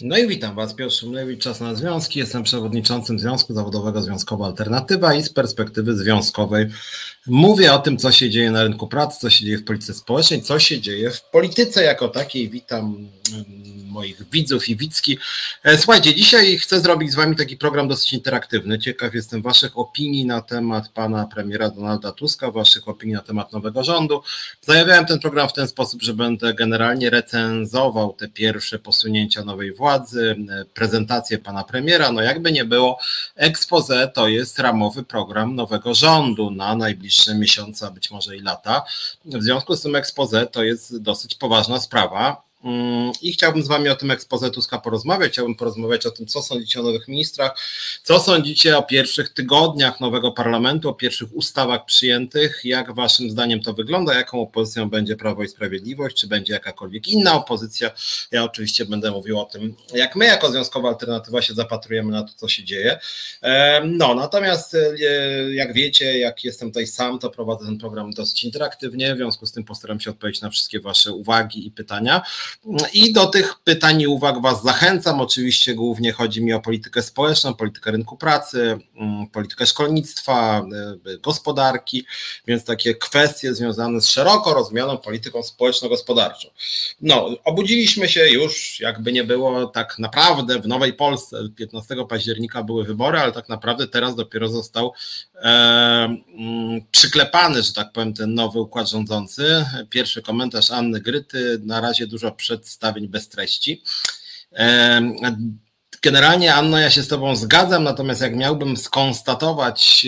No i witam Was, Piotr Szumlewicz, Czas na Związki. Jestem przewodniczącym Związku Zawodowego Związkowa Alternatywa i z perspektywy związkowej mówię o tym, co się dzieje na rynku pracy, co się dzieje w polityce społecznej, co się dzieje w polityce jako takiej. Witam moich widzów i widzki. E, słuchajcie, dzisiaj chcę zrobić z Wami taki program dosyć interaktywny. Ciekaw jestem Waszych opinii na temat pana premiera Donalda Tuska, Waszych opinii na temat nowego rządu. Zajawiałem ten program w ten sposób, że będę generalnie recenzował te pierwsze posunięcia nowej władzy, prezentację pana premiera. No jakby nie było, expose to jest ramowy program nowego rządu na najbliższe miesiące, a być może i lata. W związku z tym expose to jest dosyć poważna sprawa. Mm, I chciałbym z Wami o tym ekspoze Tuska porozmawiać. Chciałbym porozmawiać o tym, co sądzicie o nowych ministrach, co sądzicie o pierwszych tygodniach nowego parlamentu, o pierwszych ustawach przyjętych, jak Waszym zdaniem to wygląda, jaką opozycją będzie Prawo i Sprawiedliwość, czy będzie jakakolwiek inna opozycja. Ja oczywiście będę mówił o tym, jak my jako Związkowa Alternatywa się zapatrujemy na to, co się dzieje. No, natomiast e, jak wiecie, jak jestem tutaj sam, to prowadzę ten program dosyć interaktywnie, w związku z tym postaram się odpowiedzieć na wszystkie Wasze uwagi i pytania. I do tych pytań i uwag Was zachęcam. Oczywiście głównie chodzi mi o politykę społeczną, politykę rynku pracy, mm, politykę szkolnictwa, y, gospodarki, więc takie kwestie związane z szeroko rozumianą polityką społeczno-gospodarczą. No, obudziliśmy się już, jakby nie było, tak naprawdę w Nowej Polsce 15 października były wybory, ale tak naprawdę teraz dopiero został e, mm, przyklepany, że tak powiem, ten nowy układ rządzący. Pierwszy komentarz Anny Gryty, na razie dużo przedstawień bez treści. Generalnie, Anno, ja się z Tobą zgadzam, natomiast jak miałbym skonstatować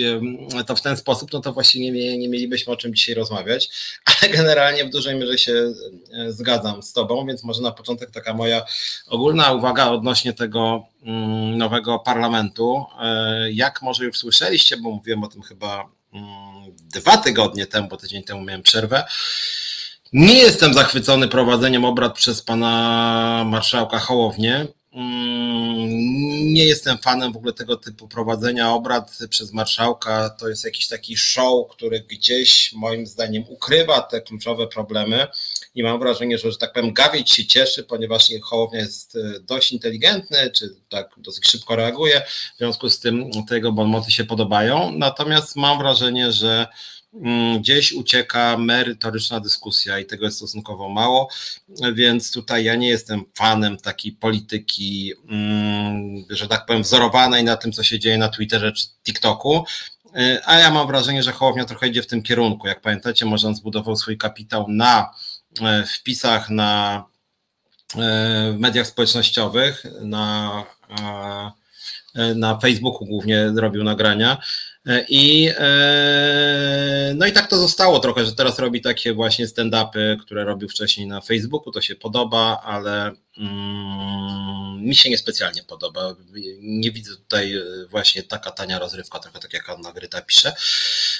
to w ten sposób, no to właśnie nie, nie mielibyśmy o czym dzisiaj rozmawiać, ale generalnie w dużej mierze się e, zgadzam z Tobą, więc może na początek taka moja ogólna uwaga odnośnie tego mm, nowego parlamentu. E, jak może już słyszeliście, bo mówiłem o tym chyba mm, dwa tygodnie temu, bo tydzień temu miałem przerwę. Nie jestem zachwycony prowadzeniem obrad przez pana marszałka Hołownię. Mm, nie jestem fanem w ogóle tego typu prowadzenia obrad przez marszałka. To jest jakiś taki show, który gdzieś moim zdaniem ukrywa te kluczowe problemy i mam wrażenie, że, że tak powiem, gawieć się cieszy, ponieważ Hołownia jest e, dość inteligentny, czy tak dosyć szybko reaguje, w związku z tym te jego bonmoty się podobają. Natomiast mam wrażenie, że gdzieś ucieka merytoryczna dyskusja i tego jest stosunkowo mało, więc tutaj ja nie jestem fanem takiej polityki, mm, że tak powiem, wzorowanej na tym, co się dzieje na Twitterze czy TikToku. A ja mam wrażenie, że Hołownia trochę idzie w tym kierunku. Jak pamiętacie, może on zbudował swój kapitał na e, wpisach na e, w mediach społecznościowych, na, e, na Facebooku głównie robił nagrania i, e, no i tak to zostało trochę, że teraz robi takie właśnie stand-upy, które robił wcześniej na Facebooku, to się podoba, ale mm, mi się niespecjalnie podoba. Nie widzę tutaj e, właśnie taka tania rozrywka, trochę tak jak Anna Gryta pisze.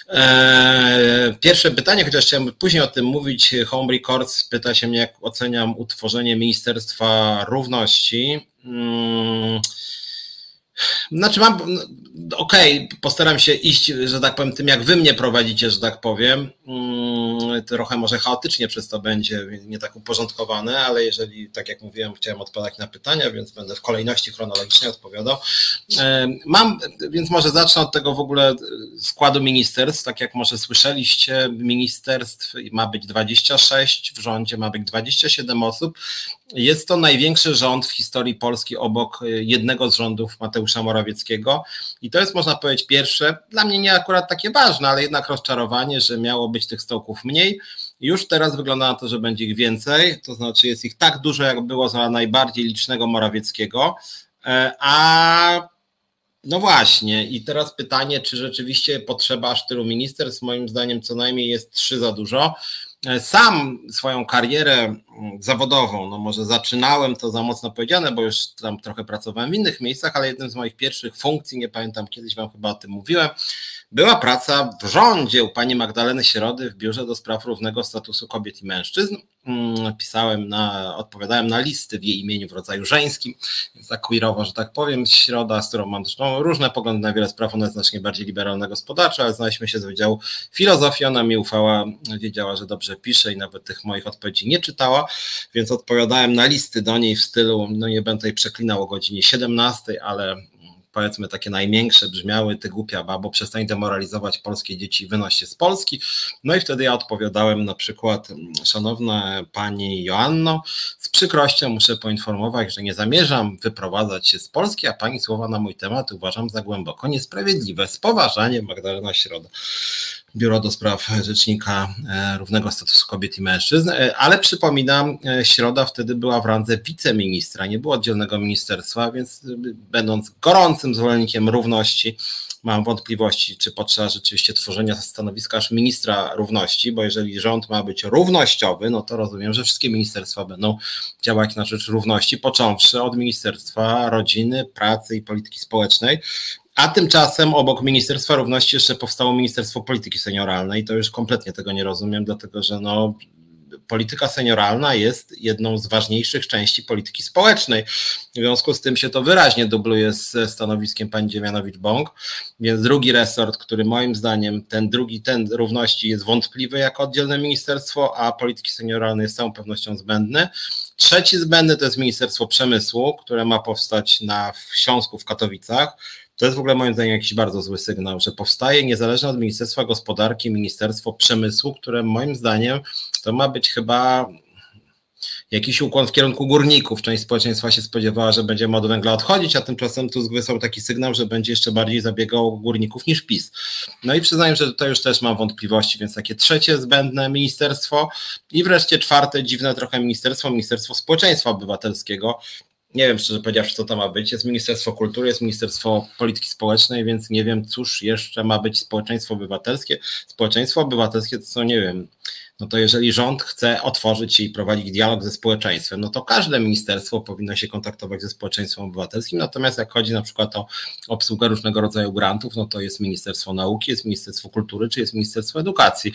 E, pierwsze pytanie, chociaż chciałem później o tym mówić, Home Records pyta się mnie, jak oceniam utworzenie Ministerstwa Równości. Hmm, znaczy mam, okej, okay, postaram się iść, że tak powiem, tym jak wy mnie prowadzicie, że tak powiem. Mm, trochę może chaotycznie przez to będzie, nie tak uporządkowane, ale jeżeli, tak jak mówiłem, chciałem odpowiadać na pytania, więc będę w kolejności chronologicznie odpowiadał. Mam, więc może zacznę od tego w ogóle składu ministerstw. Tak jak może słyszeliście, ministerstw ma być 26, w rządzie ma być 27 osób. Jest to największy rząd w historii Polski obok jednego z rządów Mateusza Morawieckiego. I to jest, można powiedzieć, pierwsze, dla mnie nie akurat takie ważne, ale jednak rozczarowanie, że miało być tych stołków mniej. Już teraz wygląda na to, że będzie ich więcej, to znaczy jest ich tak dużo, jak było za najbardziej licznego Morawieckiego. E, a no właśnie, i teraz pytanie, czy rzeczywiście potrzeba aż tylu ministerstw? Moim zdaniem co najmniej jest trzy za dużo. Sam swoją karierę mm, zawodową, no może zaczynałem to za mocno powiedziane, bo już tam trochę pracowałem w innych miejscach, ale jednym z moich pierwszych funkcji, nie pamiętam kiedyś Wam chyba o tym mówiłem, była praca w rządzie u pani Magdaleny Środy w Biurze do Spraw Równego Statusu Kobiet i Mężczyzn. Mm, pisałem na, odpowiadałem na listy w jej imieniu w rodzaju żeńskim, więc tak queerowo, że tak powiem, Środa, z którą mam zresztą różne poglądy na wiele spraw, ona jest znacznie bardziej liberalna gospodarczo, ale znaliśmy się z Wydziału Filozofii, ona mi ufała, wiedziała, że dobrze piszę i nawet tych moich odpowiedzi nie czytała, więc odpowiadałem na listy do niej w stylu, no nie będę tutaj przeklinał o godzinie 17, ale powiedzmy takie największe brzmiały, ty głupia babo, przestań demoralizować polskie dzieci wynoś się z Polski. No i wtedy ja odpowiadałem na przykład, szanowna pani Joanno, z przykrością muszę poinformować, że nie zamierzam wyprowadzać się z Polski, a pani słowa na mój temat uważam za głęboko niesprawiedliwe. Z poważaniem Magdalena Środa. Biuro do Spraw Rzecznika e, Równego Statusu Kobiet i Mężczyzn, e, ale przypominam, e, Środa wtedy była w randze wiceministra, nie było oddzielnego ministerstwa, więc będąc gorącym zwolennikiem równości, mam wątpliwości, czy potrzeba rzeczywiście tworzenia stanowiska aż ministra równości, bo jeżeli rząd ma być równościowy, no to rozumiem, że wszystkie ministerstwa będą działać na rzecz równości, począwszy od Ministerstwa Rodziny, Pracy i Polityki Społecznej, a tymczasem obok Ministerstwa Równości jeszcze powstało Ministerstwo Polityki Senioralnej. To już kompletnie tego nie rozumiem, dlatego że no, polityka senioralna jest jedną z ważniejszych części polityki społecznej. W związku z tym się to wyraźnie dubluje z stanowiskiem pani Dziewianowicz-Bąk. Więc drugi resort, który moim zdaniem ten drugi, ten równości jest wątpliwy jako oddzielne ministerstwo, a polityki senioralnej jest z całą pewnością zbędny. Trzeci zbędny to jest Ministerstwo Przemysłu, które ma powstać na w Śląsku w Katowicach to jest w ogóle moim zdaniem jakiś bardzo zły sygnał, że powstaje niezależne od Ministerstwa Gospodarki Ministerstwo Przemysłu, które moim zdaniem to ma być chyba jakiś ukłon w kierunku górników. Część społeczeństwa się spodziewała, że będzie od węgla odchodzić, a tymczasem tu wysłał taki sygnał, że będzie jeszcze bardziej zabiegał górników niż PiS. No i przyznaję, że tutaj już też mam wątpliwości, więc takie trzecie zbędne ministerstwo i wreszcie czwarte dziwne trochę ministerstwo, Ministerstwo Społeczeństwa Obywatelskiego, nie wiem szczerze powiedziawszy, co to ma być. Jest Ministerstwo Kultury, jest Ministerstwo Polityki Społecznej, więc nie wiem, cóż jeszcze ma być społeczeństwo obywatelskie. Społeczeństwo obywatelskie to co nie wiem. No to jeżeli rząd chce otworzyć i prowadzić dialog ze społeczeństwem, no to każde ministerstwo powinno się kontaktować ze społeczeństwem obywatelskim. Natomiast jak chodzi na przykład o obsługę różnego rodzaju grantów, no to jest Ministerstwo Nauki, jest Ministerstwo Kultury, czy jest Ministerstwo Edukacji.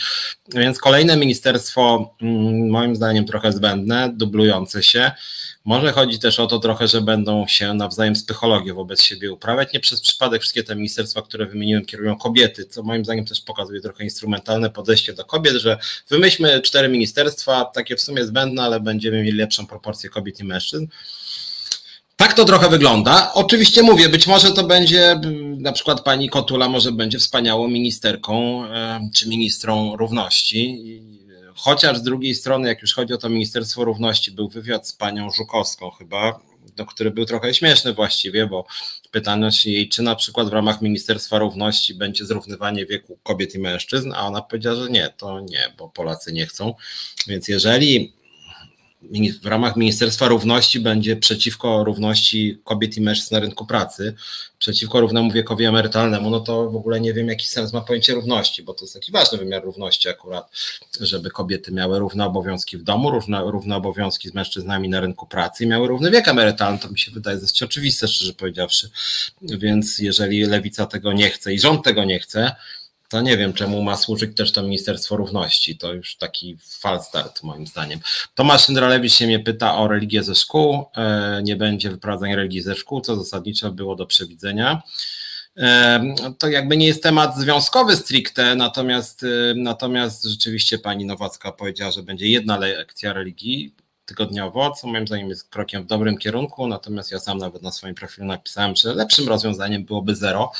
Więc kolejne ministerstwo, mm, moim zdaniem, trochę zbędne, dublujące się. Może chodzi też o to trochę, że będą się nawzajem psychologię wobec siebie uprawiać. Nie przez przypadek wszystkie te ministerstwa, które wymieniłem, kierują kobiety, co moim zdaniem też pokazuje trochę instrumentalne podejście do kobiet, że wymyślmy cztery ministerstwa, takie w sumie zbędne, ale będziemy mieli lepszą proporcję kobiet i mężczyzn. Tak to trochę wygląda. Oczywiście mówię, być może to będzie, na przykład pani Kotula może będzie wspaniałą ministerką e, czy ministrą równości Chociaż z drugiej strony, jak już chodzi o to Ministerstwo Równości, był wywiad z panią Żukowską chyba, no, który był trochę śmieszny właściwie, bo pytano się jej, czy na przykład w ramach Ministerstwa Równości będzie zrównywanie wieku kobiet i mężczyzn, a ona powiedziała, że nie, to nie, bo Polacy nie chcą. Więc jeżeli w ramach Ministerstwa Równości będzie przeciwko równości kobiet i mężczyzn na rynku pracy, przeciwko równemu wiekowi emerytalnemu, no to w ogóle nie wiem, jaki sens ma pojęcie równości, bo to jest taki ważny wymiar równości akurat, żeby kobiety miały równe obowiązki w domu, równe, równe obowiązki z mężczyznami na rynku pracy i miały równy wiek emerytalny, to mi się wydaje dość oczywiste, szczerze powiedziawszy. Więc jeżeli lewica tego nie chce i rząd tego nie chce, to nie wiem, czemu ma służyć też to Ministerstwo Równości. To już taki fal start, moim zdaniem. Tomasz Syndralewicz się mnie pyta o religię ze szkół. E, nie będzie wyprowadzania religii ze szkół, co zasadniczo było do przewidzenia. E, to jakby nie jest temat związkowy stricte, natomiast, e, natomiast rzeczywiście pani Nowacka powiedziała, że będzie jedna lekcja religii tygodniowo, co moim zdaniem jest krokiem w dobrym kierunku, natomiast ja sam nawet na swoim profilu napisałem, że lepszym rozwiązaniem byłoby zero,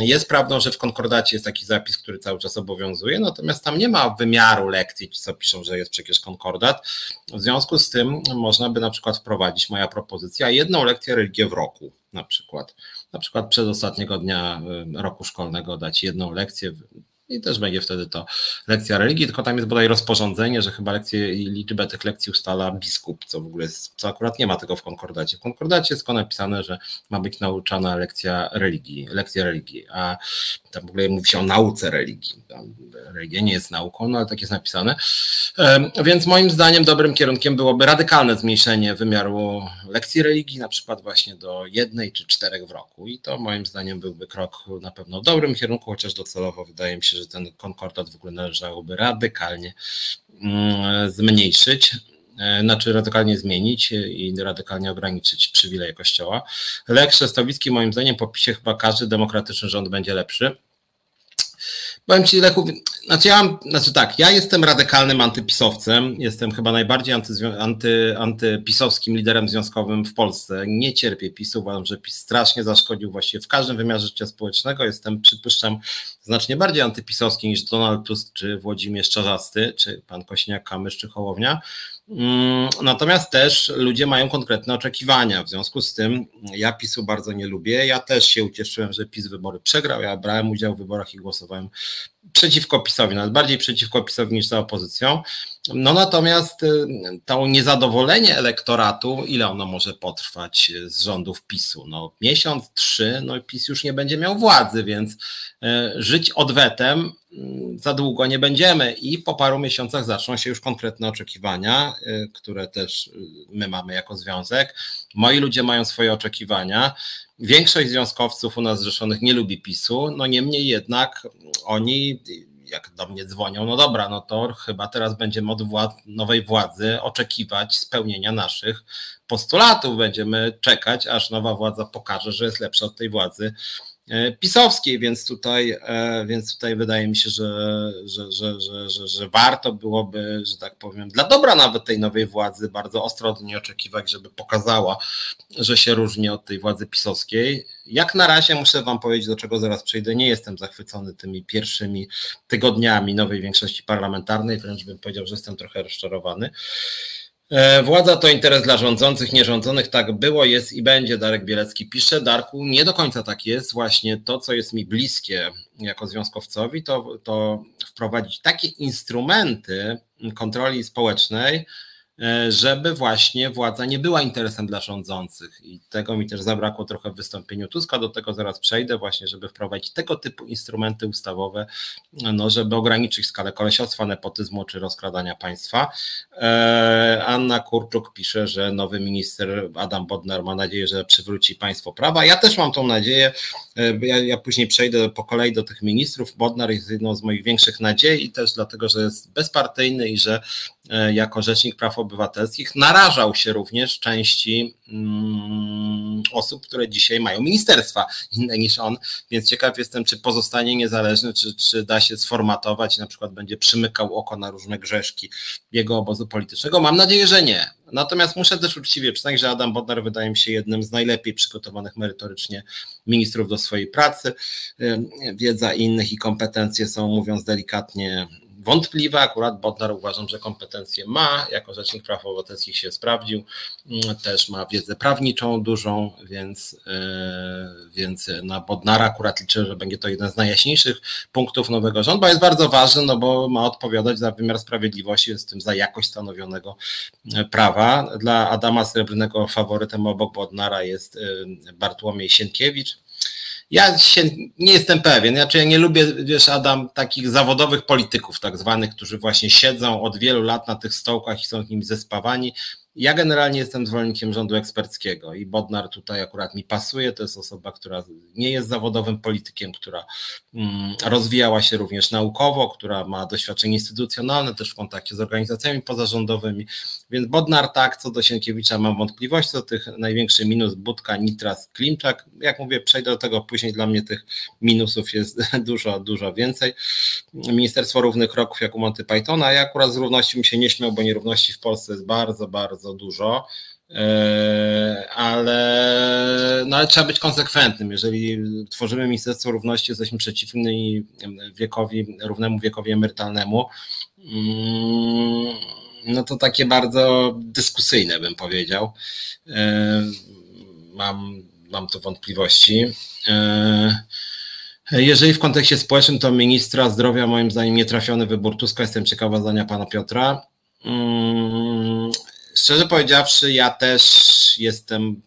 jest prawdą, że w konkordacie jest taki zapis, który cały czas obowiązuje, natomiast tam nie ma wymiaru lekcji, co piszą, że jest przecież konkordat. W związku z tym można by na przykład wprowadzić moja propozycja jedną lekcję religii w roku na przykład. Na przykład przez ostatniego dnia y, roku szkolnego dać jedną lekcję, i też będzie wtedy to lekcja religii, tylko tam jest bodaj rozporządzenie, że chyba lekcje i liczbę tych lekcji ustala biskup, co w ogóle jest, co akurat nie ma tego w konkordacie. W konkordacie jest napisane, że ma być nauczana lekcja religii, lekcja religii, a tam w ogóle mówi się o nauce religii. Tam religia nie jest nauką, no ale tak jest napisane. Więc moim zdaniem dobrym kierunkiem byłoby radykalne zmniejszenie wymiaru lekcji religii, na przykład właśnie do jednej czy czterech w roku. I to moim zdaniem byłby krok na pewno w dobrym kierunku, chociaż docelowo wydaje mi się, że ten konkordat w ogóle należałoby radykalnie mm, zmniejszyć e, znaczy radykalnie zmienić i radykalnie ograniczyć przywileje Kościoła. Lech Szestowicki moim zdaniem po PiSie chyba każdy demokratyczny rząd będzie lepszy. Powiem Ci, Lechu, znaczy ja znaczy tak, ja jestem radykalnym antypisowcem, jestem chyba najbardziej anty, antypisowskim liderem związkowym w Polsce. Nie cierpię PiSu, uważam, że PiS strasznie zaszkodził właściwie w każdym wymiarze życia społecznego. Jestem, przypuszczam, znacznie bardziej antypisowski niż Donald Tusk, czy Włodzimierz Czarzasty, czy pan Kośniak-Kamysz, czy Hołownia. Mm, natomiast też ludzie mają konkretne oczekiwania. W związku z tym ja PiSu bardzo nie lubię. Ja też się ucieszyłem, że PiS wybory przegrał. Ja brałem udział w wyborach i głosowałem przeciwko PiSowi, nawet bardziej przeciwko PiSowi niż za opozycją. No natomiast y, to niezadowolenie elektoratu, ile ono może potrwać y, z rządów PiSu? No miesiąc, trzy, no PiS już nie będzie miał władzy, więc y, żyć odwetem mm, za długo nie będziemy i po paru miesiącach zaczną się już konkretne oczekiwania, które też my mamy jako związek. Moi ludzie mają swoje oczekiwania. Większość związkowców u nas zrzeszonych nie lubi PiSu, no niemniej jednak oni jak do mnie dzwonią, no dobra, no to chyba teraz będziemy od nowej władzy oczekiwać spełnienia naszych postulatów. Będziemy czekać, aż nowa władza pokaże, że jest lepsza od tej władzy pisowskiej, więc tutaj, e, więc tutaj wydaje mi się, że, że, że, że, że, że warto byłoby, że tak powiem, dla dobra nawet tej nowej władzy bardzo ostro od niej oczekiwać, żeby pokazała, że się różni od tej władzy pisowskiej. Jak na razie muszę Wam powiedzieć, do czego zaraz przejdę, nie jestem zachwycony tymi pierwszymi tygodniami nowej większości parlamentarnej, wręcz bym powiedział, że jestem trochę rozczarowany. E, władza to interes dla rządzących, nierządzonych. Tak było, jest i będzie. Darek Bielecki pisze. Darku, nie do końca tak jest. Właśnie to, co jest mi bliskie jako związkowcowi, to, to wprowadzić takie instrumenty kontroli społecznej, żeby właśnie władza nie była interesem dla rządzących. I tego mi też zabrakło trochę w wystąpieniu Tuska, do tego zaraz przejdę, właśnie, żeby wprowadzić tego typu instrumenty ustawowe, no, żeby ograniczyć skalę kolesiostwa, nepotyzmu czy rozkradania państwa. E, Anna Kurczuk pisze, że nowy minister Adam Bodnar ma nadzieję, że przywróci państwo prawa. Ja też mam tą nadzieję. E, ja, ja później przejdę po kolei do tych ministrów. Bodnar jest jedną z moich większych nadziei i też dlatego, że jest bezpartyjny i że E, jako Rzecznik Praw Obywatelskich narażał się również części mm, osób, które dzisiaj mają ministerstwa inne niż on, więc ciekaw jestem, czy pozostanie niezależny, czy, czy da się sformatować na przykład będzie przymykał oko na różne grzeszki jego obozu politycznego. Mam nadzieję, że nie. Natomiast muszę też uczciwie przyznać, że Adam Bodnar wydaje mi się jednym z najlepiej przygotowanych merytorycznie ministrów do swojej pracy. E, wiedza innych i kompetencje są, mówiąc delikatnie, wątpliwe. Akurat Bodnar uważam, że kompetencje ma, jako Rzecznik Praw Obywatelskich się sprawdził, mm, też ma wiedzę prawniczą dużą, więc, e, więc na Bodnara akurat liczę, że będzie to jeden z najjaśniejszych punktów nowego rządu, bo jest bardzo ważny, no bo ma odpowiadać za wymiar sprawiedliwości, jest tym za jakość stanowionego e, prawa. Dla Adama Srebrnego faworytem obok Bodnara jest e, Bartłomiej Sienkiewicz, ja się nie jestem pewien. Znaczy ja nie lubię, wiesz, Adam, takich zawodowych polityków, tak zwanych, którzy właśnie siedzą od wielu lat na tych stołkach i są nimi zespawani. Ja generalnie jestem zwolennikiem rządu eksperckiego i Bodnar tutaj akurat mi pasuje. To jest osoba, która nie jest zawodowym politykiem, która mm, rozwijała się również naukowo, która ma doświadczenie instytucjonalne też w kontakcie z organizacjami pozarządowymi. Więc Bodnar tak, co do Sienkiewicza mam wątpliwości, co tych największy minus Budka, Nitras, Klimczak. Jak mówię, przejdę do tego później, dla mnie tych minusów jest dużo, dużo więcej. Ministerstwo Równych Kroków jak u Monty Pythona, ja akurat z równości bym się nie śmiał, bo nierówności w Polsce jest bardzo, bardzo dużo. E, ale, no ale trzeba być konsekwentnym. Jeżeli tworzymy Ministerstwo Równości, jesteśmy przeciwni wiekowi, równemu wiekowi emerytalnemu, mm, no to takie bardzo dyskusyjne bym powiedział. E, mam, mam tu wątpliwości. E, jeżeli w kontekście społecznym, to ministra zdrowia moim zdaniem nietrafiony wybór Tuska. Jestem ciekawa zdania pana Piotra. Szczerze powiedziawszy, ja też jestem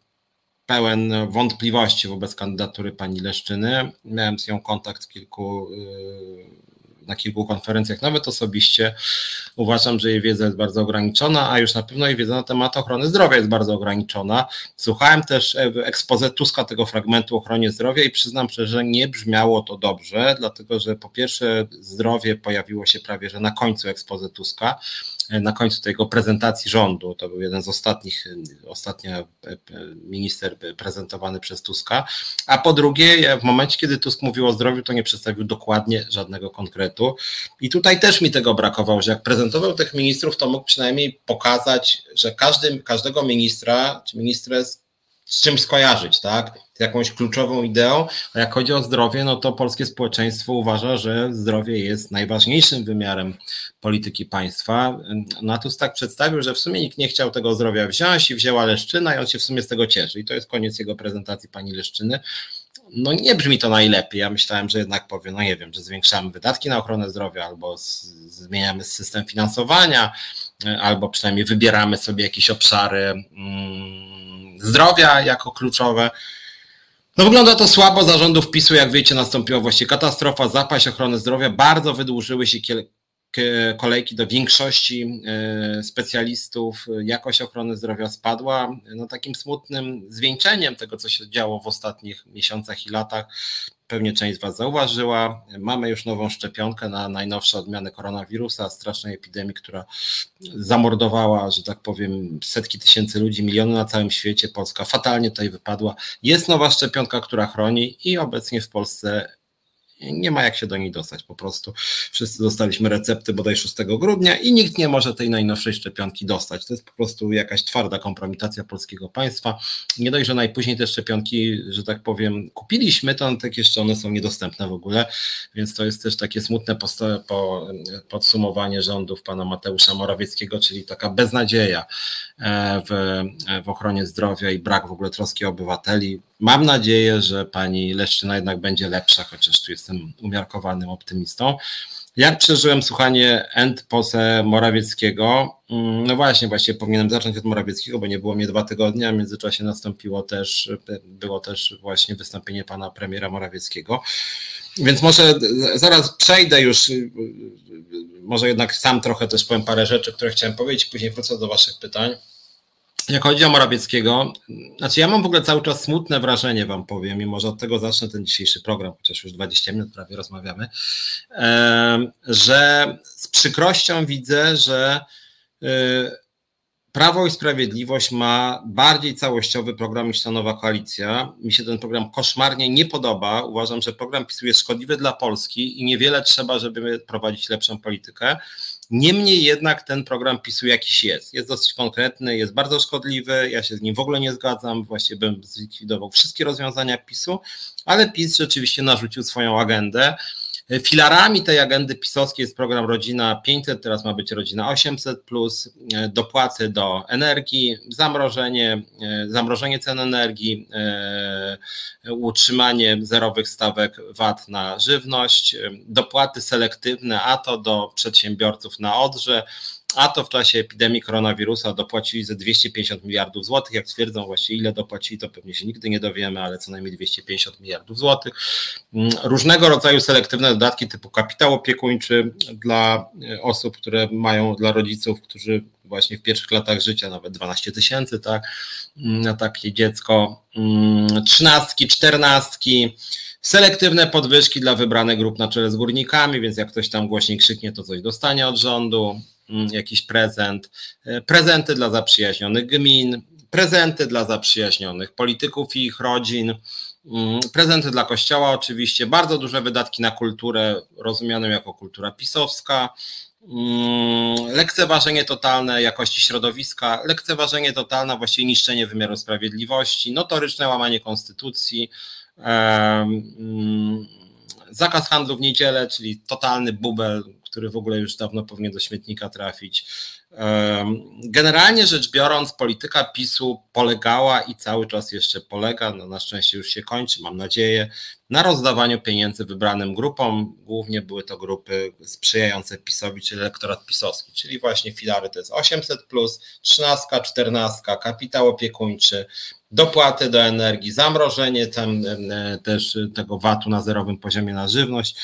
pełen wątpliwości wobec kandydatury pani Leszczyny. Miałem z nią kontakt kilku y, na kilku konferencjach, nawet osobiście. Uważam, że jej wiedza jest bardzo ograniczona, a już na pewno jej wiedza na temat ochrony zdrowia jest bardzo ograniczona. Słuchałem też ekspoze Tuska tego fragmentu o ochronie zdrowia i przyznam że nie brzmiało to dobrze, dlatego że po pierwsze zdrowie pojawiło się prawie że na końcu ekspoze Tuska, na końcu tego prezentacji rządu. To był jeden z ostatnich, ostatnia minister prezentowany przez Tuska. A po drugie, w momencie, kiedy Tusk mówił o zdrowiu, to nie przedstawił dokładnie żadnego konkretu. I tutaj też mi tego brakowało, że jak prezentował tych ministrów, to mógł przynajmniej pokazać, że każdy, każdego ministra czy ministrę z czymś skojarzyć, tak? Jakąś kluczową ideą. A jak chodzi o zdrowie, no to polskie społeczeństwo uważa, że zdrowie jest najważniejszym wymiarem polityki państwa. Natus tak przedstawił, że w sumie nikt nie chciał tego zdrowia wziąć i wzięła Leszczyna i on się w sumie z tego cieszy. I to jest koniec jego prezentacji pani Leszczyny. No nie brzmi to najlepiej. Ja myślałem, że jednak powie, no nie wiem, że zwiększamy wydatki na ochronę zdrowia albo zmieniamy system finansowania, albo przynajmniej wybieramy sobie jakieś obszary. Mm, zdrowia jako kluczowe. No wygląda to słabo, zarządów PiSu, jak wiecie, nastąpiła właściwie katastrofa, zapaść ochrony zdrowia, bardzo wydłużyły się kolejki do większości e, specjalistów, jakość ochrony zdrowia spadła. No takim smutnym zwieńczeniem tego, co się działo w ostatnich miesiącach i latach, pewnie część z Was zauważyła. Mamy już nową szczepionkę na najnowsze odmiany koronawirusa, strasznej epidemii, która zamordowała, że tak powiem, setki tysięcy ludzi, miliony na całym świecie. Polska fatalnie tutaj wypadła. Jest nowa szczepionka, która chroni i obecnie w Polsce nie ma jak się do niej dostać po prostu. Wszyscy dostaliśmy recepty bodaj 6 grudnia i nikt nie może tej najnowszej szczepionki dostać. To jest po prostu jakaś twarda kompromitacja polskiego państwa. Nie dość, że najpóźniej te szczepionki, że tak powiem, kupiliśmy, to tak jeszcze one są niedostępne w ogóle, więc to jest też takie smutne po, podsumowanie rządów pana Mateusza Morawieckiego, czyli taka beznadzieja e, w, w ochronie zdrowia i brak w ogóle troski obywateli Mam nadzieję, że pani Leszczyna jednak będzie lepsza, chociaż tu jestem umiarkowanym optymistą. Jak przeżyłem słuchanie end pose Morawieckiego? Mm, no właśnie, właśnie powinienem zacząć od Morawieckiego, bo nie było mnie dwa tygodnie, a w międzyczasie nastąpiło też, było też właśnie wystąpienie pana premiera Morawieckiego. Więc może zaraz przejdę już, może jednak sam trochę też powiem parę rzeczy, które chciałem powiedzieć, później wrócę do waszych pytań. Jak chodzi o Morawieckiego, znaczy ja mam w ogóle cały czas smutne wrażenie, wam powiem, i może od tego zacznę ten dzisiejszy program, chociaż już 20 minut prawie rozmawiamy, że z przykrością widzę, że y, Prawo i Sprawiedliwość ma bardziej całościowy program niż ta nowa koalicja. Mi się ten program koszmarnie nie podoba. Uważam, że program PiSu jest szkodliwy dla Polski i niewiele trzeba, żeby prowadzić lepszą politykę. Niemniej jednak ten program PiSu jakiś jest. Jest dosyć konkretny, jest bardzo szkodliwy. Ja się z nim w ogóle nie zgadzam. Właściwie bym zlikwidował wszystkie rozwiązania PiSu, ale PiS rzeczywiście narzucił swoją agendę. Filarami tej agendy pisowskiej jest program Rodzina 500, teraz ma być Rodzina 800, plus e, dopłaty do energii, zamrożenie, e, zamrożenie cen energii, e, utrzymanie zerowych stawek VAT na żywność, dopłaty selektywne, a to do przedsiębiorców na Odrze, a to w czasie epidemii koronawirusa dopłacili ze 250 miliardów złotych. Jak twierdzą właśnie ile dopłacili, to pewnie się nigdy nie dowiemy, ale co najmniej 250 miliardów złotych. Mm, różnego rodzaju selektywne dodatki typu kapitał opiekuńczy dla e, osób, które mają, dla rodziców, którzy właśnie w pierwszych latach życia, nawet 12 tysięcy, tak, mm, na takie dziecko, mm, trzynastki, czternastki, Selektywne podwyżki dla wybranych grup na czele z górnikami, więc jak ktoś tam głośniej krzyknie, to coś dostanie od rządu. Mm, jakiś prezent, e, prezenty dla zaprzyjaźnionych gmin, prezenty dla zaprzyjaźnionych polityków i ich rodzin, mm, prezenty dla kościoła oczywiście, bardzo duże wydatki na kulturę rozumianą jako kultura pisowska, mm, lekceważenie totalne jakości środowiska, lekceważenie totalne, właściwie niszczenie wymiaru sprawiedliwości, notoryczne łamanie konstytucji, zakaz handlu w niedzielę, czyli totalny bubel, który w ogóle już dawno powinien do śmietnika trafić. Generalnie rzecz biorąc, polityka PiSu polegała i cały czas jeszcze polega, no na szczęście już się kończy, mam nadzieję, na rozdawaniu pieniędzy wybranym grupom. Głównie były to grupy sprzyjające PiSowi, czyli elektorat pisowski, czyli właśnie filary to jest 800, 13, 14, kapitał opiekuńczy, dopłaty do energii, zamrożenie tam, e, też tego VAT-u na zerowym poziomie na żywność.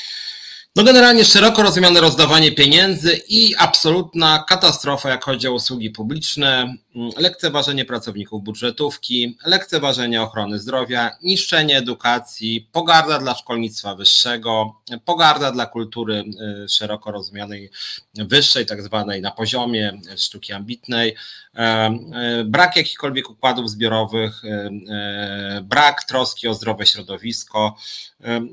No generalnie szeroko rozumiane rozdawanie pieniędzy i absolutna katastrofa, jak chodzi o usługi publiczne, mm, lekceważenie pracowników budżetówki, lekceważenie ochrony zdrowia, niszczenie edukacji, pogarda dla szkolnictwa wyższego, pogarda dla kultury y, szeroko rozumianej wyższej, tak zwanej na poziomie sztuki ambitnej, brak jakichkolwiek układów zbiorowych, e, brak troski o zdrowe środowisko.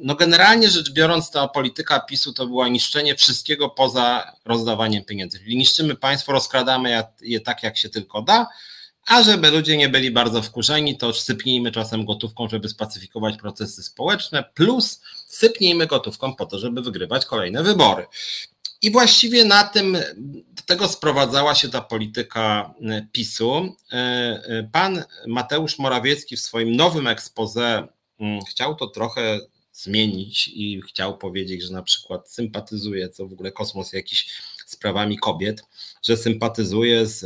No generalnie rzecz biorąc, ta polityka PiSu to była niszczenie wszystkiego poza rozdawaniem pieniędzy. Niszczymy państwo, rozkradamy je tak, jak się tylko da, a żeby ludzie nie byli bardzo wkurzeni, to sypnijmy czasem gotówką, żeby spacyfikować procesy społeczne, plus sypnijmy gotówką po to, żeby wygrywać kolejne wybory. I właściwie na tym, do tego sprowadzała się ta polityka e, PiSu. E, e, pan Mateusz Morawiecki w swoim nowym expose mm, chciał to trochę zmienić i chciał powiedzieć, że na przykład sympatyzuje, co w ogóle kosmos jakiś sprawami kobiet, że sympatyzuje z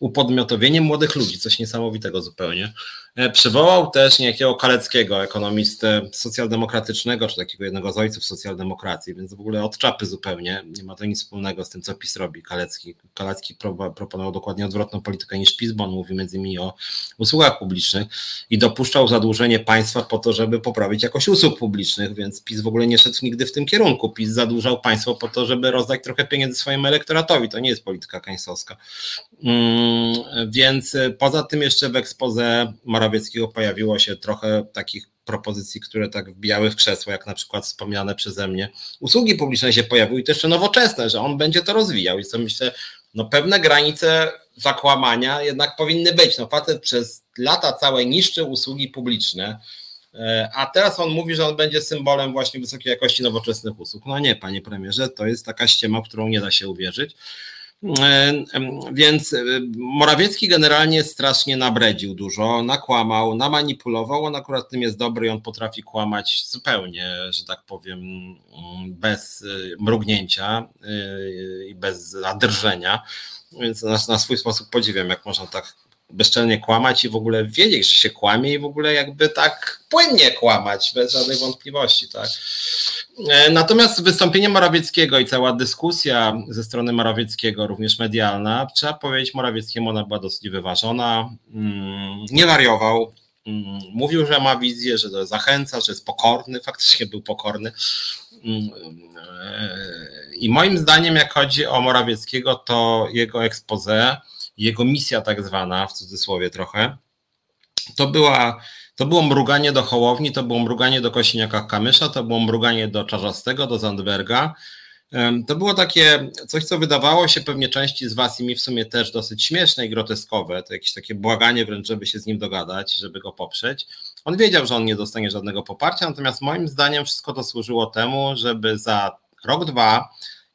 upodmiotowieniem młodych ludzi, coś niesamowitego zupełnie. E, przywołał też niejakiego Kaleckiego, ekonomistę socjaldemokratycznego, czy takiego jednego z ojców socjaldemokracji, więc w ogóle od czapy zupełnie. Nie ma to nic wspólnego z tym, co PiS robi. Kalecki, Kalecki proponował dokładnie odwrotną politykę niż PiS, bo on mówi między innymi o usługach publicznych i dopuszczał zadłużenie państwa po to, żeby poprawić jakość usług publicznych, więc PiS w ogóle nie szedł nigdy w tym kierunku. PiS zadłużał państwo po to, żeby rozdać trochę pieniędzy swojemu elektoratowi. To nie jest polityka kańsowska. Mm, więc poza tym jeszcze w ekspoze Morawieckiego pojawiło się trochę takich propozycji, które tak wbijały w krzesło, jak na przykład wspomniane przeze mnie. Usługi publiczne się pojawiły i to jeszcze nowoczesne, że on będzie to rozwijał. I co myślę, no pewne granice zakłamania jednak powinny być. No facet przez lata całe niszczy usługi publiczne, e, a teraz on mówi, że on będzie symbolem właśnie wysokiej jakości nowoczesnych usług. No nie, panie premierze, to jest taka ściema, w którą nie da się uwierzyć. E, więc e, Morawiecki generalnie strasznie nabredził dużo, nakłamał, namanipulował. On akurat tym jest dobry i on potrafi kłamać zupełnie, że tak powiem, bez e, mrugnięcia i bez zadrżenia. Więc na, na swój sposób podziwiam, jak można tak bezczelnie kłamać i w ogóle wiedzieć, że się kłamie i w ogóle jakby tak płynnie kłamać, bez żadnej wątpliwości, tak. E, natomiast wystąpienie Morawieckiego i cała dyskusja ze strony Morawieckiego, również medialna, trzeba powiedzieć Morawieckiemu, ona była dosyć wyważona, mm, nie wariował, mm, mówił, że ma wizję, że zachęca, że jest pokorny, faktycznie był pokorny. Mm, e, I moim zdaniem, jak chodzi o Morawieckiego, to jego expose jego misja tak zwana, w cudzysłowie trochę, to była to było mruganie do Hołowni, to było mruganie do Kosiniaka-Kamysza, to było mruganie do Czarzastego, do Zandberga. To było takie coś, co wydawało się pewnie części z Was i mi w sumie też dosyć śmieszne i groteskowe. To jakieś takie błaganie wręcz, żeby się z nim dogadać, żeby go poprzeć. On wiedział, że on nie dostanie żadnego poparcia, natomiast moim zdaniem wszystko to służyło temu, żeby za rok, dwa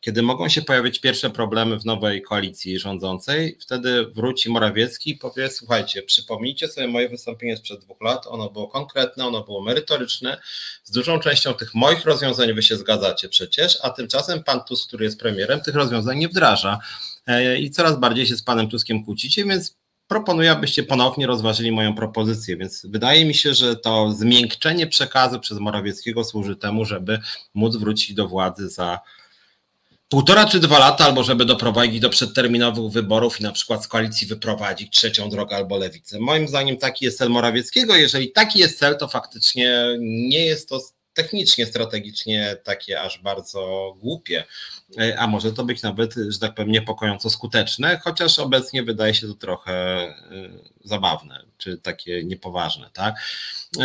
kiedy mogą się pojawić pierwsze problemy w nowej koalicji rządzącej, wtedy wróci Morawiecki i powie: Słuchajcie, przypomnijcie sobie moje wystąpienie sprzed dwóch lat. Ono było konkretne, ono było merytoryczne. Z dużą częścią tych moich rozwiązań wy się zgadzacie przecież, a tymczasem pan Tusk, który jest premierem, tych rozwiązań nie wdraża. E, I coraz bardziej się z panem Tuskiem kłócicie, więc proponuję, abyście ponownie rozważyli moją propozycję. Więc wydaje mi się, że to zmiękczenie przekazu przez Morawieckiego służy temu, żeby móc wrócić do władzy za półtora czy dwa lata, albo żeby doprowadzić do przedterminowych wyborów i na przykład z koalicji wyprowadzić trzecią drogę albo lewicę. Moim zdaniem taki jest cel Morawieckiego. Jeżeli taki jest cel, to faktycznie nie jest to technicznie, strategicznie takie aż bardzo głupie, a może to być nawet, że tak powiem, niepokojąco skuteczne, chociaż obecnie wydaje się to trochę e, zabawne, czy takie niepoważne, tak?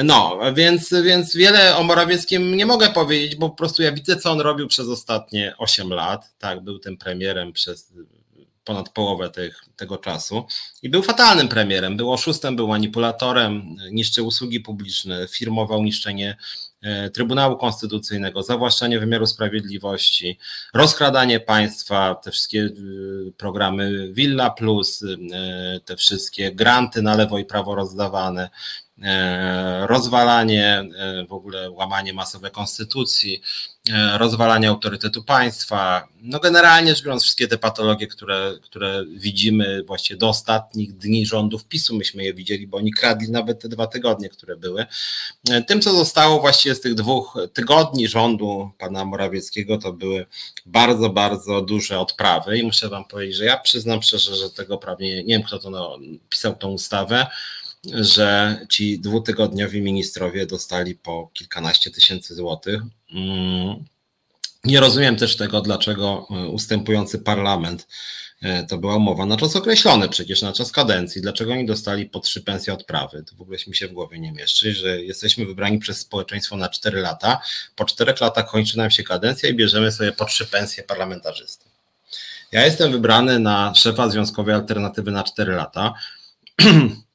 No, więc, więc wiele o Morawieckim nie mogę powiedzieć, bo po prostu ja widzę, co on robił przez ostatnie 8 lat, tak, był tym premierem przez ponad połowę tych, tego czasu i był fatalnym premierem, był oszustem, był manipulatorem, niszczył usługi publiczne, firmował niszczenie e, Trybunału Konstytucyjnego, zawłaszczanie wymiaru sprawiedliwości, rozkradanie państwa, te wszystkie e, programy Villa Plus, e, te wszystkie granty na lewo i prawo rozdawane, rozwalanie, w ogóle łamanie masowe konstytucji, rozwalanie autorytetu państwa. No generalnie rzecz biorąc, wszystkie te patologie, które, które widzimy właściwie do ostatnich dni rządów PiSu, myśmy je widzieli, bo oni kradli nawet te dwa tygodnie, które były. Tym, co zostało właściwie z tych dwóch tygodni rządu pana Morawieckiego, to były bardzo, bardzo duże odprawy i muszę wam powiedzieć, że ja przyznam szczerze, że tego prawie nie wiem, kto to no, pisał tą ustawę, że ci dwutygodniowi ministrowie dostali po kilkanaście tysięcy złotych. Mm. Nie rozumiem też tego, dlaczego e, ustępujący parlament e, to była umowa na czas określony, przecież na czas kadencji. Dlaczego oni dostali po trzy pensje odprawy? To w ogóle mi się w głowie nie mieszczy, że jesteśmy wybrani przez społeczeństwo na cztery lata. Po czterech latach kończy nam się kadencja i bierzemy sobie po trzy pensje parlamentarzysty. Ja jestem wybrany na szefa Związkowej Alternatywy na 4 lata.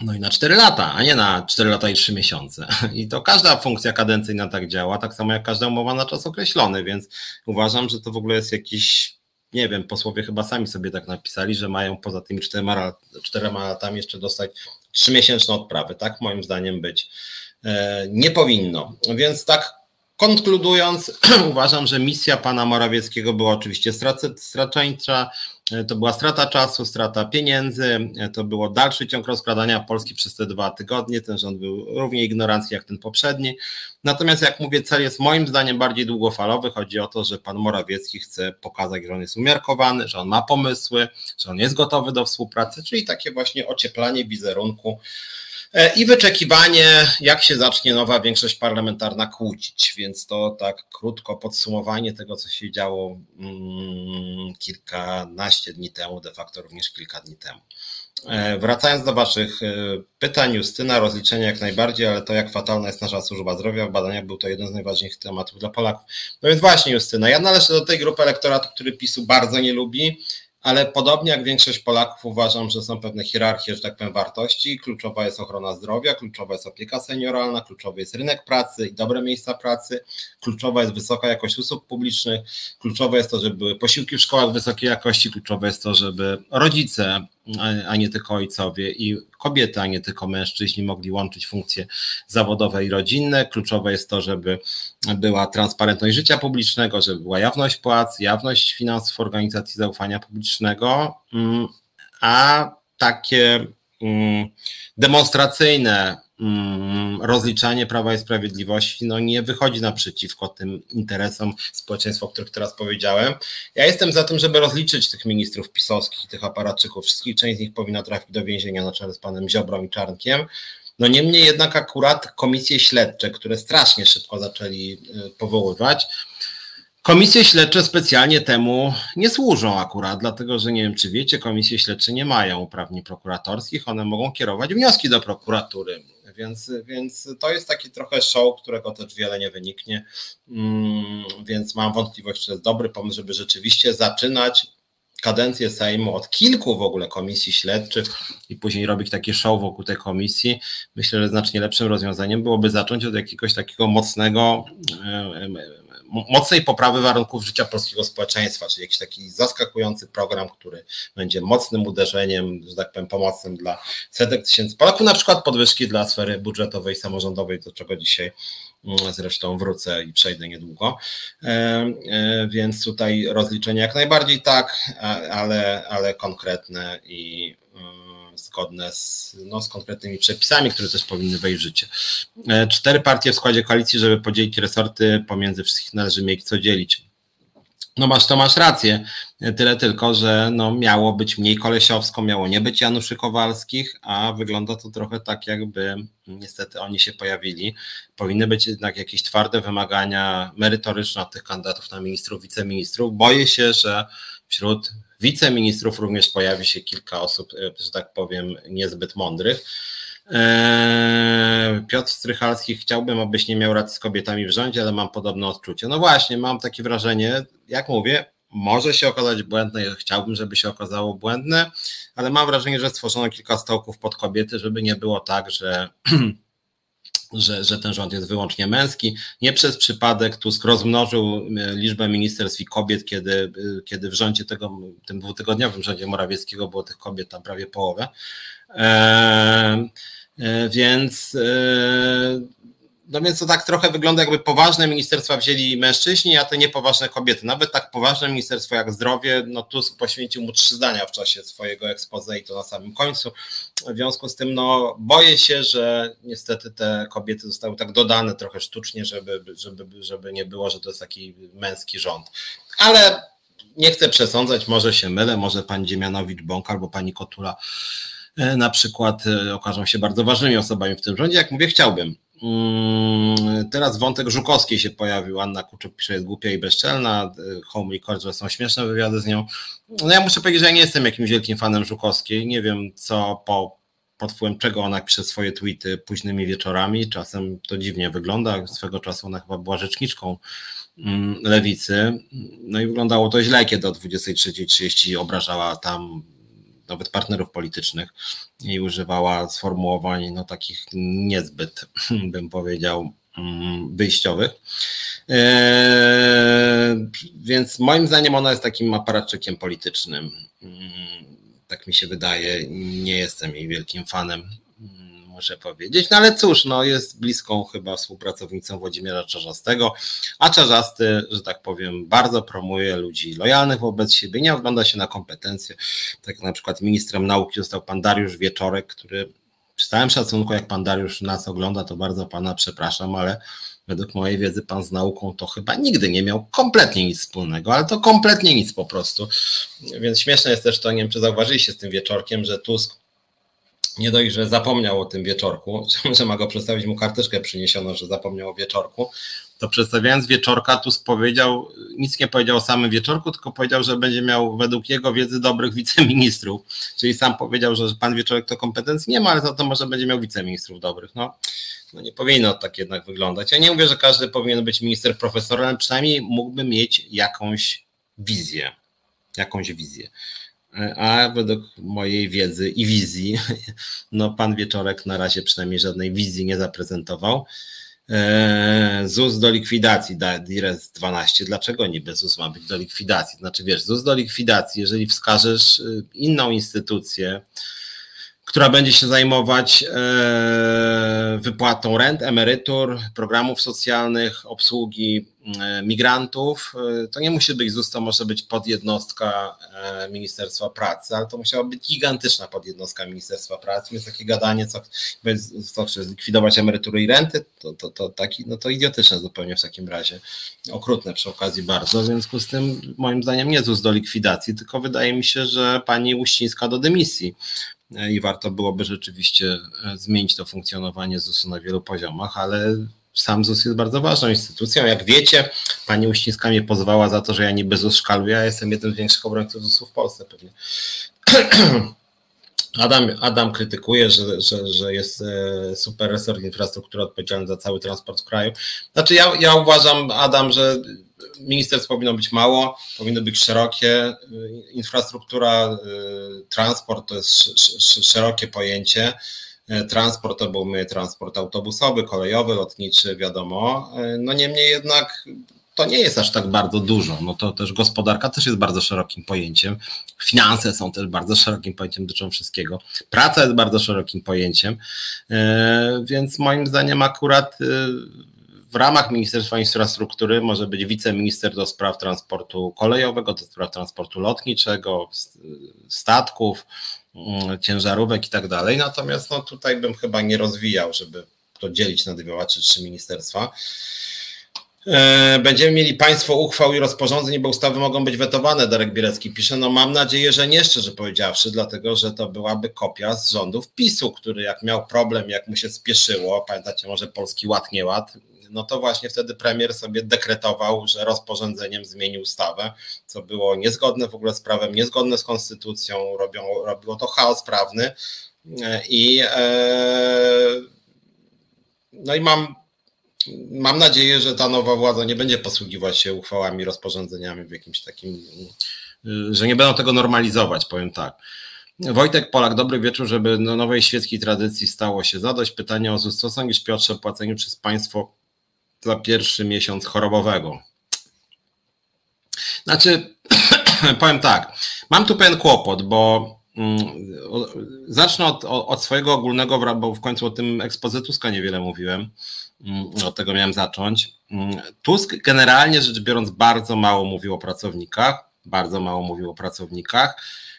No i na 4 lata, a nie na 4 lata i 3 miesiące. I to każda funkcja kadencyjna tak działa, tak samo jak każda umowa na czas określony, więc uważam, że to w ogóle jest jakiś, nie wiem, posłowie chyba sami sobie tak napisali, że mają poza tymi 4, czterema latami jeszcze dostać 3-miesięczne odprawy. Tak moim zdaniem być e, nie powinno. Więc tak Konkludując, uważam, że misja pana Morawieckiego była oczywiście straczeńcza, to była strata czasu, strata pieniędzy, to było dalszy ciąg rozkładania Polski przez te dwa tygodnie. Ten rząd był równie ignorancki jak ten poprzedni. Natomiast, jak mówię, cel jest moim zdaniem bardziej długofalowy. Chodzi o to, że pan Morawiecki chce pokazać, że on jest umiarkowany, że on ma pomysły, że on jest gotowy do współpracy, czyli takie właśnie ocieplanie wizerunku i wyczekiwanie, jak się zacznie nowa większość parlamentarna kłócić. Więc to tak krótko podsumowanie tego, co się działo mm, kilkanaście dni temu, de facto również kilka dni temu. E, wracając do Waszych e, pytań, Justyna, rozliczenia jak najbardziej, ale to jak fatalna jest nasza służba zdrowia, w badaniach był to jeden z najważniejszych tematów dla Polaków. No więc właśnie, Justyna, ja należę do tej grupy elektoratu, który PiSu bardzo nie lubi ale podobnie jak większość Polaków uważam, że są pewne hierarchie, że tak powiem, wartości. Kluczowa jest ochrona zdrowia, kluczowa jest opieka senioralna, kluczowy jest rynek pracy i dobre miejsca pracy, kluczowa jest wysoka jakość usług publicznych, kluczowe jest to, żeby były posiłki w szkołach wysokiej jakości, kluczowe jest to, żeby rodzice a nie tylko ojcowie i kobiety, a nie tylko mężczyźni mogli łączyć funkcje zawodowe i rodzinne. Kluczowe jest to, żeby była transparentność życia publicznego, żeby była jawność płac, jawność finansów organizacji zaufania publicznego, mm, a takie mm, demonstracyjne rozliczanie Prawa i Sprawiedliwości no, nie wychodzi naprzeciwko tym interesom społeczeństwa, o których teraz powiedziałem. Ja jestem za tym, żeby rozliczyć tych ministrów pisowskich i tych aparatczyków. Wszystkich część z nich powinna trafić do więzienia na czele z panem Ziobrą i Czarnkiem. No niemniej jednak akurat komisje śledcze, które strasznie szybko zaczęli y, powoływać, Komisje śledcze specjalnie temu nie służą akurat, dlatego że nie wiem, czy wiecie, komisje śledcze nie mają uprawnień prokuratorskich, one mogą kierować wnioski do prokuratury więc, więc to jest taki trochę show, którego też wiele nie wyniknie, mm, więc mam wątpliwość, czy to jest dobry pomysł, żeby rzeczywiście zaczynać kadencję Sejmu od kilku w ogóle komisji śledczych i później robić takie show wokół tej komisji. Myślę, że znacznie lepszym rozwiązaniem byłoby zacząć od jakiegoś takiego mocnego mocnej poprawy warunków życia polskiego społeczeństwa, czyli jakiś taki zaskakujący program, który będzie mocnym uderzeniem, że tak powiem, pomocnym dla setek tysięcy Polaków, na przykład podwyżki dla sfery budżetowej samorządowej, do czego dzisiaj zresztą wrócę i przejdę niedługo. E, e, więc tutaj rozliczenie jak najbardziej tak, ale, ale konkretne i zgodne z, no, z konkretnymi przepisami, które też powinny wejść w życie. E, cztery partie w składzie koalicji, żeby podzielić resorty, pomiędzy wszystkich należy mieć co dzielić. No masz, to masz rację, tyle tylko, że no miało być mniej Kolesiowsko, miało nie być Januszy Kowalskich, a wygląda to trochę tak, jakby niestety oni się pojawili. Powinny być jednak jakieś twarde wymagania merytoryczne od tych kandydatów na ministrów, wiceministrów. Boję się, że wśród wiceministrów również pojawi się kilka osób, e, że tak powiem, niezbyt mądrych. E, Piotr Strychalski, chciałbym, abyś nie miał racji z kobietami w rządzie, ale mam podobne odczucie. No właśnie, mam takie wrażenie, jak mówię, może się okazać błędne, chciałbym, żeby się okazało błędne, ale mam wrażenie, że stworzono kilka stołków pod kobiety, żeby nie było tak, że że, że ten rząd jest wyłącznie męski. Nie przez przypadek Tusk rozmnożył e, liczbę ministerstw i kobiet, kiedy, e, kiedy w rządzie tego, tym dwutygodniowym rządzie Morawieckiego było tych kobiet tam prawie połowę. Eee, Więc no więc to tak trochę wygląda, jakby poważne ministerstwa wzięli mężczyźni, a te niepoważne kobiety. Nawet tak poważne ministerstwo jak zdrowie, no Tusk poświęcił mu trzy zdania w czasie swojego expose i to na samym końcu. W związku z tym, no boję się, że niestety te kobiety zostały tak dodane trochę sztucznie, żeby, żeby, żeby nie było, że to jest taki męski rząd. Ale nie chcę przesądzać, może się mylę, może pan Dziemianowicz-Bąk albo pani Kotula e, na przykład e, okażą się bardzo ważnymi osobami w tym rządzie. Jak mówię, chciałbym. Mm, teraz wątek Żukowskiej się pojawił. Anna Kuczuk pisze, jest głupia i bezczelna. Home Record, że są śmieszne wywiady z nią. No ja muszę powiedzieć, że ja nie jestem jakimś wielkim fanem Żukowskiej. Nie wiem, co po, pod wpływem czego ona pisze swoje tweety późnymi wieczorami. Czasem to dziwnie wygląda. Swego czasu ona chyba była rzeczniczką mm, lewicy. No i wyglądało to źle, kiedy o 23.30 obrażała tam nawet partnerów politycznych i używała sformułowań no, takich niezbyt, bym powiedział, mm, wyjściowych. Eee, więc moim zdaniem ona jest takim aparatczykiem politycznym. Mm, tak mi się wydaje. Nie jestem jej wielkim fanem muszę powiedzieć. No ale cóż, no jest bliską chyba współpracownicą Włodzimierza Czarzastego, a Czarzasty, że tak powiem, bardzo promuje ludzi lojalnych wobec siebie, nie ogląda się na kompetencje. Tak na przykład ministrem nauki został pan Dariusz Wieczorek, który przy całym szacunku, jak pan Dariusz nas ogląda, to bardzo pana przepraszam, ale według mojej wiedzy pan z nauką to chyba nigdy nie miał kompletnie nic wspólnego, ale to kompletnie nic po prostu. Więc śmieszne jest też to, nie wiem czy zauważyliście z tym wieczorkiem, że Tusk nie dość, że zapomniał o tym wieczorku, że ma go przedstawić mu karteczkę przyniesiono, że zapomniał o wieczorku, to przedstawiając wieczorka, Tusk powiedział, nic nie powiedział o samym wieczorku, tylko powiedział, że będzie miał według jego wiedzy dobrych wiceministrów. Czyli sam powiedział, że pan wieczorek to kompetencji nie ma, ale za to może będzie miał wiceministrów dobrych. No, no nie powinno tak jednak wyglądać. Ja nie mówię, że każdy powinien być minister profesorem, ale przynajmniej mógłby mieć jakąś wizję. Jakąś wizję a według mojej wiedzy i wizji, no pan Wieczorek na razie przynajmniej żadnej wizji nie zaprezentował. E, ZUS do likwidacji, DIRES 12. Dlaczego niby ZUS ma być do likwidacji? Znaczy wiesz, ZUS do likwidacji, jeżeli wskażesz y, inną instytucję, która będzie się zajmować e, wypłatą rent, emerytur, programów socjalnych, obsługi e, migrantów. E, to nie musi być ZUS, to może być podjednostka Ministerstwa Pracy, ale to musiała być gigantyczna podjednostka Ministerstwa Pracy, więc takie gadanie, co, co chce zlikwidować emerytury i renty, to, to, to, taki, no to idiotyczne zupełnie w takim razie, okrutne przy okazji bardzo, w związku z tym moim zdaniem nie ZUS do likwidacji, tylko wydaje mi się, że pani Uścińska do dymisji, i warto byłoby rzeczywiście e, zmienić to funkcjonowanie ZUS-u na wielu poziomach, ale sam ZUS jest bardzo ważną instytucją. Jak wiecie, pani Uścińska mnie pozwała za to, że ja niby ZUS szkaluję, ja jestem jednym z większych obrońców ZUS-u w Polsce pewnie. Adam, Adam krytykuje, że, że, że jest e, super resort infrastruktury odpowiedzialny za cały transport w kraju. Znaczy ja, ja uważam, Adam, że ministerstw powinno być mało, powinno być szerokie. Infrastruktura, y, transport to jest szerokie pojęcie. E, transport to był transport autobusowy, kolejowy, lotniczy, wiadomo. E, no niemniej jednak to nie jest aż tak bardzo dużo. No to też gospodarka też jest bardzo szerokim pojęciem. Finanse są też bardzo szerokim pojęciem, dotyczą wszystkiego. Praca jest bardzo szerokim pojęciem. E, więc moim zdaniem akurat w ramach Ministerstwa Infrastruktury może być wiceminister do spraw transportu kolejowego, do spraw transportu lotniczego, statków, mm, ciężarówek i tak dalej. Natomiast no, tutaj bym chyba nie rozwijał, żeby to dzielić na dwa czy trzy ministerstwa. E, będziemy mieli państwo uchwał i rozporządzeń, bo ustawy mogą być wetowane, Darek Bielecki pisze. No mam nadzieję, że nie, szczerze powiedziawszy, dlatego że to byłaby kopia z rządów PiSu, który jak miał problem, jak mu się spieszyło, pamiętacie może Polski Ład, nie ład, no to właśnie wtedy premier sobie dekretował, że rozporządzeniem zmieni ustawę, co było niezgodne w ogóle z prawem, niezgodne z konstytucją, robią, robiło to chaos prawny i e, no i mam mam nadzieję, że ta nowa władza nie będzie posługiwać się uchwałami, rozporządzeniami w jakimś takim, że nie będą tego normalizować, powiem tak. Wojtek Polak, dobry wieczór, żeby nowej świeckiej tradycji stało się zadość. Pytanie o ZUS. Co sądzisz Piotrze o płaceniu przez państwo za pierwszy miesiąc chorobowego. Znaczy, powiem tak, mam tu pewien kłopot, bo mm, zacznę od, od swojego ogólnego, bo w końcu o tym ekspozytuska niewiele mówiłem. Mm, od tego miałem zacząć. Mm, Tusk generalnie rzecz biorąc bardzo mało mówił o pracownikach, bardzo mało mówił o pracownikach.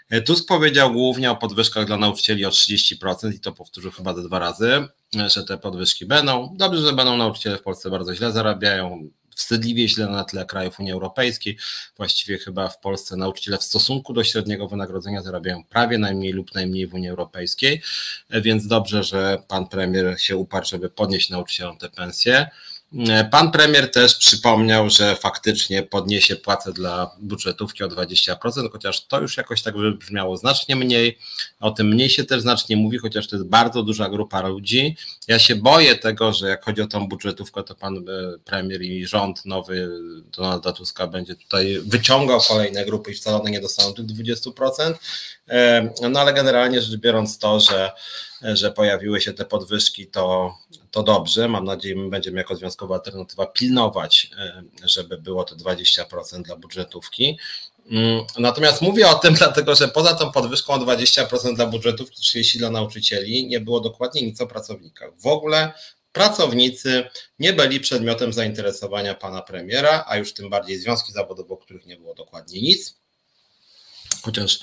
E, Tusk powiedział głównie o podwyżkach dla nauczycieli o 30% i to powtórzył chyba te dwa razy, e, że te podwyżki będą. Dobrze, że będą nauczyciele w Polsce bardzo źle zarabiają, wstydliwie źle na tle krajów Unii Europejskiej. Właściwie chyba w Polsce nauczyciele w stosunku do średniego wynagrodzenia zarabiają prawie najmniej lub najmniej w Unii Europejskiej, więc dobrze, że pan premier się uparł, żeby podnieść nauczycielom te pensje. Pan premier też przypomniał, że faktycznie podniesie płacę dla budżetówki o 20%, chociaż to już jakoś tak brzmiało znacznie mniej. O tym mniej się też znacznie mówi, chociaż to jest bardzo duża grupa ludzi. Ja się boję tego, że jak chodzi o tą budżetówkę, to pan e, premier i rząd nowy Donalda Tuska będzie tutaj wyciągał kolejne grupy i wcale one nie dostaną tych 20%. No ale generalnie rzecz biorąc to, że że pojawiły się te podwyżki, to, to dobrze. Mam nadzieję, że będziemy jako Związkowa Alternatywa pilnować, żeby było to 20% dla budżetówki. Mm, natomiast mówię o tym, dlatego że poza tą podwyżką o 20% dla budżetówki, 30% dla nauczycieli, nie było dokładnie nic o pracownikach. W ogóle pracownicy nie byli przedmiotem zainteresowania pana premiera, a już tym bardziej związki zawodowe, o których nie było dokładnie nic chociaż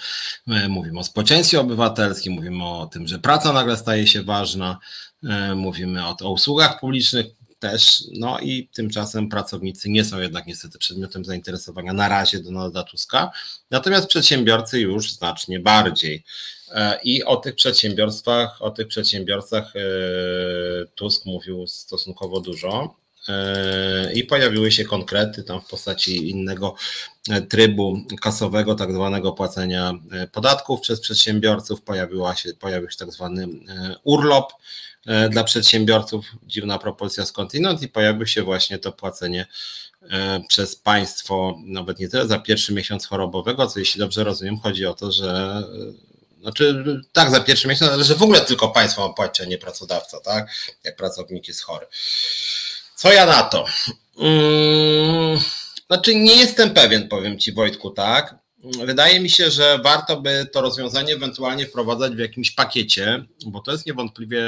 e, mówimy o społeczeństwie obywatelskim, mówimy o tym, że praca nagle staje się ważna, e, mówimy o, o usługach publicznych też, no i tymczasem pracownicy nie są jednak niestety przedmiotem zainteresowania na razie Donalda Tuska, natomiast przedsiębiorcy już znacznie bardziej. E, I o tych przedsiębiorstwach, o tych przedsiębiorcach Tusk mówił stosunkowo dużo i pojawiły się konkrety tam w postaci innego e, trybu kasowego, tak zwanego płacenia e, podatków przez przedsiębiorców. Pojawiła się, pojawił się tak zwany e, urlop dla przedsiębiorców, dziwna propozycja skądinąd i pojawił się właśnie to płacenie przez państwo, nawet nie tyle za pierwszy miesiąc chorobowego, co jeśli dobrze rozumiem, chodzi o to, że znaczy tak za pierwszy miesiąc, ale że w ogóle tylko państwo ma płacić, a nie pracodawca, tak? Jak pracownik jest chory. Co ja na to? Hmm, znaczy, nie jestem pewien, powiem Ci, Wojtku, tak. Wydaje mi się, że warto by to rozwiązanie ewentualnie wprowadzać w jakimś pakiecie, bo to jest niewątpliwie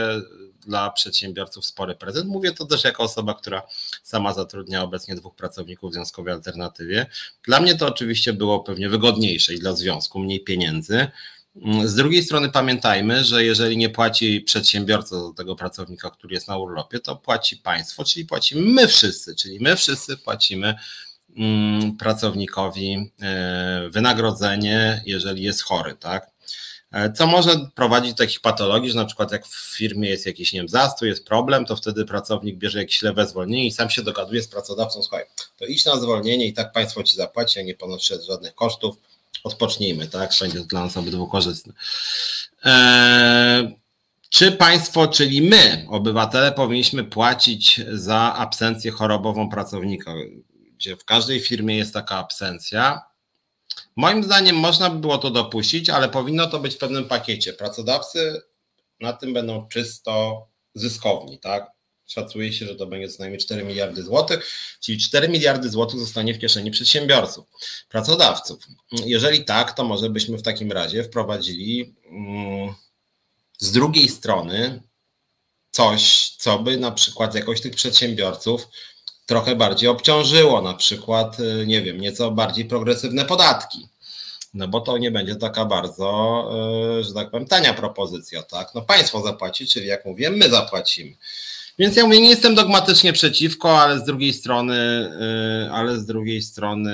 dla przedsiębiorców spory prezent. Mówię to też jako osoba, która sama zatrudnia obecnie dwóch pracowników w związkowej alternatywie. Dla mnie to oczywiście było pewnie wygodniejsze i dla związku, mniej pieniędzy. Z drugiej strony pamiętajmy, że jeżeli nie płaci przedsiębiorca za tego pracownika, który jest na urlopie, to płaci państwo, czyli płacimy my wszyscy, czyli my wszyscy płacimy mm, pracownikowi e, wynagrodzenie, jeżeli jest chory, tak? E, co może prowadzić do takich patologii, że na przykład jak w firmie jest jakiś nie wiem, zastój, jest problem, to wtedy pracownik bierze jakieś lewe zwolnienie i sam się dogaduje z pracodawcą, słuchaj, to idź na zwolnienie i tak państwo ci zapłaci, a nie ponoszę żadnych kosztów, odpocznijmy, tak? To dla nas obydwu korzystne. Eee, czy państwo, czyli my, obywatele, powinniśmy płacić za absencję chorobową pracownika, gdzie w każdej firmie jest taka absencja? Moim zdaniem można by było to dopuścić, ale powinno to być w pewnym pakiecie. Pracodawcy na tym będą czysto zyskowni, tak? Szacuje się, że to będzie co najmniej 4 miliardy złotych, czyli 4 miliardy złotych zostanie w kieszeni przedsiębiorców, pracodawców. Jeżeli tak, to może byśmy w takim razie wprowadzili mm, z drugiej strony coś, co by na przykład jakoś tych przedsiębiorców trochę bardziej obciążyło, na przykład, y, nie wiem, nieco bardziej progresywne podatki. No bo to nie będzie taka bardzo, y, że tak powiem, tania propozycja, tak? No państwo zapłaci, czyli jak mówię, my zapłacimy. Więc ja mówię, nie jestem dogmatycznie przeciwko, ale z drugiej strony, y, ale z drugiej strony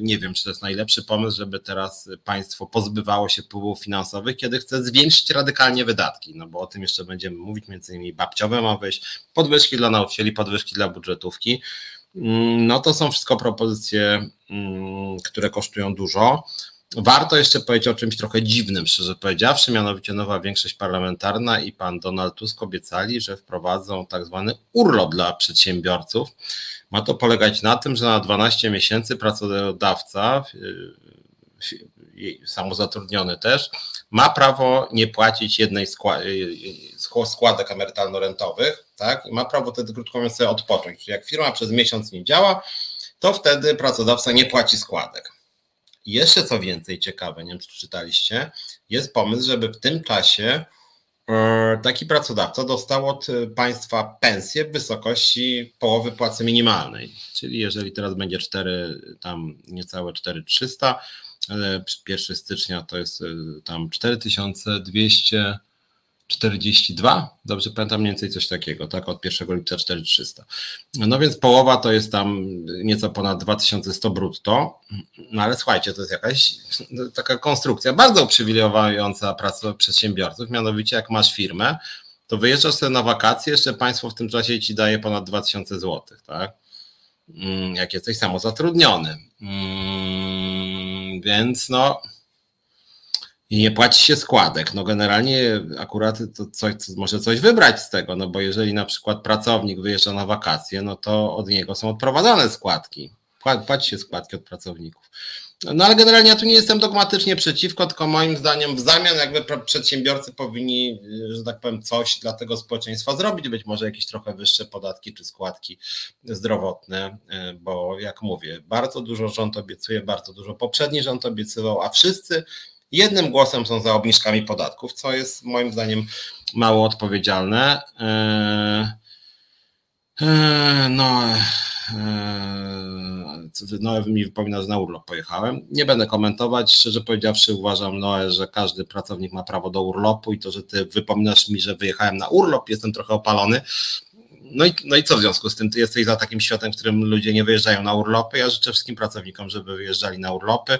nie wiem, czy to jest najlepszy pomysł, żeby teraz państwo pozbywało się wpływów finansowych, kiedy chce zwiększyć radykalnie wydatki, no bo o tym jeszcze będziemy mówić, między innymi babciowe ma wyjść, podwyżki dla nauczycieli, podwyżki dla budżetówki. Mm, no to są wszystko propozycje, mm, które kosztują dużo. Warto jeszcze powiedzieć o czymś trochę dziwnym, szczerze powiedziawszy, mianowicie nowa większość parlamentarna i pan Donald Tusk obiecali, że wprowadzą tak zwany urlop dla przedsiębiorców. Ma to polegać na tym, że na 12 miesięcy pracodawca, samozatrudniony też, ma prawo nie płacić jednej składek emerytalno-rentowych, tak? I ma prawo wtedy, krótko mówiąc, sobie odpocząć. Czyli jak firma przez miesiąc nie działa, to wtedy pracodawca nie płaci składek. Jeszcze co więcej ciekawe, nie wiem czy czytaliście, jest pomysł, żeby w tym czasie e, taki pracodawca dostał od państwa pensję w wysokości połowy płacy minimalnej. Czyli jeżeli teraz będzie 4, tam niecałe 4300, 1 stycznia to jest tam 4200 42, dobrze pamiętam mniej więcej coś takiego, tak, od 1 lipca 4300. No więc połowa to jest tam nieco ponad 2100 brutto, no ale słuchajcie, to jest jakaś taka konstrukcja bardzo uprzywilejowująca pracę przedsiębiorców, mianowicie jak masz firmę, to wyjeżdżasz sobie na wakacje, jeszcze państwo w tym czasie ci daje ponad 2000 zł, tak, mm, jak jesteś samozatrudniony. Mm, więc no i nie płaci się składek. No generalnie akurat to coś, może coś wybrać z tego, no bo jeżeli na przykład pracownik wyjeżdża na wakacje, no to od niego są odprowadzane składki. Płaci się składki od pracowników. No ale generalnie ja tu nie jestem dogmatycznie przeciwko, tylko moim zdaniem w zamian jakby przedsiębiorcy powinni, że tak powiem, coś dla tego społeczeństwa zrobić, być może jakieś trochę wyższe podatki czy składki zdrowotne, bo jak mówię, bardzo dużo rząd obiecuje, bardzo dużo poprzedni rząd obiecywał, a wszyscy jednym głosem są za obniżkami podatków, co jest moim zdaniem mało odpowiedzialne. E, e, no, e, Noe mi wypomina, że na urlop pojechałem. Nie będę komentować. Szczerze powiedziawszy, uważam, Noe, że każdy pracownik ma prawo do urlopu i to, że ty wypominasz mi, że wyjechałem na urlop, jestem trochę opalony. No i, no i co w związku z tym? Ty jesteś za takim światem, w którym ludzie nie wyjeżdżają na urlopy. Ja życzę wszystkim pracownikom, żeby wyjeżdżali na urlopy.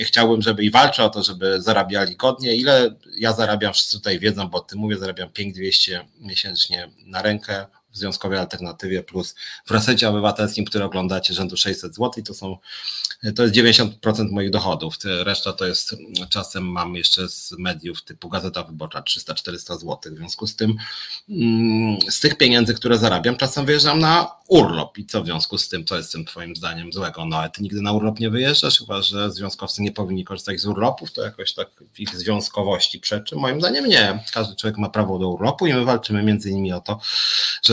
Chciałbym, żeby i walczę o to, żeby zarabiali godnie. Ile ja zarabiam, wszyscy tutaj wiedzą, bo ty mówię, zarabiam 5200 miesięcznie na rękę w Związkowej Alternatywie plus w resecie obywatelskim, który oglądacie rzędu 600 zł to są to jest 90% moich dochodów. Reszta to jest czasem mam jeszcze z mediów typu Gazeta Wyborcza 300-400 zł. W związku z tym mm, z tych pieniędzy, które zarabiam, czasem wyjeżdżam na urlop. I co w związku z tym, co jest tym twoim zdaniem złego? No ale ty nigdy na urlop nie wyjeżdżasz, chyba że związkowcy nie powinni korzystać z urlopów, to jakoś tak ich związkowości przeczy. Moim zdaniem nie. Każdy człowiek ma prawo do urlopu i my walczymy między innymi o to,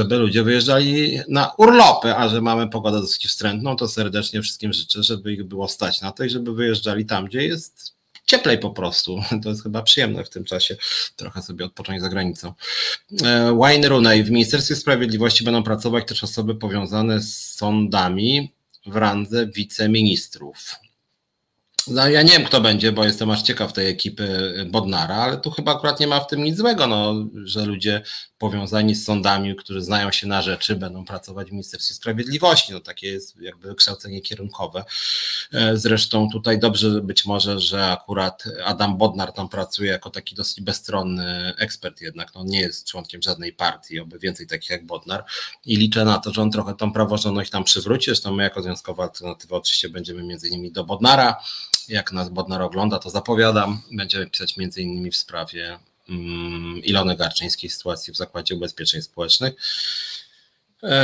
żeby ludzie wyjeżdżali na urlopy, a że mamy pogodę dosyć wstrętną, to serdecznie wszystkim życzę, żeby ich było stać na to i żeby wyjeżdżali tam, gdzie jest cieplej po prostu. To jest chyba przyjemne w tym czasie trochę sobie odpocząć za granicą. E, Wayne Rooney. W Ministerstwie Sprawiedliwości będą pracować też osoby powiązane z sądami w randze wiceministrów. No, ja nie wiem, kto będzie, bo jestem aż ciekaw tej ekipy Bodnara, ale tu chyba akurat nie ma w tym nic złego, no, że ludzie powiązani z sądami, którzy znają się na rzeczy, będą pracować w Ministerstwie Sprawiedliwości. No, takie jest jakby kształcenie kierunkowe. E, zresztą tutaj dobrze być może, że akurat Adam Bodnar tam pracuje jako taki dosyć bezstronny ekspert jednak, no, nie jest członkiem żadnej partii, oby więcej takich jak Bodnar i liczę na to, że on trochę tą praworządność tam przywróci. Zresztą my jako Związkowa Alternatywa oczywiście będziemy między innymi do Bodnara jak nas Bodnar ogląda, to zapowiadam. Będziemy pisać innymi w sprawie um, Ilony Garczyńskiej sytuacji w Zakładzie Ubezpieczeń Społecznych. Eee,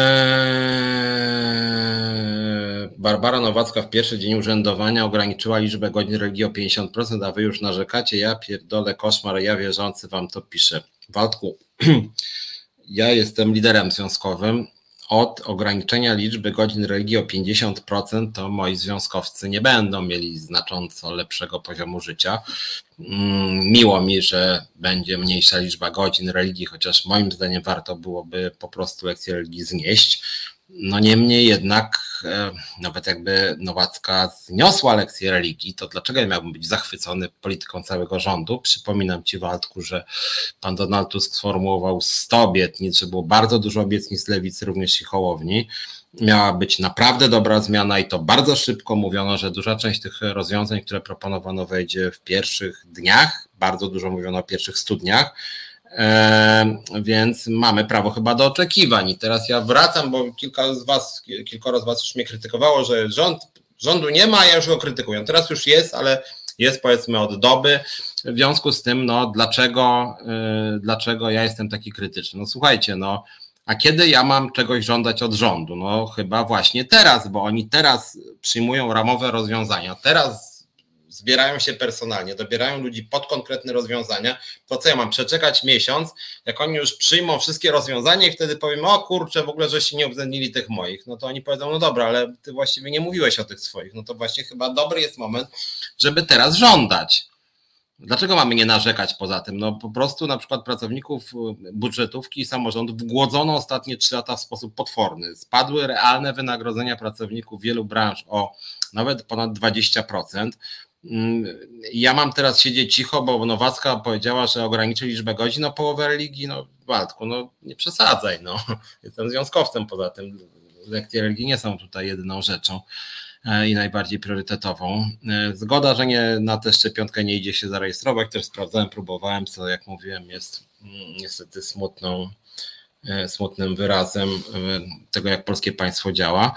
Barbara Nowacka w pierwszy dzień urzędowania ograniczyła liczbę godzin religii o 50%, a wy już narzekacie. Ja pierdolę koszmar, ja wierzący wam to piszę. Waldku, ja jestem liderem związkowym od ograniczenia liczby godzin religii o 50%, to moi związkowcy nie będą mieli znacząco lepszego poziomu życia. Mm, miło mi, że będzie mniejsza liczba godzin religii, chociaż moim zdaniem warto byłoby po prostu lekcję religii znieść. No niemniej jednak, e, nawet jakby Nowacka zniosła lekcję religii, to dlaczego ja miałbym być zachwycony polityką całego rządu? Przypominam Ci, Waldku, że pan Donald Tusk sformułował 100 obietnic, że było bardzo dużo obietnic lewicy, również i Hołowni. Miała być naprawdę dobra zmiana i to bardzo szybko mówiono, że duża część tych rozwiązań, które proponowano, wejdzie w pierwszych dniach. Bardzo dużo mówiono o pierwszych studniach więc mamy prawo chyba do oczekiwań. I teraz ja wracam, bo kilka z was, kilkoro z was już mnie krytykowało, że rząd, rządu nie ma, ja już go krytykuję. Teraz już jest, ale jest powiedzmy od doby. W związku z tym, no dlaczego, yy, dlaczego ja jestem taki krytyczny? No słuchajcie, no a kiedy ja mam czegoś żądać od rządu? No chyba właśnie teraz, bo oni teraz przyjmują ramowe rozwiązania, teraz zbierają się personalnie, dobierają ludzi pod konkretne rozwiązania, to co ja mam przeczekać miesiąc, jak oni już przyjmą wszystkie rozwiązania i wtedy powiem, o kurczę, w ogóle żeście nie uwzględnili tych moich, no to oni powiedzą, no dobra, ale ty właściwie nie mówiłeś o tych swoich, no to właśnie chyba dobry jest moment, żeby teraz żądać. Dlaczego mamy nie narzekać poza tym? No po prostu na przykład pracowników budżetówki i samorządów głodzono ostatnie trzy lata w sposób potworny. Spadły realne wynagrodzenia pracowników wielu branż o nawet ponad 20%. Mm, ja mam teraz siedzieć cicho, bo Nowacka powiedziała, że ograniczy liczbę godzin o połowę religii. No, Waldku, no nie przesadzaj. No. Jestem związkowcem poza tym. Lekcje religii nie są tutaj jedyną rzeczą e, i najbardziej priorytetową. E, zgoda, że nie, na tę szczepionkę nie idzie się zarejestrować, też sprawdzałem, próbowałem, co jak mówiłem jest mm, niestety smutną, e, smutnym wyrazem tego, jak polskie państwo działa.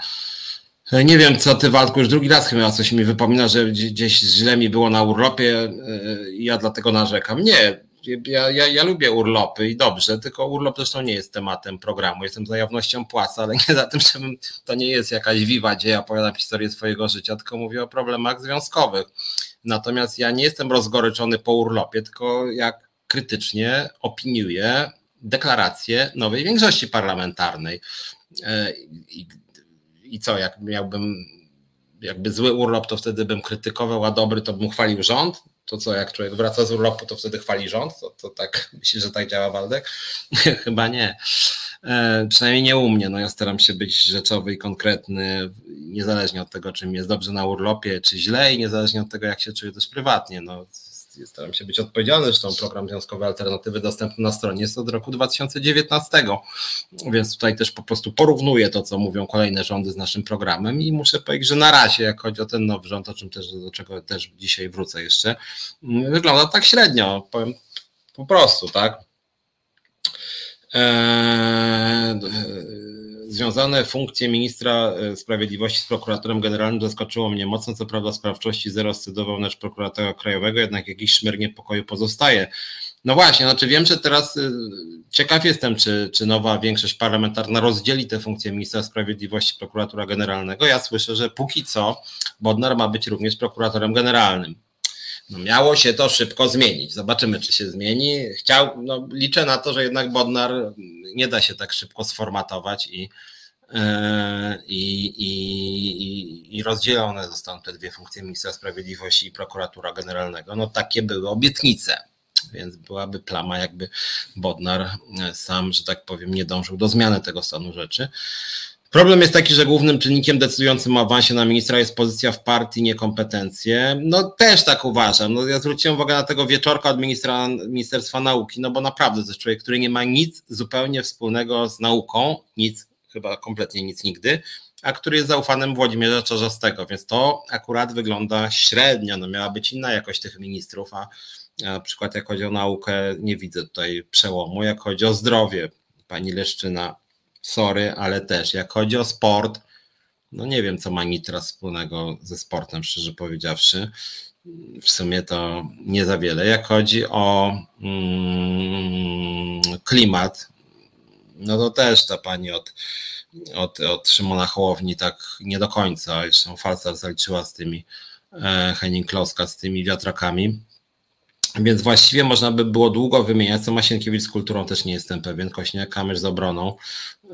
E, nie wiem, co ty, Waldku, już drugi raz chyba coś mi wypomina, że gdzieś źle mi było na urlopie e, i ja dlatego narzekam. Nie, ja, ja, ja lubię urlopy i dobrze, tylko urlop zresztą nie jest tematem programu. Jestem za jawnością płaca, ale nie za tym, że to nie jest jakaś wiwa, gdzie ja opowiadam historię swojego życia, tylko mówię o problemach związkowych. Natomiast ja nie jestem rozgoryczony po urlopie, tylko jak krytycznie opiniuję deklarację nowej większości parlamentarnej. E, i co, jak miałbym jakby zły urlop, to wtedy bym krytykował, a dobry to bym chwalił rząd. To co, jak człowiek wraca z urlopu, to wtedy chwali rząd? To, to tak, myślisz, że tak działa Waldek? Chyba nie. E, przynajmniej nie u mnie. No ja staram się być rzeczowy i konkretny, niezależnie od tego, czy mi jest dobrze na urlopie, czy źle i niezależnie od tego, jak się czuję też prywatnie. No, staram się być odpowiedzialny, zresztą program Związkowe Alternatywy dostępny na stronie jest od roku 2019, więc tutaj też po prostu porównuję to, co mówią kolejne rządy z naszym programem i muszę powiedzieć, że na razie, jak chodzi o ten nowy rząd, o czym też, do czego też dzisiaj wrócę jeszcze, wygląda tak średnio, powiem po prostu, tak. Eee, związane funkcje ministra e, sprawiedliwości z prokuratorem generalnym zaskoczyło mnie mocno. Co prawda sprawczości zero scydował nasz prokuratora krajowego, jednak jakiś szmer niepokoju pozostaje. No właśnie, znaczy wiem, że teraz e, ciekaw jestem, czy, czy nowa większość parlamentarna rozdzieli te funkcje ministra sprawiedliwości, prokuratora generalnego. Ja słyszę, że póki co Bodnar ma być również prokuratorem generalnym. No miało się to szybko zmienić. Zobaczymy, czy się zmieni. Chciał, no liczę na to, że jednak Bodnar nie da się tak szybko sformatować i, e, i, i, i rozdzielone zostaną te dwie funkcje ministra sprawiedliwości i prokuratura generalnego. No takie były obietnice. Więc byłaby plama, jakby Bodnar sam, że tak powiem, nie dążył do zmiany tego stanu rzeczy. Problem jest taki, że głównym czynnikiem decydującym o awansie na ministra jest pozycja w partii, niekompetencje. No też tak uważam. No, ja zwróciłem uwagę na tego wieczorka od ministra, Ministerstwa Nauki, no bo naprawdę to jest człowiek, który nie ma nic zupełnie wspólnego z nauką, nic, chyba kompletnie nic nigdy, a który jest zaufanym Włodzimierza Czarzastego, więc to akurat wygląda średnio. No miała być inna jakość tych ministrów, a na przykład jak chodzi o naukę, nie widzę tutaj przełomu. Jak chodzi o zdrowie, pani Leszczyna sorry, ale też jak chodzi o sport, no nie wiem, co ma Nitra wspólnego ze sportem, szczerze powiedziawszy. W sumie to nie za wiele. Jak chodzi o mm, klimat, no to też ta pani od, od, od Szymona Hołowni tak nie do końca. Zresztą Falsa zaliczyła z tymi e, Henning Kloska z tymi wiatrakami. Więc właściwie można by było długo wymieniać, co Masienkiewicz z kulturą też nie jestem pewien, Kośniak Kamysz z obroną.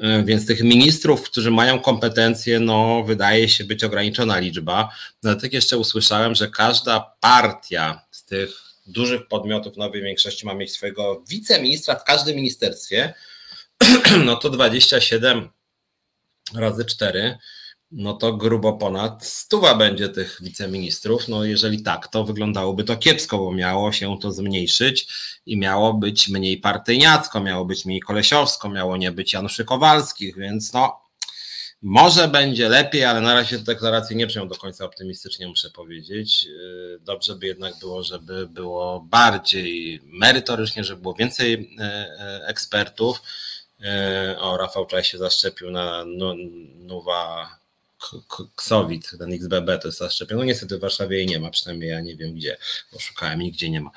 E, więc tych ministrów, którzy mają kompetencje, no wydaje się być ograniczona liczba. Dlatego jeszcze usłyszałem, że każda partia z tych dużych podmiotów nowej większości ma mieć swojego wiceministra w każdym ministerstwie. No to 27 razy 4 no to grubo ponad stuwa będzie tych wiceministrów. No jeżeli tak, to wyglądałoby to kiepsko, bo miało się to zmniejszyć i miało być mniej partyjniacko, miało być mniej kolesiowsko, miało nie być Januszy Kowalskich, więc no może będzie lepiej, ale na razie deklaracje nie brzmią do końca optymistycznie, muszę powiedzieć. Yy, dobrze by jednak było, żeby było bardziej merytorycznie, żeby było więcej yy, yy, ekspertów. O, Rafał Czaj się zaszczepił na Nowa Ksowit, ten XBB to jest zaszczepiony. No niestety w Warszawie jej nie ma, przynajmniej ja nie wiem gdzie, bo szukałem, nigdzie nie ma.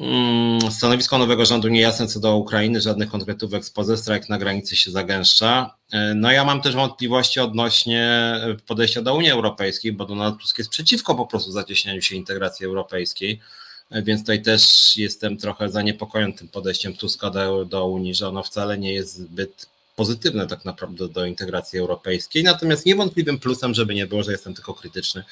Mm, stanowisko nowego rządu niejasne co do Ukrainy, żadnych konkretów ekspozy, strajk na granicy się zagęszcza. E, no ja mam też wątpliwości odnośnie podejścia do Unii Europejskiej, bo Donald Tusk jest przeciwko po prostu zacieśnianiu się integracji europejskiej, e, więc tutaj też jestem trochę zaniepokojony tym podejściem Tuska do, do Unii, że ono wcale nie jest zbyt pozytywne tak naprawdę do integracji europejskiej. Natomiast niewątpliwym plusem, żeby nie było, że jestem tylko krytyczny,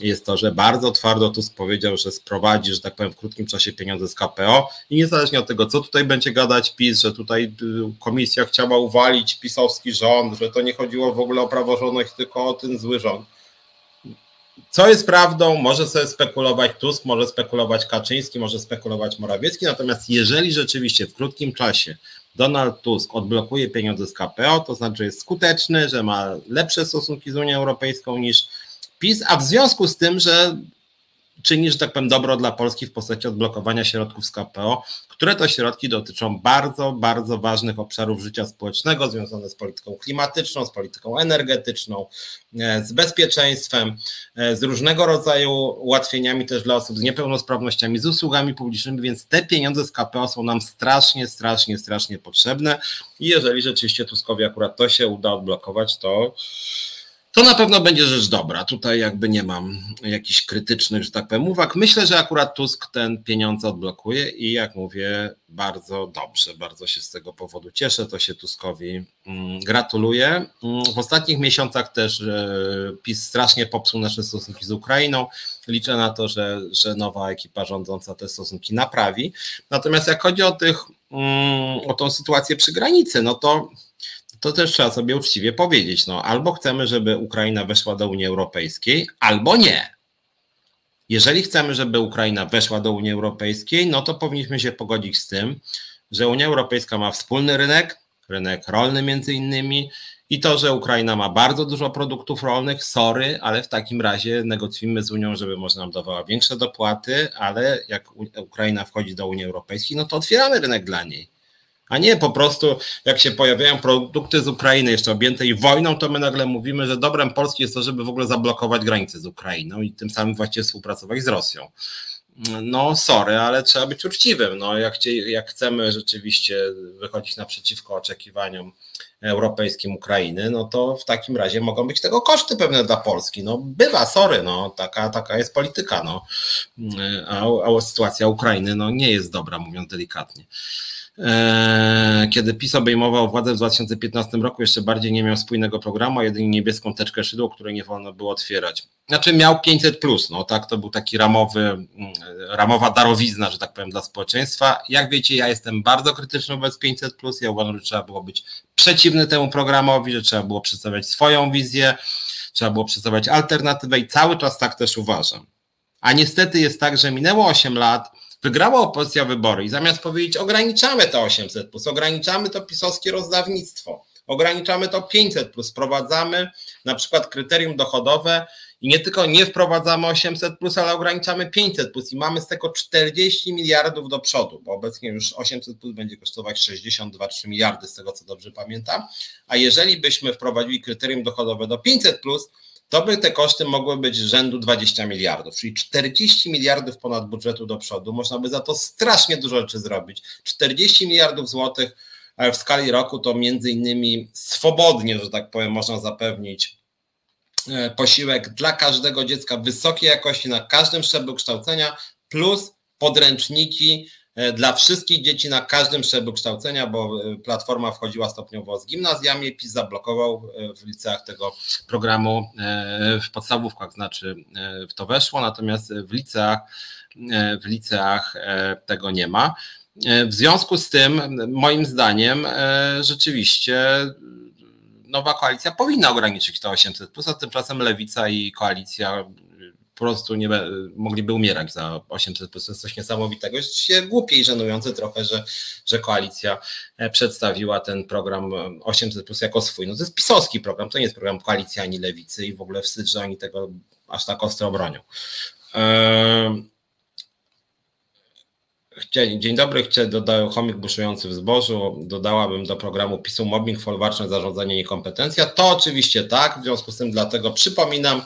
jest to, że bardzo twardo Tusk powiedział, że sprowadzi, że tak powiem, w krótkim czasie pieniądze z KPO i niezależnie od tego, co tutaj będzie gadać PiS, że tutaj y, komisja chciała uwalić pisowski rząd, że to nie chodziło w ogóle o praworządność, tylko o ten zły rząd. Co jest prawdą, może sobie spekulować Tusk, może spekulować Kaczyński, może spekulować Morawiecki, natomiast jeżeli rzeczywiście w krótkim czasie Donald Tusk odblokuje pieniądze z KPO, to znaczy, jest skuteczny, że ma lepsze stosunki z Unią Europejską niż PiS, a w związku z tym, że czyni, że tak powiem, dobro dla Polski w postaci odblokowania środków z KPO, które to środki dotyczą bardzo, bardzo ważnych obszarów życia społecznego, związane z polityką klimatyczną, z polityką energetyczną, e, z bezpieczeństwem, e, z różnego rodzaju ułatwieniami też dla osób z niepełnosprawnościami, z usługami publicznymi, więc te pieniądze z KPO są nam strasznie, strasznie, strasznie potrzebne. I jeżeli rzeczywiście Tuskowi akurat to się uda odblokować, to to na pewno będzie rzecz dobra. Tutaj jakby nie mam jakichś krytycznych, że tak powiem, uwag. Myślę, że akurat Tusk ten pieniądze odblokuje i jak mówię, bardzo dobrze, bardzo się z tego powodu cieszę. To się Tuskowi mm, gratuluję. Mm, w ostatnich miesiącach też PiS strasznie popsuł nasze stosunki z Ukrainą. Liczę na to, że, że nowa ekipa rządząca te stosunki naprawi. Natomiast jak chodzi o tych, mm, o tą sytuację przy granicy, no to to też trzeba sobie uczciwie powiedzieć. No, albo chcemy, żeby Ukraina weszła do Unii Europejskiej, albo nie. Jeżeli chcemy, żeby Ukraina weszła do Unii Europejskiej, no to powinniśmy się pogodzić z tym, że Unia Europejska ma wspólny rynek, rynek rolny między innymi, i to, że Ukraina ma bardzo dużo produktów rolnych, sorry, ale w takim razie negocjujmy z Unią, żeby można nam dawała większe dopłaty, ale jak Ukraina wchodzi do Unii Europejskiej, no to otwieramy rynek dla niej a nie po prostu jak się pojawiają produkty z Ukrainy jeszcze objętej wojną, to my nagle mówimy, że dobrem Polski jest to, żeby w ogóle zablokować granice z Ukrainą i tym samym właściwie współpracować z Rosją. No sorry, ale trzeba być uczciwym. No, jak, jak chcemy rzeczywiście wychodzić naprzeciwko oczekiwaniom europejskim Ukrainy, no to w takim razie mogą być tego koszty pewne dla Polski. No bywa, sorry, no taka, taka jest polityka, no. A, a sytuacja Ukrainy no, nie jest dobra, mówiąc delikatnie. E, kiedy PiS obejmował władzę w 2015 roku, jeszcze bardziej nie miał spójnego programu, a jedynie niebieską teczkę szydło, której nie wolno było otwierać. Znaczy miał 500 plus, no tak, to był taki ramowy, mm, ramowa darowizna, że tak powiem, dla społeczeństwa. Jak wiecie, ja jestem bardzo krytyczny wobec 500 plus. Ja uważam, że trzeba było być przeciwny temu programowi, że trzeba było przedstawiać swoją wizję, trzeba było przedstawiać alternatywę i cały czas tak też uważam. A niestety jest tak, że minęło 8 lat, Wygrała opozycja wybory i zamiast powiedzieć ograniczamy to 800, plus, ograniczamy to pisowskie rozdawnictwo, ograniczamy to 500, plus, wprowadzamy na przykład kryterium dochodowe i nie tylko nie wprowadzamy 800, plus, ale ograniczamy 500, plus, i mamy z tego 40 miliardów do przodu, bo obecnie już 800 plus będzie kosztować 62-3 miliardy, z tego co dobrze pamiętam. A jeżeli byśmy wprowadzili kryterium dochodowe do 500, plus, to by te koszty mogły być rzędu 20 miliardów, czyli 40 miliardów ponad budżetu do przodu. Można by za to strasznie dużo rzeczy zrobić. 40 miliardów złotych w skali roku to między innymi swobodnie, że tak powiem, można zapewnić e, posiłek dla każdego dziecka wysokiej jakości na każdym szczeblu kształcenia, plus podręczniki E, dla wszystkich dzieci na każdym szczeblu kształcenia, bo e, platforma wchodziła stopniowo z gimnazjami, PiS zablokował e, w liceach tego programu, w podstawówkach znaczy w to weszło, natomiast w liceach, w liceach tego nie ma. W związku z tym, moim zdaniem, rzeczywiście nowa koalicja powinna ograniczyć to 800, a tymczasem lewica i koalicja po prostu nie, mogliby umierać za 800 plus. To jest coś niesamowitego. Jest się głupie i żenujące trochę, że, że koalicja e, przedstawiła ten program 800 plus jako swój. No to jest pisowski program, to nie jest program koalicji ani lewicy i w ogóle wstyd, że oni tego aż tak ostro bronią. Dzień dobry, chcę dodać chomik buszujący w zbożu. Dodałabym do programu PiSu mobbing, folwarczne zarządzanie i kompetencja. To oczywiście tak, w związku z tym dlatego przypominam,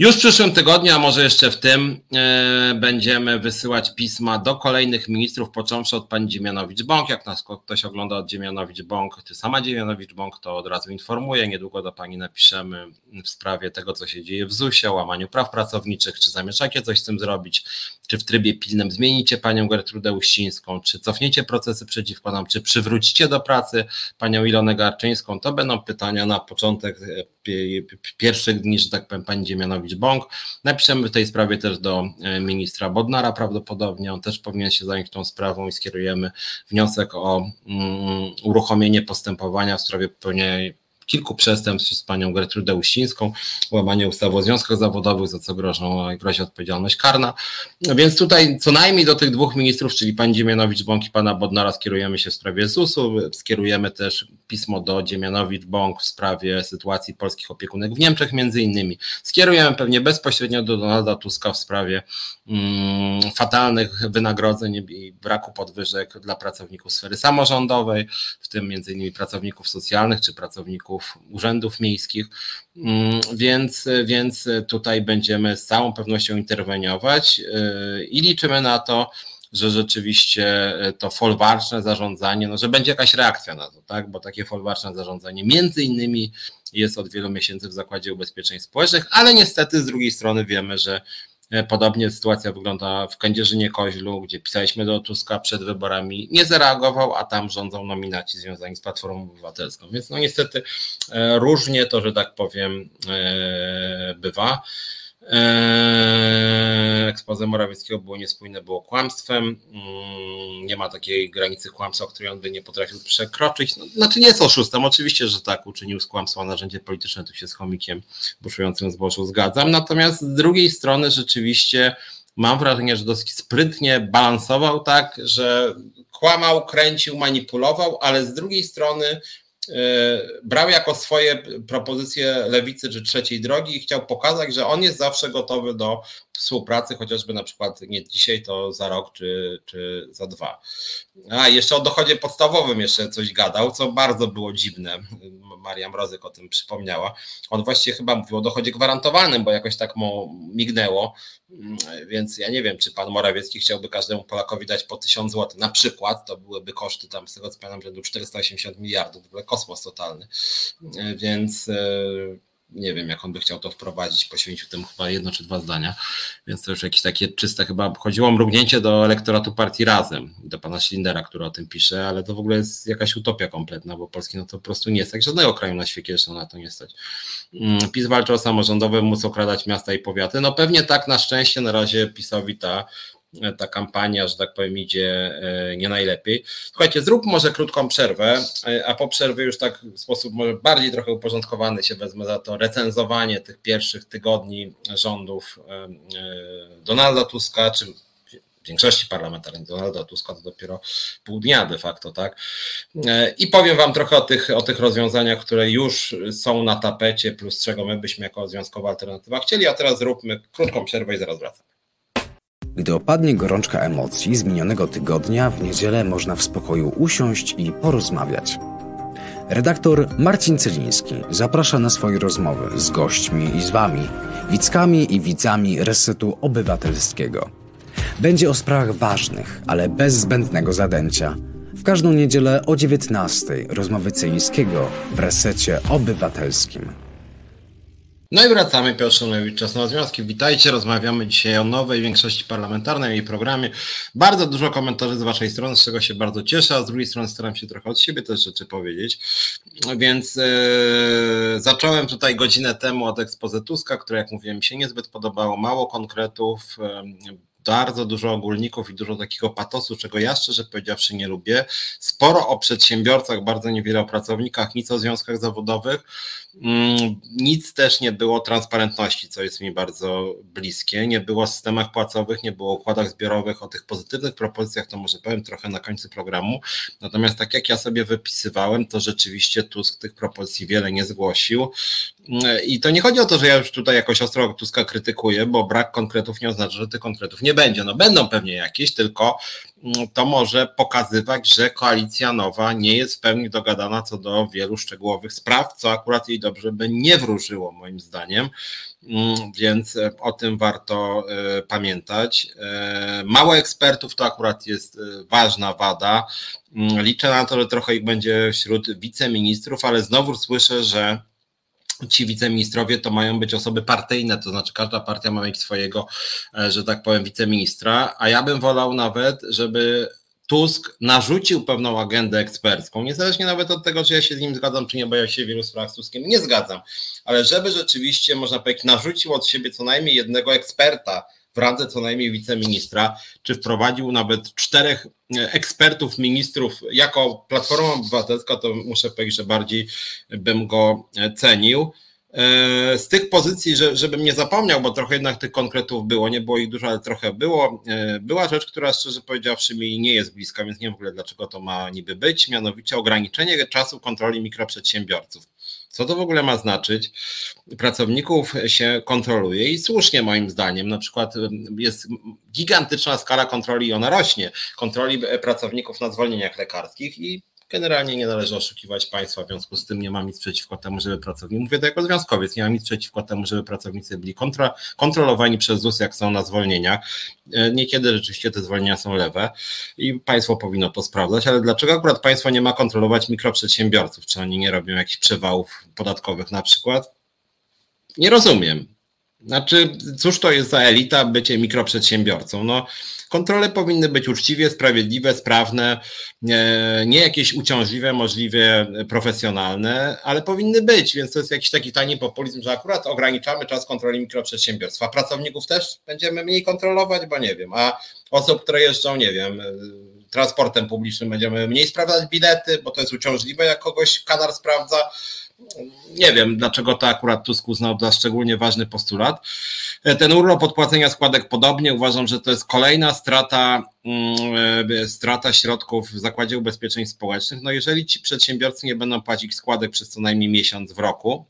Już w przyszłym tygodniu, a może jeszcze w tym, e, będziemy wysyłać pisma do kolejnych ministrów, począwszy od pani Dziemianowicz-Bąk. Jak nas ktoś ogląda od Dziemianowicz-Bąk, czy sama Dziemianowicz-Bąk, to od razu informuję. Niedługo do pani napiszemy w sprawie tego, co się dzieje w ZUS-ie, łamaniu praw pracowniczych, czy zamierzacie coś z tym zrobić, czy w trybie pilnym zmienicie panią Gertrudę Uścińską, czy cofniecie procesy przeciwko nam, czy przywrócicie do pracy panią Ilonę Garczyńską. To będą pytania na początek e, pierwszych dni, że tak powiem, pani Dziemianowicz-Bąk. Napiszemy w tej sprawie też do e, ministra Bodnara prawdopodobnie, on też powinien się zająć tą sprawą i skierujemy wniosek o um, uruchomienie postępowania w sprawie popełnienia kilku przestępstw z panią Gertrudę Uścińską, łamanie ustawy o związkach zawodowych, za co grożą, grozi odpowiedzialność karna. Więc tutaj co najmniej do tych dwóch ministrów, czyli pani Dziemianowicz-Bąk i pana Bodnara skierujemy się w sprawie ZUS-u, skierujemy też pismo do Dziemianowicz-Bąk w sprawie sytuacji polskich opiekunek w Niemczech między innymi. Skierujemy pewnie bezpośrednio do Donalda Tuska w sprawie mm, fatalnych wynagrodzeń i braku podwyżek dla pracowników sfery samorządowej, w tym między innymi pracowników socjalnych czy pracowników urzędów miejskich, mm, więc, więc tutaj będziemy z całą pewnością interweniować yy, i liczymy na to, że rzeczywiście to folwarczne zarządzanie, no, że będzie jakaś reakcja na to, tak? bo takie folwarczne zarządzanie między innymi jest od wielu miesięcy w Zakładzie Ubezpieczeń Społecznych, ale niestety z drugiej strony wiemy, że E, podobnie sytuacja wygląda w Kędzierzynie-Koźlu, gdzie pisaliśmy do Tuska przed wyborami, nie zareagował, a tam rządzą nominaci związani z Platformą Obywatelską. Więc no niestety e, różnie to, że tak powiem, e, bywa. Eee, ekspoze Morawieckiego było niespójne, było kłamstwem. Mm, nie ma takiej granicy kłamstwa, której on by nie potrafił przekroczyć. No, znaczy nie jest oszustem, oczywiście, że tak, uczynił z kłamstwa narzędzie polityczne, tu się z chomikiem buszującym zbożu zgadzam. Natomiast z drugiej strony rzeczywiście mam wrażenie, że dosyć sprytnie balansował tak, że kłamał, kręcił, manipulował, ale z drugiej strony brał jako swoje propozycje lewicy czy trzeciej drogi i chciał pokazać, że on jest zawsze gotowy do współpracy, chociażby na przykład nie dzisiaj, to za rok czy, czy za dwa. A jeszcze o dochodzie podstawowym jeszcze coś gadał, co bardzo było dziwne. Maria Mrozyk o tym przypomniała. On właściwie chyba mówił o dochodzie gwarantowanym, bo jakoś tak mu mignęło, więc ja nie wiem, czy pan Morawiecki chciałby każdemu Polakowi dać po 1000 zł. Na przykład to byłyby koszty tam z tego co pamiętam rzędu 480 miliardów, w kosmos totalny. Więc e, nie wiem, jak on by chciał to wprowadzić, poświęcił temu chyba jedno czy dwa zdania, więc to już jakieś takie czyste, chyba chodziło o mrugnięcie do elektoratu partii Razem, do pana Schindera, który o tym pisze, ale to w ogóle jest jakaś utopia kompletna, bo Polski no to po prostu nie jest, jak żadnego kraju na świecie jeszcze na to nie stać. Mm, PiS walczy o samorządowe, móc okradać miasta i powiaty, no pewnie tak na szczęście na razie PiSowi ta ta kampania, że tak powiem, idzie e, nie najlepiej. Słuchajcie, zrób może krótką przerwę, e, a po przerwie już tak w sposób może bardziej trochę uporządkowany się wezmę za to recenzowanie tych pierwszych tygodni rządów e, Donalda Tuska, czy większości parlamentarnej Donalda Tuska to dopiero pół dnia de facto, tak? I powiem Wam trochę o tych, o tych rozwiązaniach, które już są na tapecie, plus czego my byśmy jako Związkowa Alternatywa chcieli, a teraz zróbmy krótką przerwę i zaraz wracamy. Gdy opadnie gorączka emocji z minionego tygodnia, w niedzielę można w spokoju usiąść i porozmawiać. Redaktor Marcin Celiński zaprasza na swoje rozmowy z gośćmi i z Wami, widzkami i widzami Resetu Obywatelskiego. Będzie o sprawach ważnych, ale bez zbędnego zadęcia. W każdą niedzielę o 19:00 rozmowy Celińskiego w Resecie Obywatelskim. No i wracamy, Piotr Szumlewicz, Czas na Związki. Witajcie, rozmawiamy dzisiaj o nowej większości parlamentarnej i programie. Bardzo dużo komentarzy z Waszej strony, z czego się bardzo cieszę, a z drugiej strony staram się trochę od siebie też rzeczy powiedzieć. Więc yy, zacząłem tutaj godzinę temu od ekspozytuska, które jak mówiłem mi się niezbyt podobało, mało konkretów, yy, bardzo dużo ogólników i dużo takiego patosu, czego ja szczerze powiedziawszy nie lubię. Sporo o przedsiębiorcach, bardzo niewiele o pracownikach, nic o związkach zawodowych. Mm, nic też nie było transparentności, co jest mi bardzo bliskie. Nie było systemach płacowych, nie było układach zbiorowych. O tych pozytywnych propozycjach to może powiem trochę na końcu programu. Natomiast tak jak ja sobie wypisywałem, to rzeczywiście Tusk tych propozycji wiele nie zgłosił. I to nie chodzi o to, że ja już tutaj jakoś ostro Tuska krytykuję, bo brak konkretów nie oznacza, że tych konkretów nie nie będzie. No będą pewnie jakieś, tylko mm, to może pokazywać, że koalicja nowa nie jest w pełni dogadana co do wielu szczegółowych spraw, co akurat jej dobrze by nie wróżyło, moim zdaniem. Mm, więc e, o tym warto e, pamiętać. E, mało ekspertów to akurat jest ważna wada. Mm, liczę na to, że trochę ich będzie wśród wiceministrów, ale znowu słyszę, że ci wiceministrowie to mają być osoby partyjne, to znaczy każda partia ma mieć swojego, że tak powiem, wiceministra, a ja bym wolał nawet, żeby Tusk narzucił pewną agendę ekspercką, niezależnie nawet od tego, czy ja się z nim zgadzam, czy nie, bo ja się w wielu sprawach z Tuskiem nie zgadzam, ale żeby rzeczywiście, można powiedzieć, narzucił od siebie co najmniej jednego eksperta w randze co najmniej wiceministra, czy wprowadził nawet czterech e, ekspertów, ministrów jako Platforma Obywatelska, to muszę powiedzieć, że bardziej bym go e, cenił. E, z tych pozycji, że, żebym nie zapomniał, bo trochę jednak tych konkretów było, nie było ich dużo, ale trochę było, była rzecz, która szczerze powiedziawszy mi nie jest bliska, więc nie wiem w ogóle dlaczego to ma niby być, mianowicie ograniczenie czasu kontroli mikroprzedsiębiorców. Co to w ogóle ma znaczyć? Pracowników się kontroluje i słusznie moim zdaniem. Na przykład e, jest gigantyczna skala kontroli i ona rośnie. Kontroli pracowników na zwolnieniach lekarskich i Generalnie nie należy oszukiwać państwa, w związku z tym nie mam nic przeciwko temu, żeby pracownicy, mówię to jako związkowiec, nie mam nic przeciwko temu, żeby pracownicy byli kontra, kontrolowani przez ZUS, jak są na zwolnieniach. E, niekiedy rzeczywiście te zwolnienia są lewe i państwo powinno to sprawdzać, ale dlaczego akurat państwo nie ma kontrolować mikroprzedsiębiorców? Czy oni nie robią jakichś przewałów podatkowych na przykład? Nie rozumiem. Znaczy, cóż to jest za elita bycie mikroprzedsiębiorcą? No, Kontrole powinny być uczciwie, sprawiedliwe, sprawne, nie jakieś uciążliwe, możliwie profesjonalne, ale powinny być, więc to jest jakiś taki tani populizm, że akurat ograniczamy czas kontroli mikroprzedsiębiorstwa. Pracowników też będziemy mniej kontrolować, bo nie wiem, a osób, które jeżdżą, nie wiem, transportem publicznym będziemy mniej sprawdzać bilety, bo to jest uciążliwe, jak kogoś kanar sprawdza nie wiem, dlaczego to akurat Tusk uznał za szczególnie ważny postulat. E, ten urlop odpłacenia składek podobnie uważam, że to jest kolejna strata, mm, e, strata środków w Zakładzie Ubezpieczeń Społecznych. No jeżeli ci przedsiębiorcy nie będą płacić składek przez co najmniej miesiąc w roku,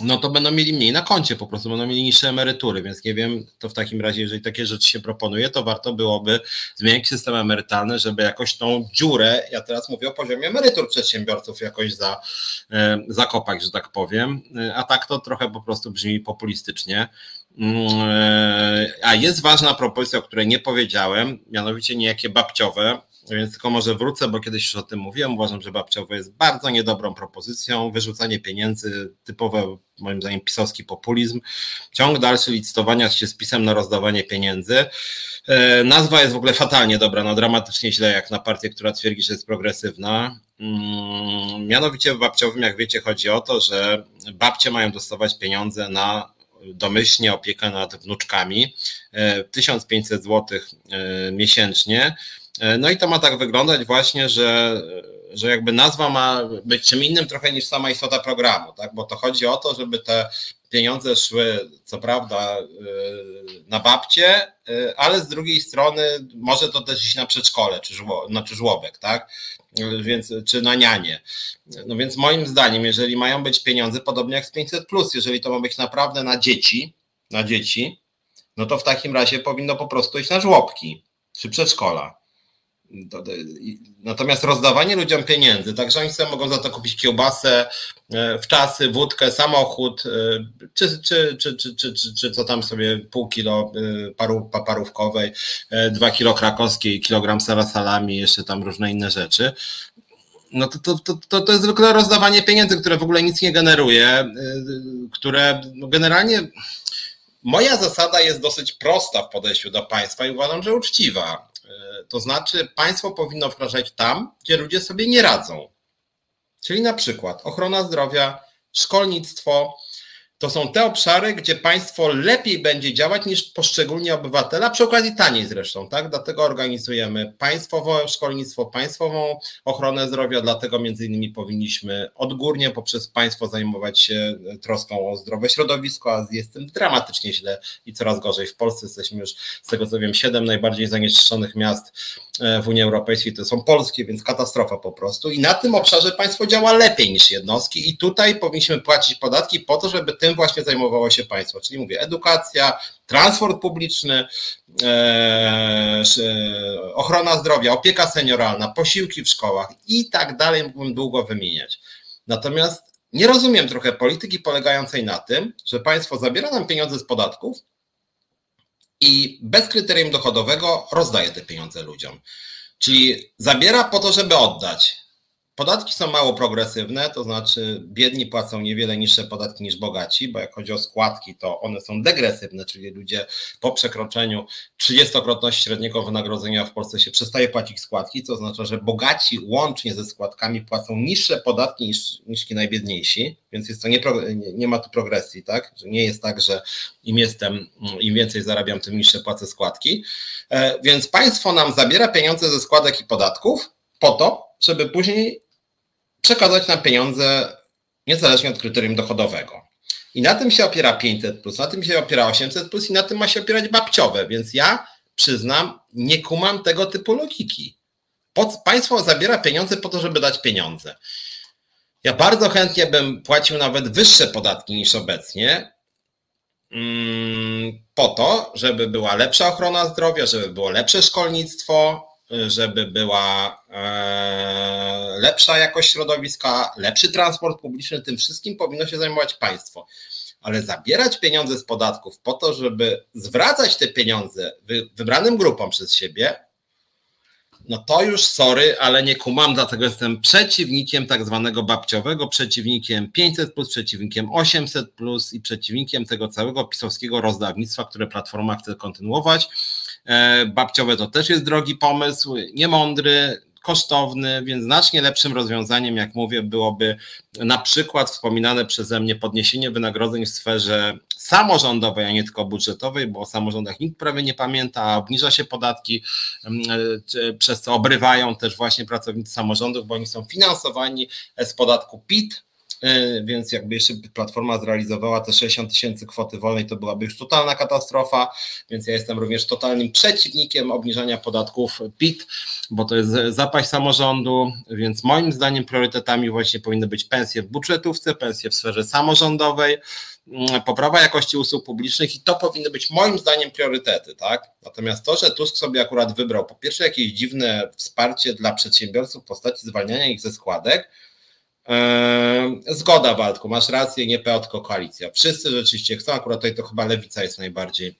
no to będą mieli mniej na koncie, po prostu będą mieli niższe emerytury, więc nie wiem, to w takim razie, jeżeli takie rzeczy się proponuje, to warto byłoby zmienić system emerytalny, żeby jakoś tą dziurę, ja teraz mówię o poziomie emerytur przedsiębiorców, jakoś za, e, zakopać, że tak powiem, e, a tak to trochę po prostu brzmi populistycznie. Mm, e, a jest ważna propozycja, o której nie powiedziałem, mianowicie niejakie babciowe, więc tylko może wrócę, bo kiedyś już o tym mówiłem. Uważam, że babciowe jest bardzo niedobrą propozycją. Wyrzucanie pieniędzy, typowe moim zdaniem pisowski populizm. Ciąg dalszy licytowania się z pisem na rozdawanie pieniędzy. E, nazwa jest w ogóle fatalnie dobra, no dramatycznie źle jak na partię, która twierdzi, że jest progresywna. Mm, mianowicie w babciowym, jak wiecie, chodzi o to, że babcie mają dostawać pieniądze na domyślnie opiekę nad wnuczkami. 1500 zł miesięcznie E, no i to ma tak wyglądać właśnie, że, że jakby nazwa ma być czym innym trochę niż sama istota programu, tak? bo to chodzi o to, żeby te pieniądze szły, co prawda, e, na babcie, e, ale z drugiej strony może to też iść na przedszkole, czy, żło, no, czy żłobek, tak? Więc, czy na nianie. No więc moim zdaniem, jeżeli mają być pieniądze, podobnie jak z 500, jeżeli to ma być naprawdę na dzieci, na dzieci, no to w takim razie powinno po prostu iść na żłobki czy przedszkola. Natomiast rozdawanie ludziom pieniędzy, także oni sobie mogą za to kupić kiełbasę, e, w czasy, wódkę, samochód, e, czy, czy, czy, czy, czy, czy, czy co tam sobie pół kilo e, paru, parówkowej, dwa kilo krakowskiej, kilogram salami, jeszcze tam różne inne rzeczy. No to, to, to, to, to jest zwykle rozdawanie pieniędzy, które w ogóle nic nie generuje, które no generalnie moja zasada jest dosyć prosta w podejściu do państwa i uważam, że uczciwa. To znaczy, państwo powinno wkraczać tam, gdzie ludzie sobie nie radzą. Czyli na przykład ochrona zdrowia, szkolnictwo, to są te obszary, gdzie państwo lepiej będzie działać niż poszczególni obywatele, przy okazji taniej zresztą, tak? Dlatego organizujemy państwowe szkolnictwo, państwową ochronę zdrowia, dlatego między innymi powinniśmy odgórnie poprzez państwo zajmować się troską o zdrowe środowisko, a jest tym dramatycznie źle i coraz gorzej. W Polsce jesteśmy już, z tego co wiem, siedem najbardziej zanieczyszczonych miast e, w Unii Europejskiej to są polskie, więc katastrofa po prostu. I na tym obszarze państwo działa lepiej niż jednostki i tutaj powinniśmy płacić podatki po to, żeby tym tym właśnie zajmowało się państwo, czyli mówię edukacja, transport publiczny, e, ochrona zdrowia, opieka senioralna, posiłki w szkołach i tak dalej, mógłbym długo wymieniać. Natomiast nie rozumiem trochę polityki polegającej na tym, że państwo zabiera nam pieniądze z podatków i bez kryterium dochodowego rozdaje te pieniądze ludziom. Czyli zabiera po to, żeby oddać. Podatki są mało progresywne, to znaczy biedni płacą niewiele niższe podatki niż bogaci, bo jak chodzi o składki, to one są degresywne, czyli ludzie po przekroczeniu 30-krotności średniego wynagrodzenia w Polsce się przestaje płacić składki, co oznacza, że bogaci łącznie ze składkami płacą niższe podatki niż, niż ci najbiedniejsi, więc jest to nie, nie, ma tu progresji, tak? Że nie jest tak, że im jestem, im więcej zarabiam, tym niższe płacę składki. E, więc państwo nam zabiera pieniądze ze składek i podatków po to, żeby później przekazać nam pieniądze niezależnie od kryterium dochodowego. I na tym się opiera 500, plus, na tym się opiera 800, plus i na tym ma się opierać babciowe. Więc ja przyznam, nie kumam tego typu logiki. państwo zabiera pieniądze po to, żeby dać pieniądze. Ja bardzo chętnie bym płacił nawet wyższe podatki niż obecnie, mm, po to, żeby była lepsza ochrona zdrowia, żeby było lepsze szkolnictwo, żeby była e, lepsza jakość środowiska, lepszy transport publiczny, tym wszystkim powinno się zajmować państwo. Ale zabierać pieniądze z podatków po to, żeby zwracać te pieniądze wybranym grupom przez siebie, no to już sorry, ale nie kumam, dlatego jestem przeciwnikiem tak zwanego babciowego, przeciwnikiem 500, plus, przeciwnikiem 800 plus i przeciwnikiem tego całego pisowskiego rozdawnictwa, które Platforma chce kontynuować. E, babciowe to też jest drogi pomysł, niemądry, kosztowny, więc znacznie lepszym rozwiązaniem, jak mówię, byłoby na przykład wspominane przeze mnie podniesienie wynagrodzeń w sferze samorządowej, a nie tylko budżetowej, bo o samorządach nikt prawie nie pamięta, a obniża się podatki, e, przez co obrywają też właśnie pracownicy samorządów, bo oni są finansowani z podatku PIT, więc jakby jeszcze Platforma zrealizowała te 60 tysięcy kwoty wolnej, to byłaby już totalna katastrofa, więc ja jestem również totalnym przeciwnikiem obniżania podatków PIT, bo to jest zapaść samorządu, więc moim zdaniem priorytetami właśnie powinny być pensje w budżetówce, pensje w sferze samorządowej, mm, poprawa jakości usług publicznych i to powinny być moim zdaniem priorytety, tak? Natomiast to, że Tusk sobie akurat wybrał po pierwsze jakieś dziwne wsparcie dla przedsiębiorców w postaci zwalniania ich ze składek, zgoda, Waldku, masz rację, nie PO, tylko koalicja. Wszyscy rzeczywiście chcą, akurat tutaj to chyba lewica jest najbardziej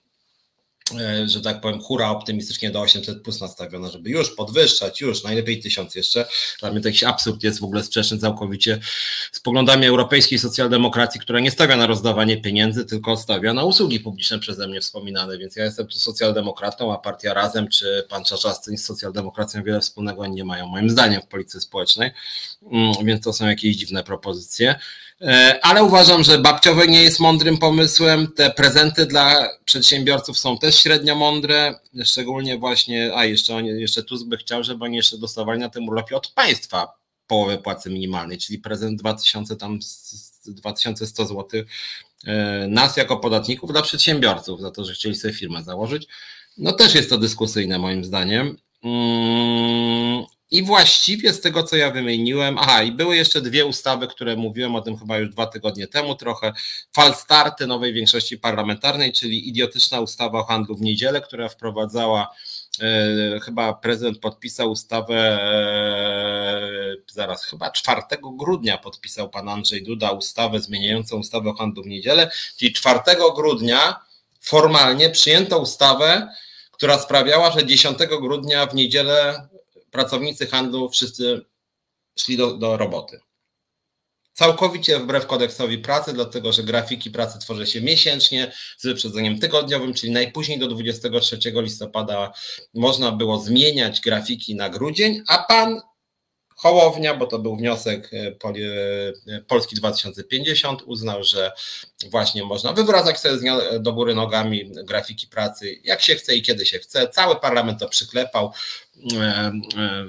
że tak powiem, hura optymistycznie do 800 plus nastawiona, żeby już podwyższać, już najlepiej tysiąc jeszcze. Dla mnie to jakiś absurd jest w ogóle sprzeczny całkowicie z poglądami europejskiej socjaldemokracji, która nie stawia na rozdawanie pieniędzy, tylko stawia na usługi publiczne przeze mnie wspominane, więc ja jestem tu socjaldemokratą, a partia Razem czy pan Czaczasty z socjaldemokracją wiele wspólnego nie mają moim zdaniem w polityce społecznej, mm, więc to są jakieś dziwne propozycje. E, ale uważam, że babciowe nie jest mądrym pomysłem. Te prezenty dla przedsiębiorców są też średnio mądre, szczególnie właśnie, a jeszcze, jeszcze Tusk by chciał, żeby oni jeszcze dostawali na tym urlopie od państwa połowę płacy minimalnej, czyli prezent 2000 tam 2100 zł e, nas jako podatników dla przedsiębiorców za to, że chcieli sobie firmę założyć. No też jest to dyskusyjne moim zdaniem. I właściwie z tego, co ja wymieniłem, aha, i były jeszcze dwie ustawy, które mówiłem o tym chyba już dwa tygodnie temu, trochę falstarty nowej większości parlamentarnej, czyli idiotyczna ustawa o handlu w niedzielę, która wprowadzała e, chyba prezydent podpisał ustawę, e, zaraz chyba 4 grudnia podpisał pan Andrzej Duda ustawę zmieniającą ustawę o handlu w niedzielę, czyli 4 grudnia formalnie przyjęto ustawę, która sprawiała, że 10 grudnia w niedzielę pracownicy handlu wszyscy szli do, do roboty. Całkowicie wbrew kodeksowi pracy, dlatego że grafiki pracy tworzy się miesięcznie z wyprzedzeniem tygodniowym, czyli najpóźniej do 23 listopada można było zmieniać grafiki na grudzień, a pan Hołownia, bo to był wniosek e, e, Polski 2050, uznał, że właśnie można wywracać sobie do góry nogami grafiki pracy, jak się chce i kiedy się chce. Cały parlament to przyklepał.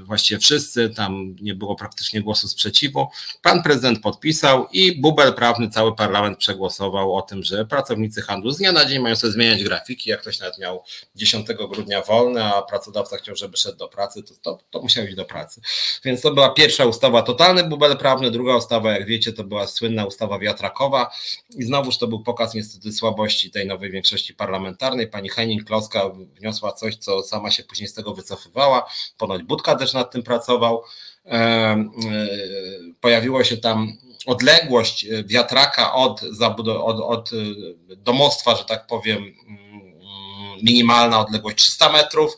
Właściwie wszyscy, tam nie było praktycznie głosu sprzeciwu. Pan prezydent podpisał i bubel prawny cały parlament przegłosował o tym, że pracownicy handlu z dnia na dzień mają sobie zmieniać grafiki. Jak ktoś nawet miał 10 grudnia wolne, a pracodawca chciał, żeby szedł do pracy, to, to, to musiał iść do pracy. Więc to była pierwsza ustawa, totalny bubel prawny, druga ustawa, jak wiecie, to była słynna ustawa wiatrakowa i znowuż to był pokaz niestety słabości tej nowej większości parlamentarnej. Pani Henning-Kloska wniosła coś, co sama się później z tego wycofywała. Ponoć Budka też nad tym pracował. E, e, pojawiło się tam odległość wiatraka od, od, od domostwa, że tak powiem, mm, minimalna odległość 300 metrów.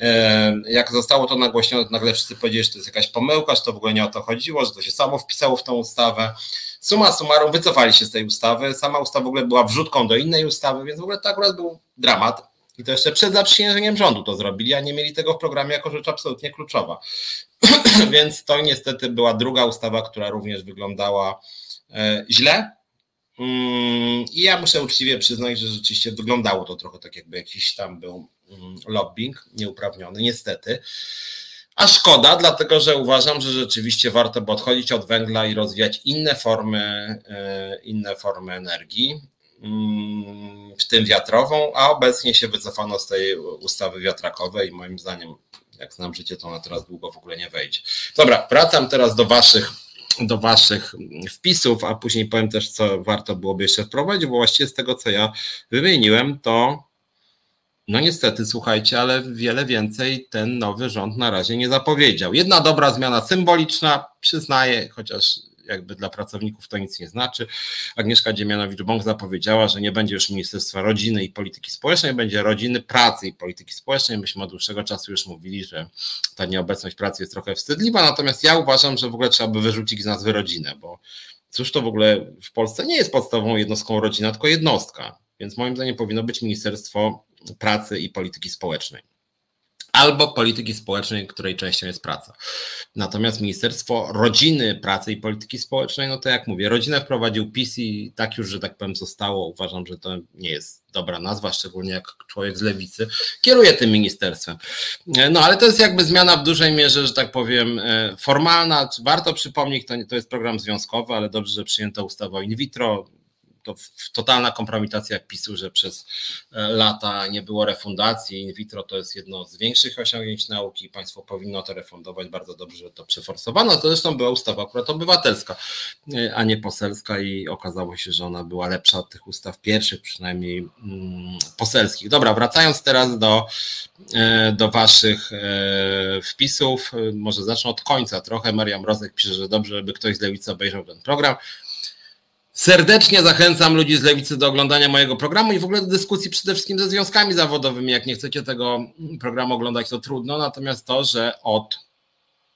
E, jak zostało to nagłośnione, nagle wszyscy powiedzieli, że to jest jakaś pomyłka, że to w ogóle nie o to chodziło, że to się samo wpisało w tą ustawę. Suma summarum wycofali się z tej ustawy. Sama ustawa w ogóle była wrzutką do innej ustawy, więc w ogóle to akurat był dramat. I to jeszcze przed zaprzysiężeniem rządu to zrobili, a nie mieli tego w programie jako rzecz absolutnie kluczowa. Więc to niestety była druga ustawa, która również wyglądała e, źle. Mm, I ja muszę uczciwie przyznać, że rzeczywiście wyglądało to trochę tak, jakby jakiś tam był mm, lobbying nieuprawniony, niestety. A szkoda, dlatego że uważam, że rzeczywiście warto by odchodzić od węgla i rozwijać inne formy, e, inne formy energii. Mm, w tym wiatrową, a obecnie się wycofano z tej ustawy wiatrakowej i moim zdaniem, jak znam życie, to ona teraz długo w ogóle nie wejdzie. Dobra, wracam teraz do waszych do Waszych wpisów, a później powiem też, co warto byłoby jeszcze wprowadzić, bo właściwie z tego, co ja wymieniłem, to no niestety, słuchajcie, ale wiele więcej ten nowy rząd na razie nie zapowiedział. Jedna dobra zmiana symboliczna, przyznaję, chociaż jakby dla pracowników to nic nie znaczy. Agnieszka Dziemianowicz-Bąk zapowiedziała, że nie będzie już Ministerstwa Rodziny i Polityki Społecznej, będzie Rodziny, Pracy i Polityki Społecznej. Myśmy od dłuższego czasu już mówili, że ta nieobecność pracy jest trochę wstydliwa, natomiast ja uważam, że w ogóle trzeba by wyrzucić z nazwy rodzinę, bo cóż to w ogóle w Polsce nie jest podstawową jednostką rodzina, tylko jednostka. Więc moim zdaniem powinno być Ministerstwo Pracy i Polityki Społecznej albo polityki społecznej, której częścią jest praca. Natomiast Ministerstwo Rodziny, Pracy i Polityki Społecznej, no to jak mówię, rodzinę wprowadził PiS i tak już, że tak powiem, zostało. Uważam, że to nie jest dobra nazwa, szczególnie jak człowiek z lewicy kieruje tym ministerstwem. No ale to jest jakby zmiana w dużej mierze, że tak powiem, e, formalna. Warto przypomnieć, to, to jest program związkowy, ale dobrze, że przyjęto ustawę o in vitro to totalna kompromitacja PiSu, że przez e, lata nie było refundacji. In vitro to jest jedno z większych osiągnięć nauki. Państwo powinno to refundować. Bardzo dobrze, że to przeforsowano. To zresztą była ustawa akurat obywatelska, e, a nie poselska i okazało się, że ona była lepsza od tych ustaw pierwszych, przynajmniej mm, poselskich. Dobra, wracając teraz do, e, do Waszych wpisów. Może zacznę od końca trochę. Maria Mrozek pisze, że dobrze, żeby ktoś z lewicy obejrzał ten program. Serdecznie zachęcam ludzi z lewicy do oglądania mojego programu i w ogóle do dyskusji przede wszystkim ze związkami zawodowymi. Jak nie chcecie tego programu oglądać, to trudno. Natomiast to, że od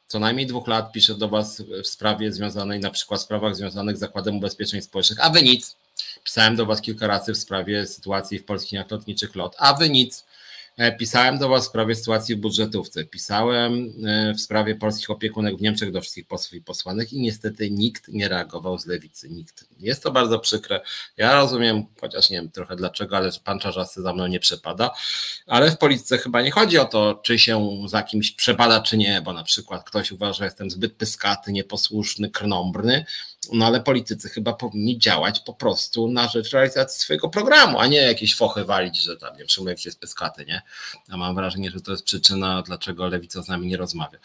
co najmniej dwóch lat piszę do Was w sprawie związanej, na przykład w sprawach związanych z Zakładem Ubezpieczeń Społecznych, a Wy nic. Pisałem do Was kilka razy w sprawie sytuacji w polskich lotniczych LOT, a Wy nic. E, pisałem do Was w sprawie sytuacji w budżetówce, pisałem e, w sprawie polskich opiekunek w Niemczech do wszystkich posłów i posłanek i niestety nikt nie reagował z lewicy, nikt. Jest to bardzo przykre. Ja rozumiem, chociaż nie wiem trochę dlaczego, ale pan Czarzasty za mną nie przepada, ale w polityce chyba nie chodzi o to, czy się za kimś przepada, czy nie, bo na przykład ktoś uważa, że jestem zbyt pyskaty, nieposłuszny, krnąbrny, no ale politycy chyba powinni działać po prostu na rzecz realizacji swojego programu, a nie jakieś fochy walić, że tam nie przyjmujecie się z pyskaty, nie? A mam wrażenie, że to jest przyczyna, dlaczego lewica z nami nie rozmawia.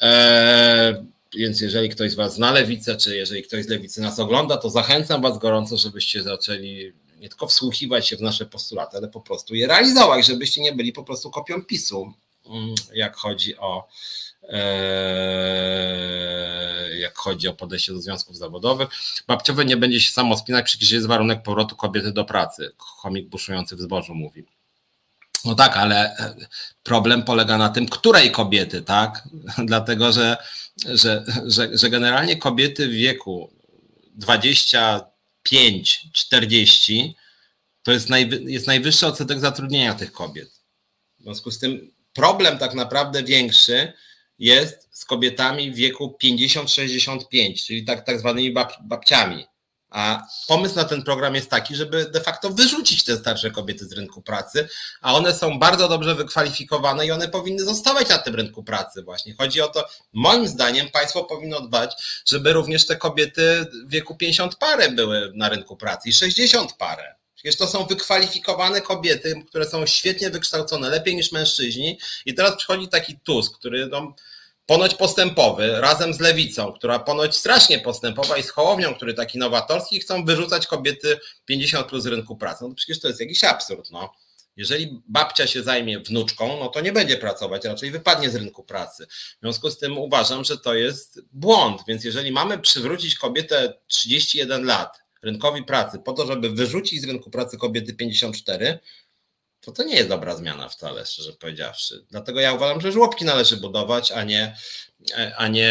Eee, więc jeżeli ktoś z Was zna lewicę, czy jeżeli ktoś z lewicy nas ogląda, to zachęcam Was gorąco, żebyście zaczęli nie tylko wsłuchiwać się w nasze postulaty, ale po prostu je realizować, żebyście nie byli po prostu kopią PiSu, mm, jak chodzi o jak chodzi o podejście do związków zawodowych. Babciowe nie będzie się samo spinać, przecież jest warunek powrotu kobiety do pracy. Chomik buszujący w zbożu mówi. No tak, ale e, problem polega na tym, której kobiety, tak? Dlatego, że, że, że, że generalnie kobiety w wieku 25-40 to jest, najwy, jest najwyższy odsetek zatrudnienia tych kobiet. W związku z tym problem tak naprawdę większy jest z kobietami w wieku 50-65, czyli tak, tak zwanymi bab, babciami. A pomysł na ten program jest taki, żeby de facto wyrzucić te starsze kobiety z rynku pracy, a one są bardzo dobrze wykwalifikowane i one powinny zostawać na tym rynku pracy właśnie. Chodzi o to, moim zdaniem państwo powinno dbać, żeby również te kobiety w wieku 50 parę były na rynku pracy i 60 parę. Przecież to są wykwalifikowane kobiety, które są świetnie wykształcone, lepiej niż mężczyźni i teraz przychodzi taki Tusk, który no, ponoć postępowy, razem z lewicą, która ponoć strasznie postępowa i z Hołownią, który taki nowatorski, chcą wyrzucać kobiety 50 plus z rynku pracy. No przecież to jest jakiś absurd. No. Jeżeli babcia się zajmie wnuczką, no to nie będzie pracować, raczej wypadnie z rynku pracy. W związku z tym uważam, że to jest błąd. Więc jeżeli mamy przywrócić kobietę 31 lat rynkowi pracy po to, żeby wyrzucić z rynku pracy kobiety 54, to to nie jest dobra zmiana wcale, szczerze powiedziawszy. Dlatego ja uważam, że żłobki należy budować, a nie, a nie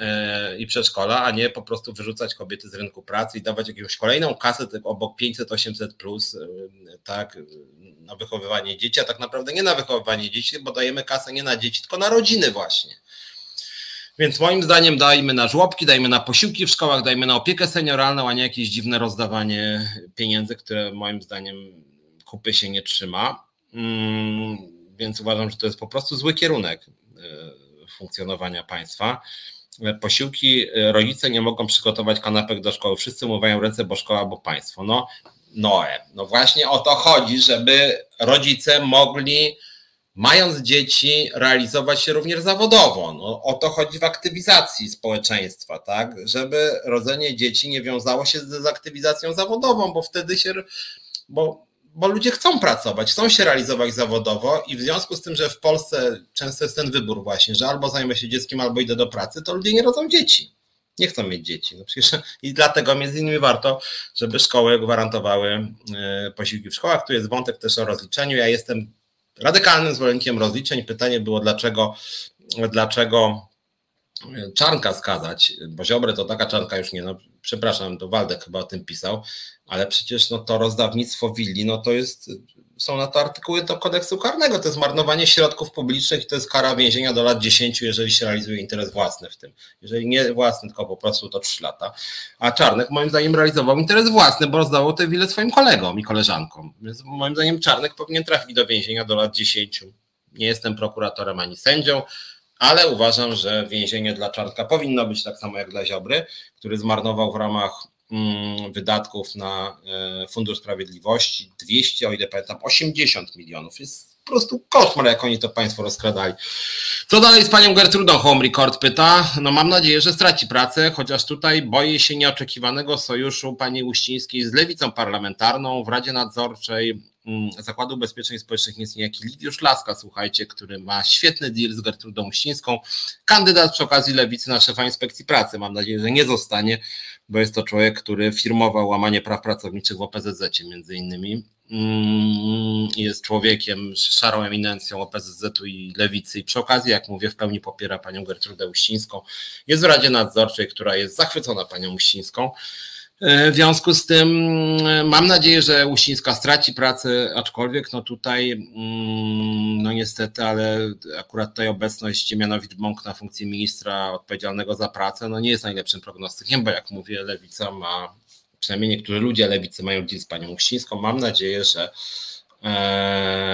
e, i przedszkola, a nie po prostu wyrzucać kobiety z rynku pracy i dawać jakąś kolejną kasę obok 500-800 plus, e, tak, na wychowywanie dzieci, a tak naprawdę nie na wychowywanie dzieci, bo dajemy kasę nie na dzieci, tylko na rodziny właśnie. Więc moim zdaniem dajmy na żłobki, dajmy na posiłki w szkołach, dajmy na opiekę senioralną, a nie jakieś dziwne rozdawanie pieniędzy, które moim zdaniem kupy się nie trzyma. Mm, więc uważam, że to jest po prostu zły kierunek e, funkcjonowania państwa. Posiłki, e, rodzice nie mogą przygotować kanapek do szkoły. Wszyscy mówią ręce, bo szkoła, bo państwo. No, Noe. No właśnie o to chodzi, żeby rodzice mogli, mając dzieci, realizować się również zawodowo. No, o to chodzi w aktywizacji społeczeństwa, tak? Żeby rodzenie dzieci nie wiązało się z dezaktywizacją zawodową, bo wtedy się. Bo bo ludzie chcą pracować, chcą się realizować zawodowo i w związku z tym, że w Polsce często jest ten wybór właśnie, że albo zajmę się dzieckiem, albo idę do pracy, to ludzie nie rodzą dzieci. Nie chcą mieć dzieci. No przecież, I dlatego między innymi warto, żeby szkoły gwarantowały e, posiłki w szkołach. Tu jest wątek też o rozliczeniu. Ja jestem radykalnym zwolennikiem rozliczeń. Pytanie było, dlaczego, dlaczego czarnka skazać, bo Ziobrę to taka czarnka już nie, no przepraszam, to Waldek chyba o tym pisał, ale przecież no to rozdawnictwo willi, no to jest, są na to artykuły do kodeksu karnego, to jest marnowanie środków publicznych to jest kara więzienia do lat 10, jeżeli się realizuje interes własny w tym. Jeżeli nie własny, tylko po prostu to 3 lata. A Czarnek moim zdaniem realizował interes własny, bo rozdawał te wille swoim kolegom i koleżankom. Więc moim zdaniem Czarnek powinien trafić do więzienia do lat 10. Nie jestem prokuratorem ani sędzią, ale uważam, że więzienie dla Czarnka powinno być tak samo jak dla Ziobry, który zmarnował w ramach wydatków na e, Fundusz Sprawiedliwości 200, o ile pamiętam, 80 milionów. Jest po prostu koszmar, jak oni to państwo rozkradali. Co dalej z panią Gertrudą Home Record pyta? No mam nadzieję, że straci pracę, chociaż tutaj boję się nieoczekiwanego sojuszu pani Uścińskiej z lewicą parlamentarną w Radzie Nadzorczej Mm, Zakładu Ubezpieczeń Społecznych jest niejaki Liwiusz Laska, słuchajcie, który ma świetny deal z Gertrudą Uścińską. Kandydat przy okazji lewicy na szefa inspekcji pracy. Mam nadzieję, że nie zostanie, bo jest to człowiek, który firmował łamanie praw pracowniczych w OPZZ między innymi. Mm, jest człowiekiem, szarą eminencją OPZZ-u i lewicy i przy okazji, jak mówię, w pełni popiera panią Gertrudę Uścińską. Jest w Radzie Nadzorczej, która jest zachwycona panią Uścińską. E, w związku z tym e, mam nadzieję, że Uścińska straci pracę, aczkolwiek no tutaj mm, no niestety, ale akurat tutaj obecność Dziemianowicz Bąk na funkcji ministra odpowiedzialnego za pracę no nie jest najlepszym prognostykiem, bo jak mówię, lewica ma, przynajmniej niektórzy ludzie lewicy mają deal z panią Uścińską. Mam nadzieję, że ee,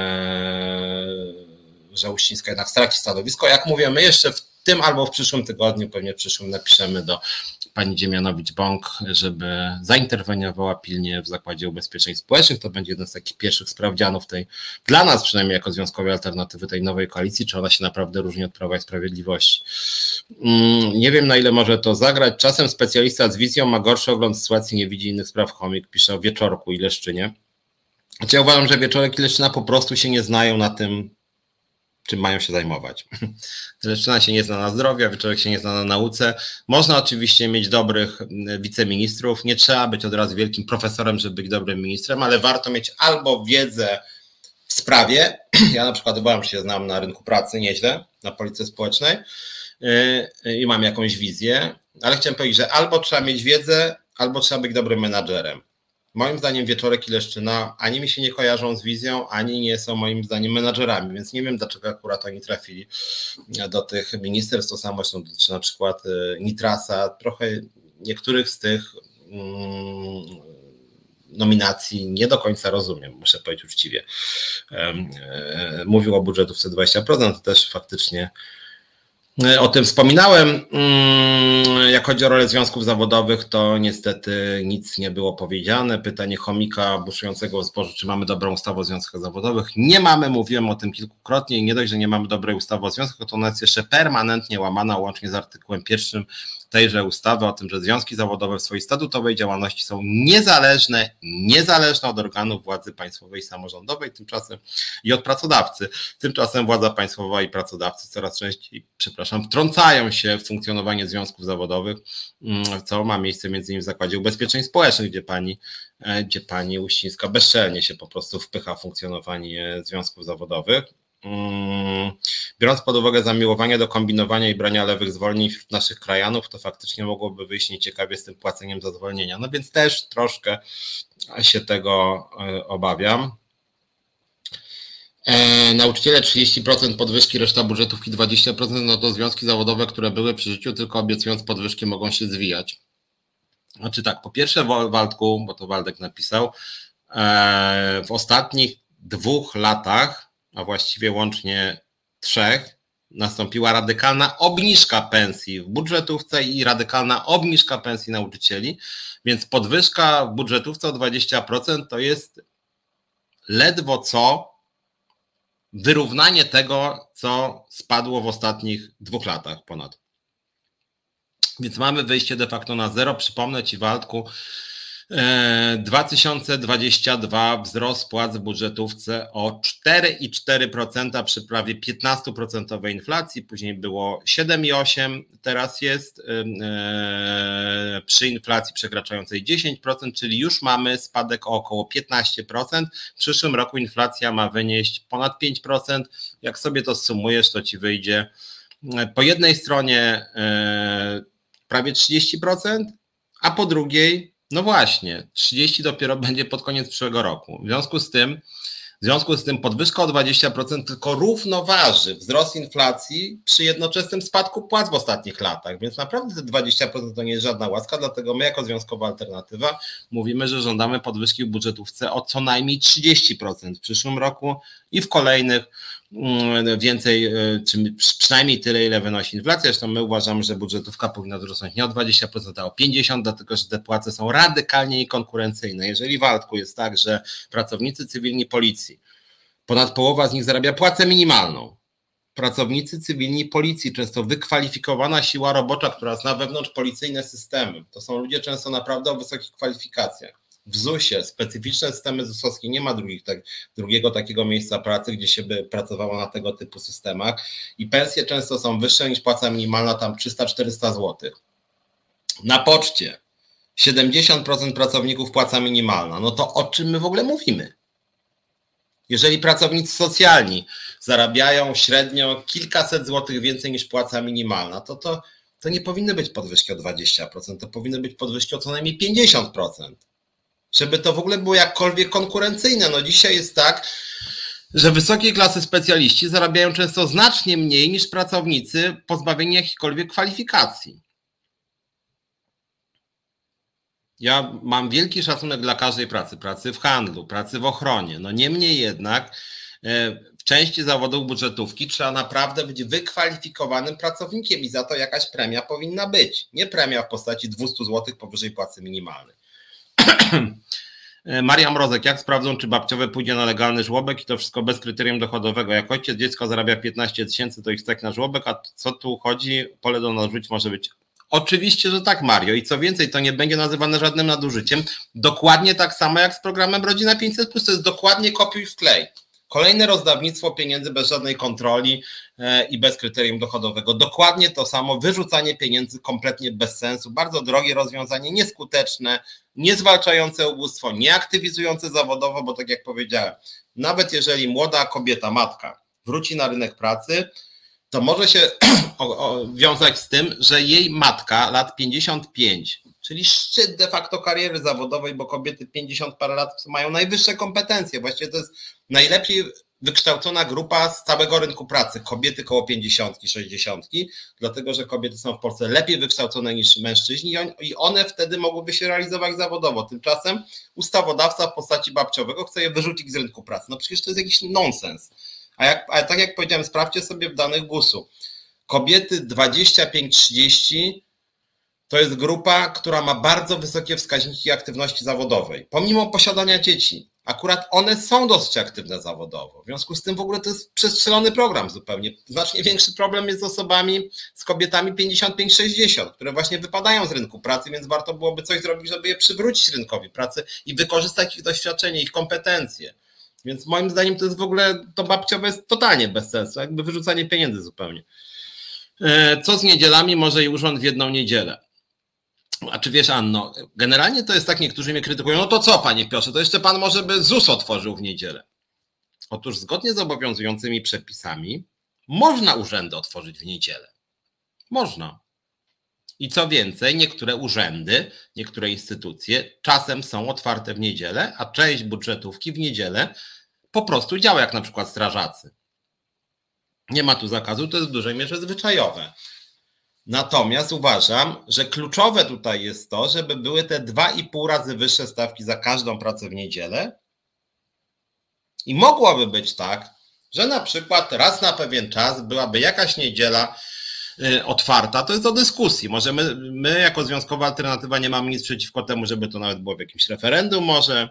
że Uścińska jednak straci stanowisko. Jak mówię, my jeszcze w tym albo w przyszłym tygodniu, pewnie w przyszłym napiszemy do pani Dziemianowicz-Bąk, żeby zainterweniowała pilnie w Zakładzie Ubezpieczeń Społecznych. To będzie jeden z takich pierwszych sprawdzianów tej, dla nas przynajmniej jako związkowej alternatywy tej nowej koalicji, czy ona się naprawdę różni od Prawa i Sprawiedliwości. Mm, nie wiem na ile może to zagrać. Czasem specjalista z wizją ma gorszy ogląd sytuacji, nie widzi innych spraw. Chomik pisze o Wieczorku i Leszczynie. Znaczy ja uważam, że Wieczorek i Leszczyna po prostu się nie znają na tym, czym mają się zajmować. Leszczyna się nie zna na zdrowiu, a wieczorek się nie zna na nauce. Można oczywiście mieć dobrych mm, wiceministrów, nie trzeba być od razu wielkim profesorem, żeby być dobrym ministrem, ale warto mieć albo wiedzę w sprawie, ja na przykład bardzo się znam na rynku pracy nieźle, na policji społecznej yy, i mam jakąś wizję, ale chciałem powiedzieć, że albo trzeba mieć wiedzę, albo trzeba być dobrym menadżerem. Moim zdaniem Wieczorek i Leszczyna ani mi się nie kojarzą z wizją, ani nie są moim zdaniem menadżerami, więc nie wiem dlaczego akurat oni trafili do tych ministerstw. To samo zresztą dotyczy na przykład y, Nitrasa. Trochę niektórych z tych nominacji nie do końca rozumiem, muszę powiedzieć uczciwie. Mówił o budżetówce 20%, to też faktycznie o tym wspominałem. Mm, jak chodzi o rolę związków zawodowych, to niestety nic nie było powiedziane. Pytanie chomika buszującego w zbożu, czy mamy dobrą ustawę o związkach zawodowych? Nie mamy, mówiłem o tym kilkukrotnie i nie dość, że nie mamy dobrej ustawy o związkach, to ona jest jeszcze permanentnie łamana łącznie z artykułem pierwszym tejże ustawy o tym, że związki zawodowe w swojej statutowej działalności są niezależne, niezależne od organów władzy państwowej i samorządowej, tymczasem i od pracodawcy. Tymczasem władza państwowa i pracodawcy coraz częściej, przepraszam, wtrącają się w funkcjonowanie związków zawodowych, mm, co ma miejsce między innymi w Zakładzie Ubezpieczeń Społecznych, gdzie pani, e, gdzie pani Uścińska bezczelnie się po prostu wpycha w funkcjonowanie związków zawodowych. Mm, biorąc pod uwagę zamiłowanie do kombinowania i brania lewych zwolnień wśród naszych krajanów, to faktycznie mogłoby wyjść nieciekawie z tym płaceniem za zwolnienia. No więc też troszkę się tego e, obawiam. E, nauczyciele 30% podwyżki, reszta budżetówki 20%, no to związki zawodowe, które były przy życiu, tylko obiecując podwyżki, mogą się zwijać. Znaczy tak, po pierwsze Waldku, bo to Waldek napisał, e, w ostatnich dwóch latach a właściwie łącznie trzech, nastąpiła radykalna obniżka pensji w budżetówce i radykalna obniżka pensji nauczycieli, więc podwyżka w budżetówce o 20% to jest ledwo co wyrównanie tego, co spadło w ostatnich dwóch latach ponad. Więc mamy wyjście de facto na zero. Przypomnę Ci, Waldku, 2022 e, wzrost płac w budżetówce o 4,4% przy prawie 15% inflacji, później było 7,8%, teraz jest e, przy inflacji przekraczającej 10%, czyli już mamy spadek o około 15%. W przyszłym roku inflacja ma wynieść ponad 5%. Jak sobie to sumujesz, to ci wyjdzie e, po jednej stronie prawie 30%, a po drugiej no właśnie, 30 dopiero będzie pod koniec przyszłego roku. W związku z tym, w związku z tym podwyżka o 20% tylko równoważy wzrost inflacji przy jednoczesnym spadku płac w ostatnich latach, więc naprawdę te 20% to nie jest żadna łaska, dlatego my jako związkowa alternatywa mówimy, że żądamy podwyżki w budżetówce o co najmniej 30% w przyszłym roku i w kolejnych więcej, e, czy przynajmniej tyle, ile wynosi inflacja. Zresztą my uważamy, że budżetówka powinna wzrosnąć nie o 20%, a o 50%, dlatego że te płace są radykalnie niekonkurencyjne. Jeżeli w Waldku jest tak, że pracownicy cywilni policji, ponad połowa z nich zarabia płacę minimalną, pracownicy cywilni policji, często wykwalifikowana siła robocza, która zna wewnątrz policyjne systemy. To są ludzie często naprawdę o wysokich kwalifikacjach w ZUS-ie specyficzne systemy ZUS-owskie, nie ma drugich, tak, drugiego takiego miejsca pracy, gdzie się by pracowało na tego typu systemach i pensje często są wyższe niż płaca minimalna, tam 300-400 zł. Na poczcie 70% pracowników płaca minimalna, no to o czym my w ogóle mówimy? Jeżeli pracownicy socjalni zarabiają średnio kilkaset złotych więcej niż płaca minimalna, to, to, to nie powinny być podwyżki o 20%, to powinny być podwyżki o co najmniej 50% żeby to w ogóle było jakkolwiek konkurencyjne. No dzisiaj jest tak, że wysokiej klasy specjaliści zarabiają często znacznie mniej niż pracownicy pozbawieni jakichkolwiek kwalifikacji. Ja mam wielki szacunek dla każdej pracy, pracy w handlu, pracy w ochronie. No niemniej jednak e, w części zawodów budżetówki trzeba naprawdę być wykwalifikowanym pracownikiem i za to jakaś premia powinna być. Nie premia w postaci 200 zł powyżej płacy minimalnej. Maria Mrozek, jak sprawdzą, czy babciowe pójdzie na legalny żłobek i to wszystko bez kryterium dochodowego. Jak ojciec dziecko zarabia 15 tysięcy, to ich stać na żłobek, a co tu chodzi? Pole do narzuć może być. Oczywiście, że tak, Mario. I co więcej, to nie będzie nazywane żadnym nadużyciem. Dokładnie tak samo jak z programem Rodzina 500, to jest dokładnie kopiuj wklej. Kolejne rozdawnictwo pieniędzy bez żadnej kontroli e, i bez kryterium dochodowego. Dokładnie to samo, wyrzucanie pieniędzy kompletnie bez sensu, bardzo drogie rozwiązanie, nieskuteczne, nie zwalczające ubóstwo, nie aktywizujące zawodowo, bo tak jak powiedziałem, nawet jeżeli młoda kobieta, matka wróci na rynek pracy, to może się wiązać z tym, że jej matka lat 55 czyli szczyt de facto kariery zawodowej, bo kobiety 50 parę lat mają najwyższe kompetencje. Właściwie to jest najlepiej wykształcona grupa z całego rynku pracy, kobiety koło 50, 60, dlatego że kobiety są w Polsce lepiej wykształcone niż mężczyźni i one wtedy mogłyby się realizować zawodowo. Tymczasem ustawodawca w postaci babciowego chce je wyrzucić z rynku pracy. No przecież to jest jakiś nonsens. A, jak, a tak jak powiedziałem, sprawdźcie sobie w danych GUS-u. Kobiety 25-30 to jest grupa, która ma bardzo wysokie wskaźniki aktywności zawodowej, pomimo posiadania dzieci. Akurat one są dosyć aktywne zawodowo. W związku z tym w ogóle to jest przestrzelony program zupełnie. Znacznie większy problem jest z osobami, z kobietami 55-60, które właśnie wypadają z rynku pracy, więc warto byłoby coś zrobić, żeby je przywrócić rynkowi pracy i wykorzystać ich doświadczenie, ich kompetencje. Więc moim zdaniem to jest w ogóle, to babciowe jest totalnie bez sensu, jakby wyrzucanie pieniędzy zupełnie. E, co z niedzielami? Może i urząd w jedną niedzielę. A czy wiesz, Anno, generalnie to jest tak, niektórzy mnie krytykują, no to co, panie Piotrze, to jeszcze pan może by ZUS otworzył w niedzielę. Otóż zgodnie z obowiązującymi przepisami można urzędy otworzyć w niedzielę. Można. I co więcej, niektóre urzędy, niektóre instytucje czasem są otwarte w niedzielę, a część budżetówki w niedzielę po prostu działa, jak na przykład strażacy. Nie ma tu zakazu, to jest w dużej mierze zwyczajowe. Natomiast uważam, że kluczowe tutaj jest to, żeby były te 2,5 razy wyższe stawki za każdą pracę w niedzielę. I mogłoby być tak, że na przykład raz na pewien czas byłaby jakaś niedziela y, otwarta, to jest do dyskusji. Może my, my jako Związkowa Alternatywa nie mamy nic przeciwko temu, żeby to nawet było w jakimś referendum może,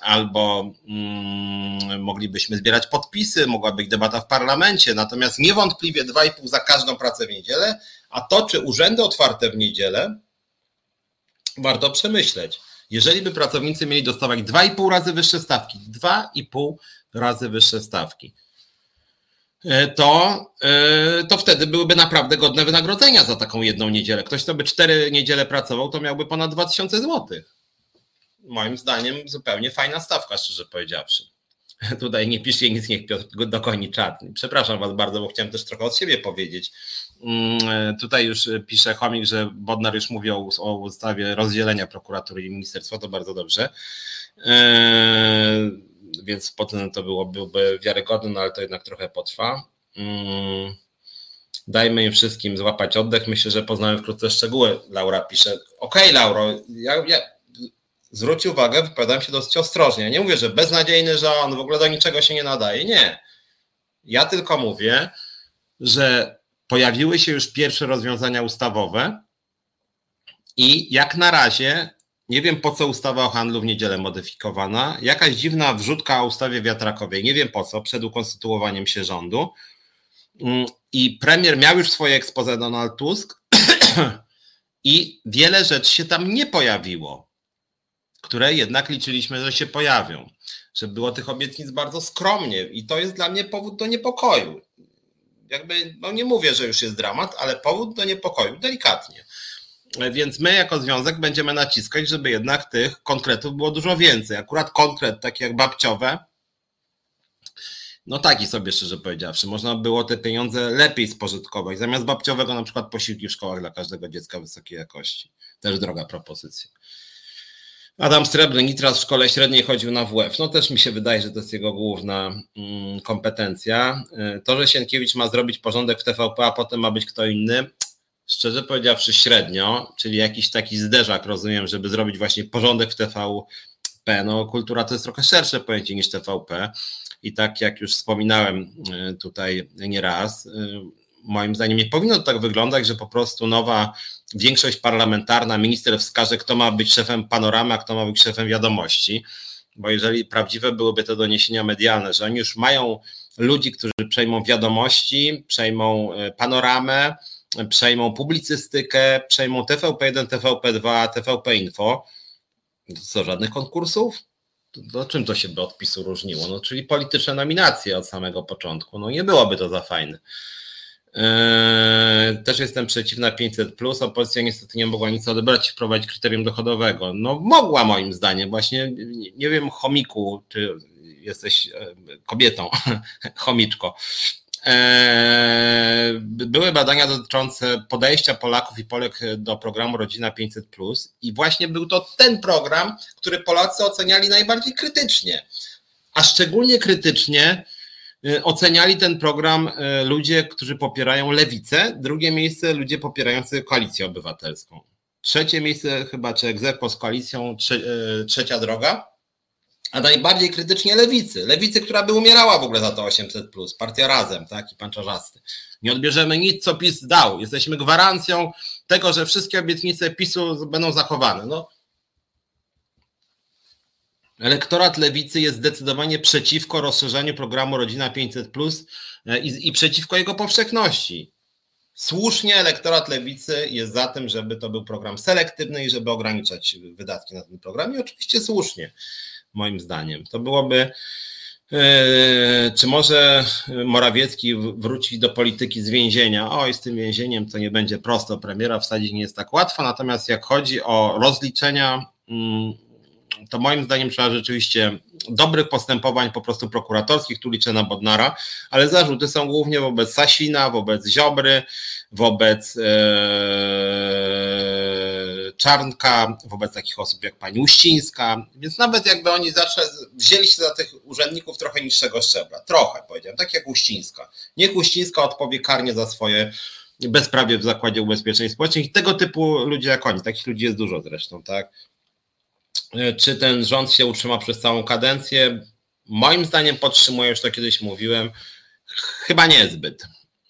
albo mm, moglibyśmy zbierać podpisy, mogła być debata w parlamencie, natomiast niewątpliwie 2,5 za każdą pracę w niedzielę, a to, czy urzędy otwarte w niedzielę, warto przemyśleć. Jeżeli by pracownicy mieli dostawać 2,5 razy wyższe stawki, 2,5 razy wyższe stawki, e, to, e, to wtedy byłyby naprawdę godne wynagrodzenia za taką jedną niedzielę. Ktoś, kto by cztery niedziele pracował, to miałby ponad 2000 złotych moim zdaniem zupełnie fajna stawka, szczerze powiedziawszy. Tutaj nie piszcie nic, niech Piotr dokoni czat. Przepraszam Was bardzo, bo chciałem też trochę od siebie powiedzieć. Mm, tutaj już pisze Chomik, że Bodnar już mówi o, ustawie rozdzielenia prokuratury i ministerstwa, to bardzo dobrze. Eee, więc potem to było, byłby wiarygodne, no ale to jednak trochę potrwa. Mm, dajmy im wszystkim złapać oddech. Myślę, że poznamy wkrótce szczegóły. Laura pisze. Okej, okay, Lauro, ja, ja zwróć uwagę, wypowiadam się dosyć ostrożnie. Nie mówię, że beznadziejny, że on w ogóle do niczego się nie nadaje. Nie. Ja tylko mówię, że pojawiły się już pierwsze rozwiązania ustawowe i jak na razie nie wiem po co ustawa o handlu w niedzielę modyfikowana. Jakaś dziwna wrzutka o ustawie wiatrakowej. Nie wiem po co, przed ukonstytuowaniem się rządu. Mm, I premier miał już swoje ekspoze Donald Tusk i wiele rzeczy się tam nie pojawiło które jednak liczyliśmy, że się pojawią. Że było tych obietnic bardzo skromnie i to jest dla mnie powód do niepokoju. Jakby, no nie mówię, że już jest dramat, ale powód do niepokoju, delikatnie. Więc my jako związek będziemy naciskać, żeby jednak tych konkretów było dużo więcej. Akurat konkret, takie jak babciowe, no taki sobie szczerze powiedziawszy, można było te pieniądze lepiej spożytkować. Zamiast babciowego na przykład posiłki w szkołach dla każdego dziecka wysokiej jakości. Też droga propozycja. Adam Srebrny Nitras w szkole średniej chodził na WF. No też mi się wydaje, że to jest jego główna mm, kompetencja. Y, to, że Sienkiewicz ma zrobić porządek w TVP, a potem ma być kto inny, szczerze powiedziawszy średnio, czyli jakiś taki zderzak, rozumiem, żeby zrobić właśnie porządek w TVP. No kultura to jest trochę szersze pojęcie niż TVP i tak jak już wspominałem y, tutaj nieraz, y, moim zdaniem nie powinno to tak wyglądać, że po prostu nowa większość parlamentarna, minister wskaże, kto ma być szefem panoramy, kto ma być szefem wiadomości. Bo jeżeli prawdziwe byłyby te doniesienia medialne, że oni już mają ludzi, którzy przejmą wiadomości, przejmą e, panoramę, przejmą publicystykę, przejmą TVP1, TVP2, TVP Info, co, żadnych konkursów? Do czym to się by od PiSu różniło? No, czyli polityczne nominacje od samego początku. No nie byłoby to za fajne. Eee, też jestem przeciwna 500. Opozycja niestety nie mogła nic odebrać wprowadzić kryterium dochodowego. No, mogła moim zdaniem. Właśnie nie wiem, chomiku, czy jesteś e, kobietą, chomiczko. Eee, były badania dotyczące podejścia Polaków i Polek do programu Rodzina 500, i właśnie był to ten program, który Polacy oceniali najbardziej krytycznie a szczególnie krytycznie oceniali ten program y, ludzie, którzy popierają lewicę, drugie miejsce ludzie popierający koalicję obywatelską. Trzecie miejsce chyba, czy egzekwo z koalicją, y, trzecia droga, a najbardziej krytycznie lewicy. Lewicy, która by umierała w ogóle za to 800, partia razem, tak, i pan Czarzasty. Nie odbierzemy nic, co PiS dał. Jesteśmy gwarancją tego, że wszystkie obietnice PiSu będą zachowane. No, Elektorat lewicy jest zdecydowanie przeciwko rozszerzeniu programu Rodzina 500 e, i, i przeciwko jego powszechności. Słusznie elektorat lewicy jest za tym, żeby to był program selektywny i żeby ograniczać wydatki na ten program. I oczywiście słusznie, moim zdaniem. To byłoby. E, czy może Morawiecki wróci do polityki z więzienia? Oj, z tym więzieniem to nie będzie prosto. Premiera wsadzić nie jest tak łatwo. Natomiast jak chodzi o rozliczenia mm, to moim zdaniem trzeba rzeczywiście dobrych postępowań po prostu prokuratorskich, tu liczę na Bodnara, ale zarzuty są głównie wobec Sasina, wobec Ziobry, wobec e, Czarnka, wobec takich osób jak pani Uścińska, więc nawet jakby oni zawsze wzięli się za tych urzędników trochę niższego szczebla, trochę powiedziałem, tak jak Uścińska. Niech Uścińska odpowie karnie za swoje bezprawie w Zakładzie Ubezpieczeń Społecznych i tego typu ludzie jak oni, takich ludzi jest dużo zresztą, tak? E, czy ten rząd się utrzyma przez całą kadencję? Moim zdaniem podtrzymuje, już to kiedyś mówiłem, chyba niezbyt.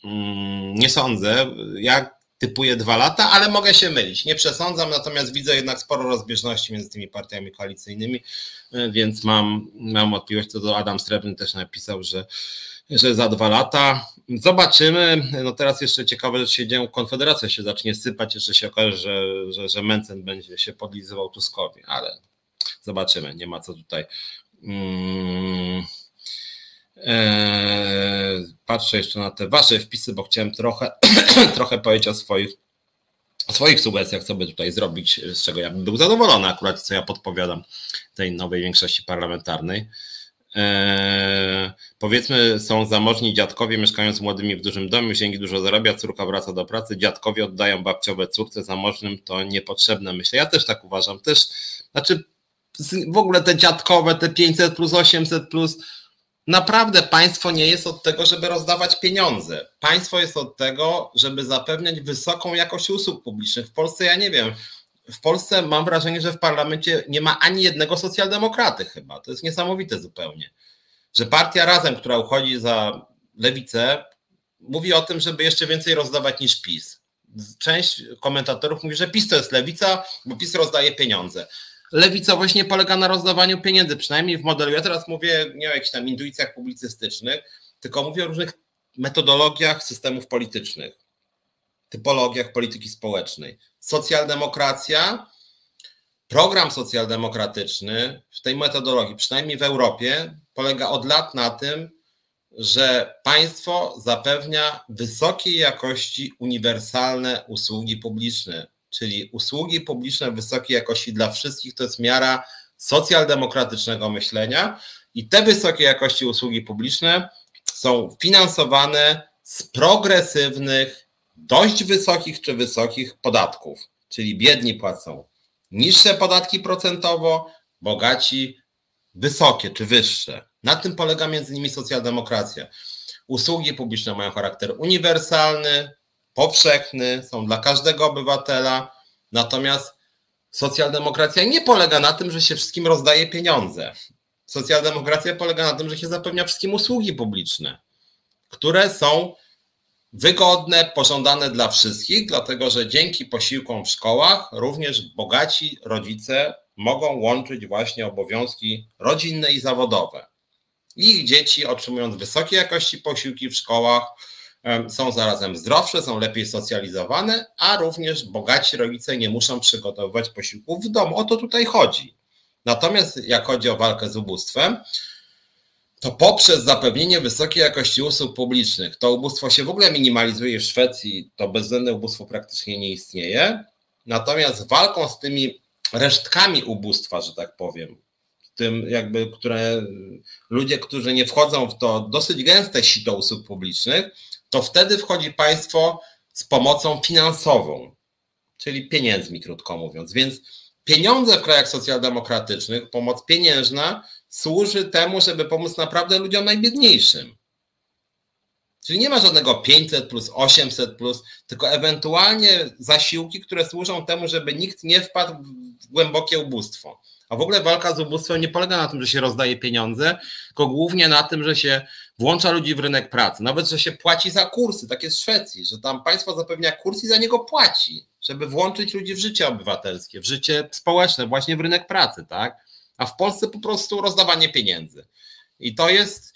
Mm, nie sądzę. Ja typuję dwa lata, ale mogę się mylić. Nie przesądzam, natomiast widzę jednak sporo rozbieżności między tymi partiami koalicyjnymi, e, więc mam, mam wątpliwość, co do Adam Srebrny też napisał, że, że za dwa lata. Zobaczymy. No teraz jeszcze ciekawe rzeczy się dzieją. Konfederacja się zacznie sypać, jeszcze się okaże, że, że, że Mencen będzie się podlizywał Tuskowi, ale Zobaczymy, nie ma co tutaj. Hmm. patrzę jeszcze na te wasze wpisy, bo chciałem trochę, trochę powiedzieć o swoich, o swoich sugestiach, co by tutaj zrobić, z czego ja bym był zadowolony akurat, co ja podpowiadam tej nowej większości parlamentarnej. Eee, powiedzmy, są zamożni dziadkowie mieszkając młodymi w dużym domu, zięgi dużo zarabia, córka wraca do pracy, dziadkowie oddają babciowe córce zamożnym, to niepotrzebne, myślę. Ja też tak uważam. Też, znaczy, w ogóle te dziadkowe, te 500 plus 800 plus. Naprawdę państwo nie jest od tego, żeby rozdawać pieniądze. Państwo jest od tego, żeby zapewniać wysoką jakość usług publicznych. W Polsce ja nie wiem. W Polsce mam wrażenie, że w parlamencie nie ma ani jednego socjaldemokraty chyba. To jest niesamowite zupełnie. Że partia razem, która uchodzi za lewicę, mówi o tym, żeby jeszcze więcej rozdawać niż PiS. Część komentatorów mówi, że PiS to jest lewica, bo PiS rozdaje pieniądze lewicowość nie polega na rozdawaniu pieniędzy, przynajmniej w modelu. Ja teraz mówię nie o jakichś tam intuicjach publicystycznych, tylko mówię o różnych metodologiach systemów politycznych, typologiach polityki społecznej. Socjaldemokracja, program socjaldemokratyczny w tej metodologii, przynajmniej w Europie, polega od lat na tym, że państwo zapewnia wysokiej jakości uniwersalne usługi publiczne czyli usługi publiczne wysokiej jakości dla wszystkich, to jest miara socjaldemokratycznego myślenia i te wysokiej jakości usługi publiczne są finansowane z progresywnych, dość wysokich czy wysokich podatków, czyli biedni płacą niższe podatki procentowo, bogaci wysokie czy wyższe. Na tym polega między innymi socjaldemokracja. Usługi publiczne mają charakter uniwersalny, powszechny, są dla każdego obywatela. Natomiast socjaldemokracja nie polega na tym, że się wszystkim rozdaje pieniądze. Socjaldemokracja polega na tym, że się zapewnia wszystkim usługi publiczne, które są wygodne, pożądane dla wszystkich, dlatego że dzięki posiłkom w szkołach również bogaci rodzice mogą łączyć właśnie obowiązki rodzinne i zawodowe. Ich dzieci otrzymując wysokiej jakości posiłki w szkołach, są zarazem zdrowsze, są lepiej socjalizowane, a również bogaci rodzice nie muszą przygotowywać posiłków w domu. O to tutaj chodzi. Natomiast jak chodzi o walkę z ubóstwem, to poprzez zapewnienie wysokiej jakości usług publicznych, to ubóstwo się w ogóle minimalizuje w Szwecji, to bezwzględne ubóstwo praktycznie nie istnieje. Natomiast walką z tymi resztkami ubóstwa, że tak powiem, tym jakby, które ludzie, którzy nie wchodzą w to dosyć gęste sito usług publicznych, to wtedy wchodzi państwo z pomocą finansową, czyli pieniędzmi, krótko mówiąc. Więc pieniądze w krajach socjaldemokratycznych, pomoc pieniężna służy temu, żeby pomóc naprawdę ludziom najbiedniejszym. Czyli nie ma żadnego 500 plus 800 plus, tylko ewentualnie zasiłki, które służą temu, żeby nikt nie wpadł w głębokie ubóstwo. A w ogóle walka z ubóstwem nie polega na tym, że się rozdaje pieniądze, tylko głównie na tym, że się włącza ludzi w rynek pracy. Nawet, że się płaci za kursy, tak jest w Szwecji, że tam państwo zapewnia kurs i za niego płaci, żeby włączyć ludzi w życie obywatelskie, w życie społeczne, właśnie w rynek pracy, tak? A w Polsce po prostu rozdawanie pieniędzy. I to jest,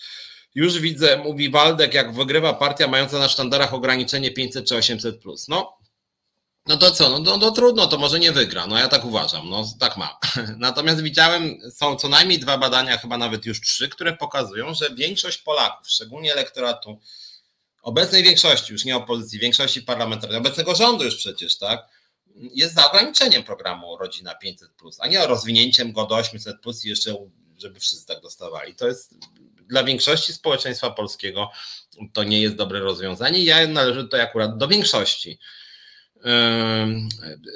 już widzę, mówi Waldek, jak wygrywa partia mająca na sztandarach ograniczenie 500 czy 800 plus. No, no to co, no, no, no, trudno, to może nie wygra, no ja tak uważam, no tak ma. Natomiast widziałem, są co najmniej dwa badania, chyba nawet już trzy, które pokazują, że większość Polaków, szczególnie elektoratu obecnej większości, już nie opozycji, większości parlamentarnej, obecnego rządu już przecież, tak, jest za ograniczeniem programu Rodzina 500, a nie rozwinięciem go do 800 i jeszcze, żeby wszyscy tak dostawali. To jest dla większości społeczeństwa polskiego to nie jest dobre rozwiązanie. Ja należę tutaj akurat do większości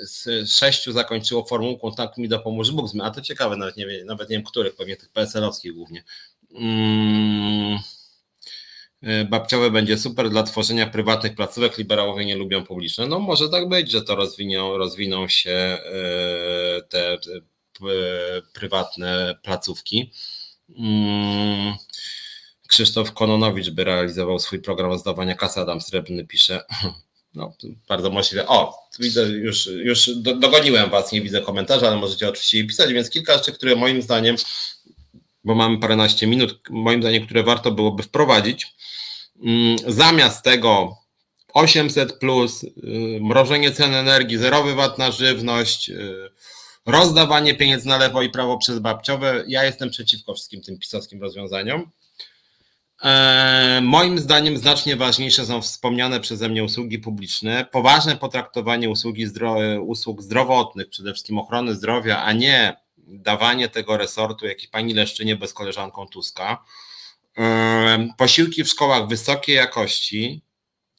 z sześciu zakończyło formułką tak mi dopomóż Bóg, a to ciekawe, nawet nie, wiem, nawet nie wiem których, pewnie tych PSL-owskich głównie. Hmm. Babciowe będzie super dla tworzenia prywatnych placówek, liberałowie nie lubią publiczne. No może tak być, że to rozwiną, rozwiną się e, te prywatne placówki. Hmm. Krzysztof Kononowicz by realizował swój program zdawania kasy, Adam Srebrny pisze. No, bardzo możliwe. O, widzę, już, już dogoniłem Was, nie widzę komentarza, ale możecie oczywiście pisać, więc kilka rzeczy, które moim zdaniem, bo mamy paręnaście minut, moim zdaniem, które warto byłoby wprowadzić. Mm, zamiast tego 800 plus, y, mrożenie cen energii, zerowy VAT na żywność, y, rozdawanie pieniędzy na lewo i prawo przez babciowe. Ja jestem przeciwko wszystkim tym pisowskim rozwiązaniom. E, moim zdaniem znacznie ważniejsze są wspomniane przeze mnie usługi publiczne, poważne potraktowanie usługi zdro, usług zdrowotnych, przede wszystkim ochrony zdrowia, a nie dawanie tego resortu jakiejś pani Leszczynie bez koleżanką Tuska. E, posiłki w szkołach wysokiej jakości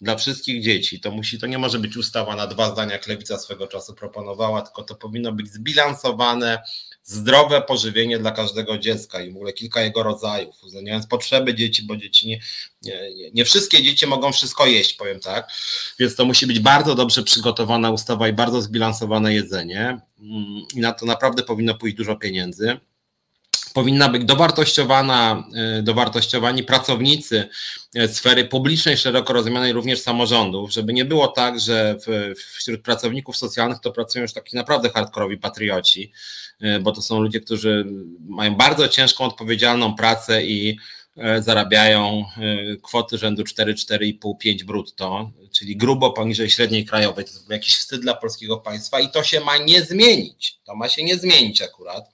dla wszystkich dzieci. To musi, to nie może być ustawa na dwa zdania, jak Lewica swego czasu proponowała, tylko to powinno być zbilansowane, zdrowe pożywienie dla każdego dziecka i w ogóle kilka jego rodzajów, uwzględniając potrzeby dzieci, bo dzieci nie, nie, nie wszystkie dzieci mogą wszystko jeść, powiem tak. Więc to musi być bardzo dobrze przygotowana ustawa i bardzo zbilansowane jedzenie. I na to naprawdę powinno pójść dużo pieniędzy powinna być dowartościowana, y, dowartościowani pracownicy y, sfery publicznej, szeroko rozumianej również samorządów, żeby nie było tak, że w, wśród pracowników socjalnych to pracują już taki naprawdę hardkorowi patrioci, y, bo to są ludzie, którzy mają bardzo ciężką, odpowiedzialną pracę i zarabiają kwoty rzędu 4, 4,5, 5 brutto, czyli grubo poniżej średniej krajowej. To jest jakiś wstyd dla polskiego państwa i to się ma nie zmienić. To ma się nie zmienić akurat.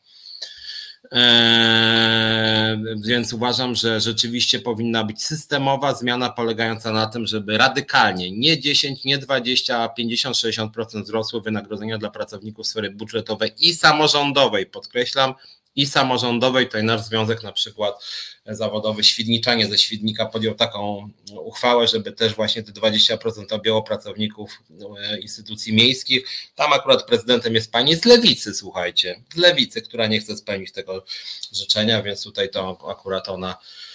Eee, więc uważam, że rzeczywiście powinna być systemowa zmiana polegająca na tym, żeby radykalnie, nie 10, nie 20, a 50-60% wzrosły wynagrodzenia dla pracowników sfery budżetowej i samorządowej. Podkreślam, i samorządowej. Tutaj nasz związek na przykład zawodowy Świdniczanie ze Świdnika podjął taką uchwałę, żeby też właśnie te 20% objęło pracowników e, instytucji miejskich. Tam akurat prezydentem jest pani z Lewicy, słuchajcie, z Lewicy, która nie chce spełnić tego życzenia, więc tutaj to akurat ona E,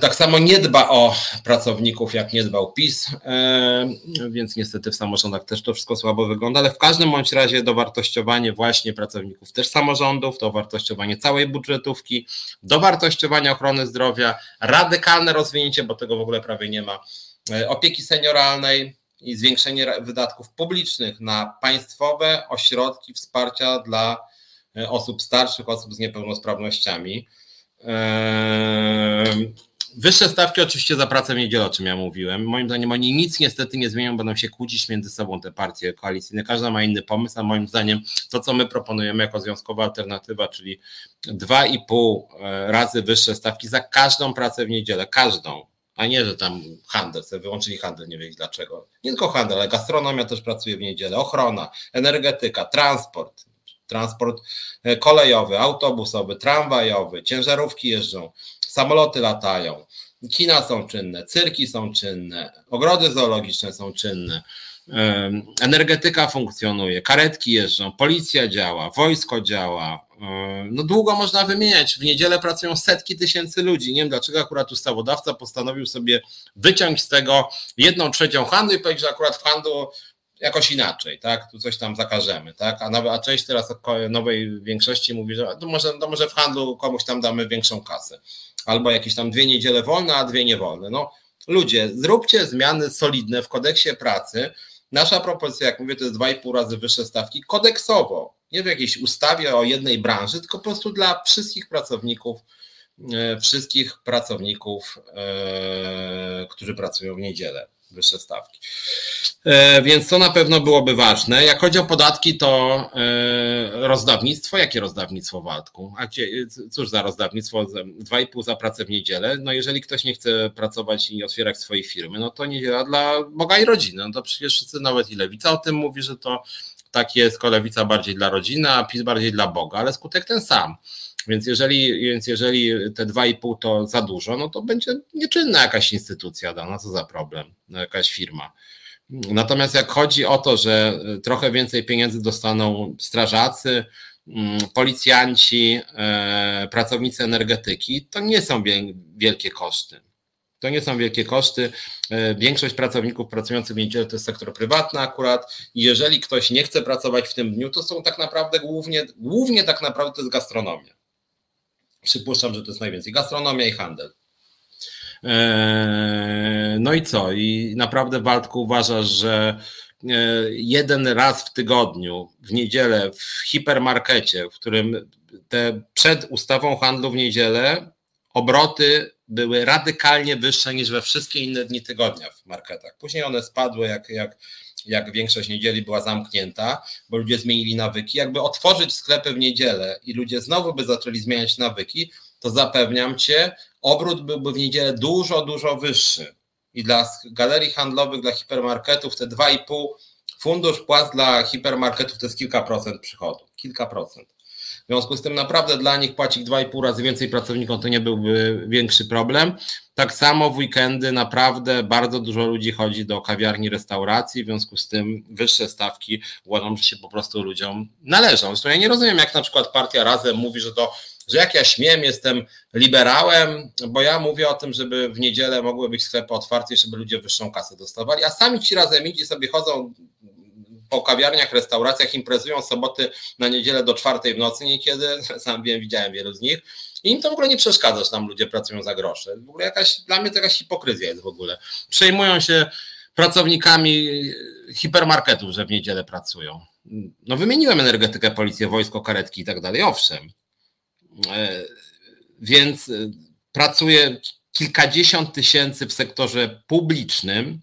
tak samo nie dba o pracowników, jak nie dbał PiS, e, więc niestety w samorządach też to wszystko słabo wygląda, ale w każdym bądź razie dowartościowanie właśnie pracowników też samorządów, dowartościowanie całej budżetówki, dowartościowanie ochrony zdrowia, radykalne rozwinięcie, bo tego w ogóle prawie nie ma, e, opieki senioralnej i zwiększenie wydatków publicznych na państwowe ośrodki wsparcia dla osób starszych, osób z niepełnosprawnościami. Wyższe stawki oczywiście za pracę w niedzielę, o czym ja mówiłem. Moim zdaniem oni nic niestety nie zmienią, będą się kłócić między sobą te partie koalicyjne. Każda ma inny pomysł, a moim zdaniem to, co my proponujemy jako związkowa alternatywa, czyli 2,5 e, razy wyższe stawki za każdą pracę w niedzielę, każdą, a nie, że tam handel, sobie wyłączyli handel, nie wiem dlaczego. Nie tylko handel, ale gastronomia też pracuje w niedzielę, ochrona, energetyka, transport, transport e, kolejowy, autobusowy, tramwajowy, ciężarówki jeżdżą samoloty latają, kina są czynne, cyrki są czynne, ogrody zoologiczne są czynne, energetyka funkcjonuje, karetki jeżdżą, policja działa, wojsko działa, no długo można wymieniać. W niedzielę pracują setki tysięcy ludzi. Nie wiem dlaczego akurat ustawodawca postanowił sobie wyciąć z tego jedną trzecią handlu i powiedzieć, że akurat w handlu jakoś inaczej, tak? Tu coś tam zakażemy, tak? A, nawet, a część teraz nowej większości mówi, że to może, to może w handlu komuś tam damy większą kasę. Albo jakieś tam dwie niedziele wolne, a dwie niewolne. No ludzie, zróbcie zmiany solidne w kodeksie pracy. Nasza propozycja, jak mówię, to jest 2,5 razy wyższe stawki kodeksowo, nie w jakiejś ustawie o jednej branży, tylko po prostu dla wszystkich pracowników, wszystkich pracowników, e, którzy pracują w niedzielę wyższe stawki. E, więc to na pewno byłoby ważne. Jak chodzi o podatki, to e, rozdawnictwo. Jakie rozdawnictwo, Waldku? A gdzie, cóż za rozdawnictwo? 2,5 za pracę w niedzielę. No jeżeli ktoś nie chce pracować i otwierać swojej firmy, no to niedziela dla Boga i rodziny. No to przecież wszyscy, nawet i Lewica o tym mówi, że to tak jest, lewica bardziej dla rodziny, a PiS bardziej dla Boga, ale skutek ten sam. Więc jeżeli, więc jeżeli te 2,5 to za dużo, no to będzie nieczynna jakaś instytucja dana, co za problem, no jakaś firma. Natomiast jak chodzi o to, że trochę więcej pieniędzy dostaną strażacy, mm, policjanci, e, pracownicy energetyki, to nie są wielkie koszty. To nie są wielkie koszty. E, większość pracowników pracujących w niedzielę to jest sektor prywatny akurat. Jeżeli ktoś nie chce pracować w tym dniu, to są tak naprawdę głównie, głównie tak naprawdę to jest gastronomia. Przypuszczam, że to jest najwięcej. Gastronomia i handel. E, no i co? I naprawdę Waldku uważasz, że e, jeden raz w tygodniu, w niedzielę, w hipermarkecie, w którym te przed ustawą handlu w niedzielę obroty były radykalnie wyższe niż we wszystkie inne dni tygodnia w marketach. Później one spadły, jak, jak, jak większość niedzieli była zamknięta, bo ludzie zmienili nawyki. Jakby otworzyć sklepy w niedzielę i ludzie znowu by zaczęli zmieniać nawyki, to zapewniam cię, obrót byłby w niedzielę dużo, dużo wyższy. I dla galerii handlowych, dla hipermarketów te 2,5 fundusz płac dla hipermarketów to jest kilka procent przychodu. Kilka procent. W związku z tym naprawdę dla nich płacić 2,5 razy więcej pracownikom to nie byłby większy problem. Tak samo w weekendy naprawdę bardzo dużo ludzi chodzi do kawiarni, restauracji, w związku z tym wyższe stawki uważam, że się po prostu ludziom należą. Zresztą ja nie rozumiem, jak na przykład partia Razem mówi, że to że jak ja śmiem, jestem liberałem, bo ja mówię o tym, żeby w niedzielę mogły być sklepy otwarte, żeby ludzie wyższą kasę dostawali, a sami ci razem idzi sobie chodzą po kawiarniach, restauracjach, imprezują soboty na niedzielę do czwartej w nocy niekiedy, sam wiem, widziałem wielu z nich, i im to w ogóle nie przeszkadza, że tam ludzie pracują za grosze. W ogóle jakaś, dla mnie to jakaś hipokryzja jest w ogóle. Przejmują się pracownikami hipermarketów, że w niedzielę pracują. No wymieniłem energetykę, policję, wojsko, karetki i tak dalej, owszem. E, więc e, pracuje kilkadziesiąt tysięcy w sektorze publicznym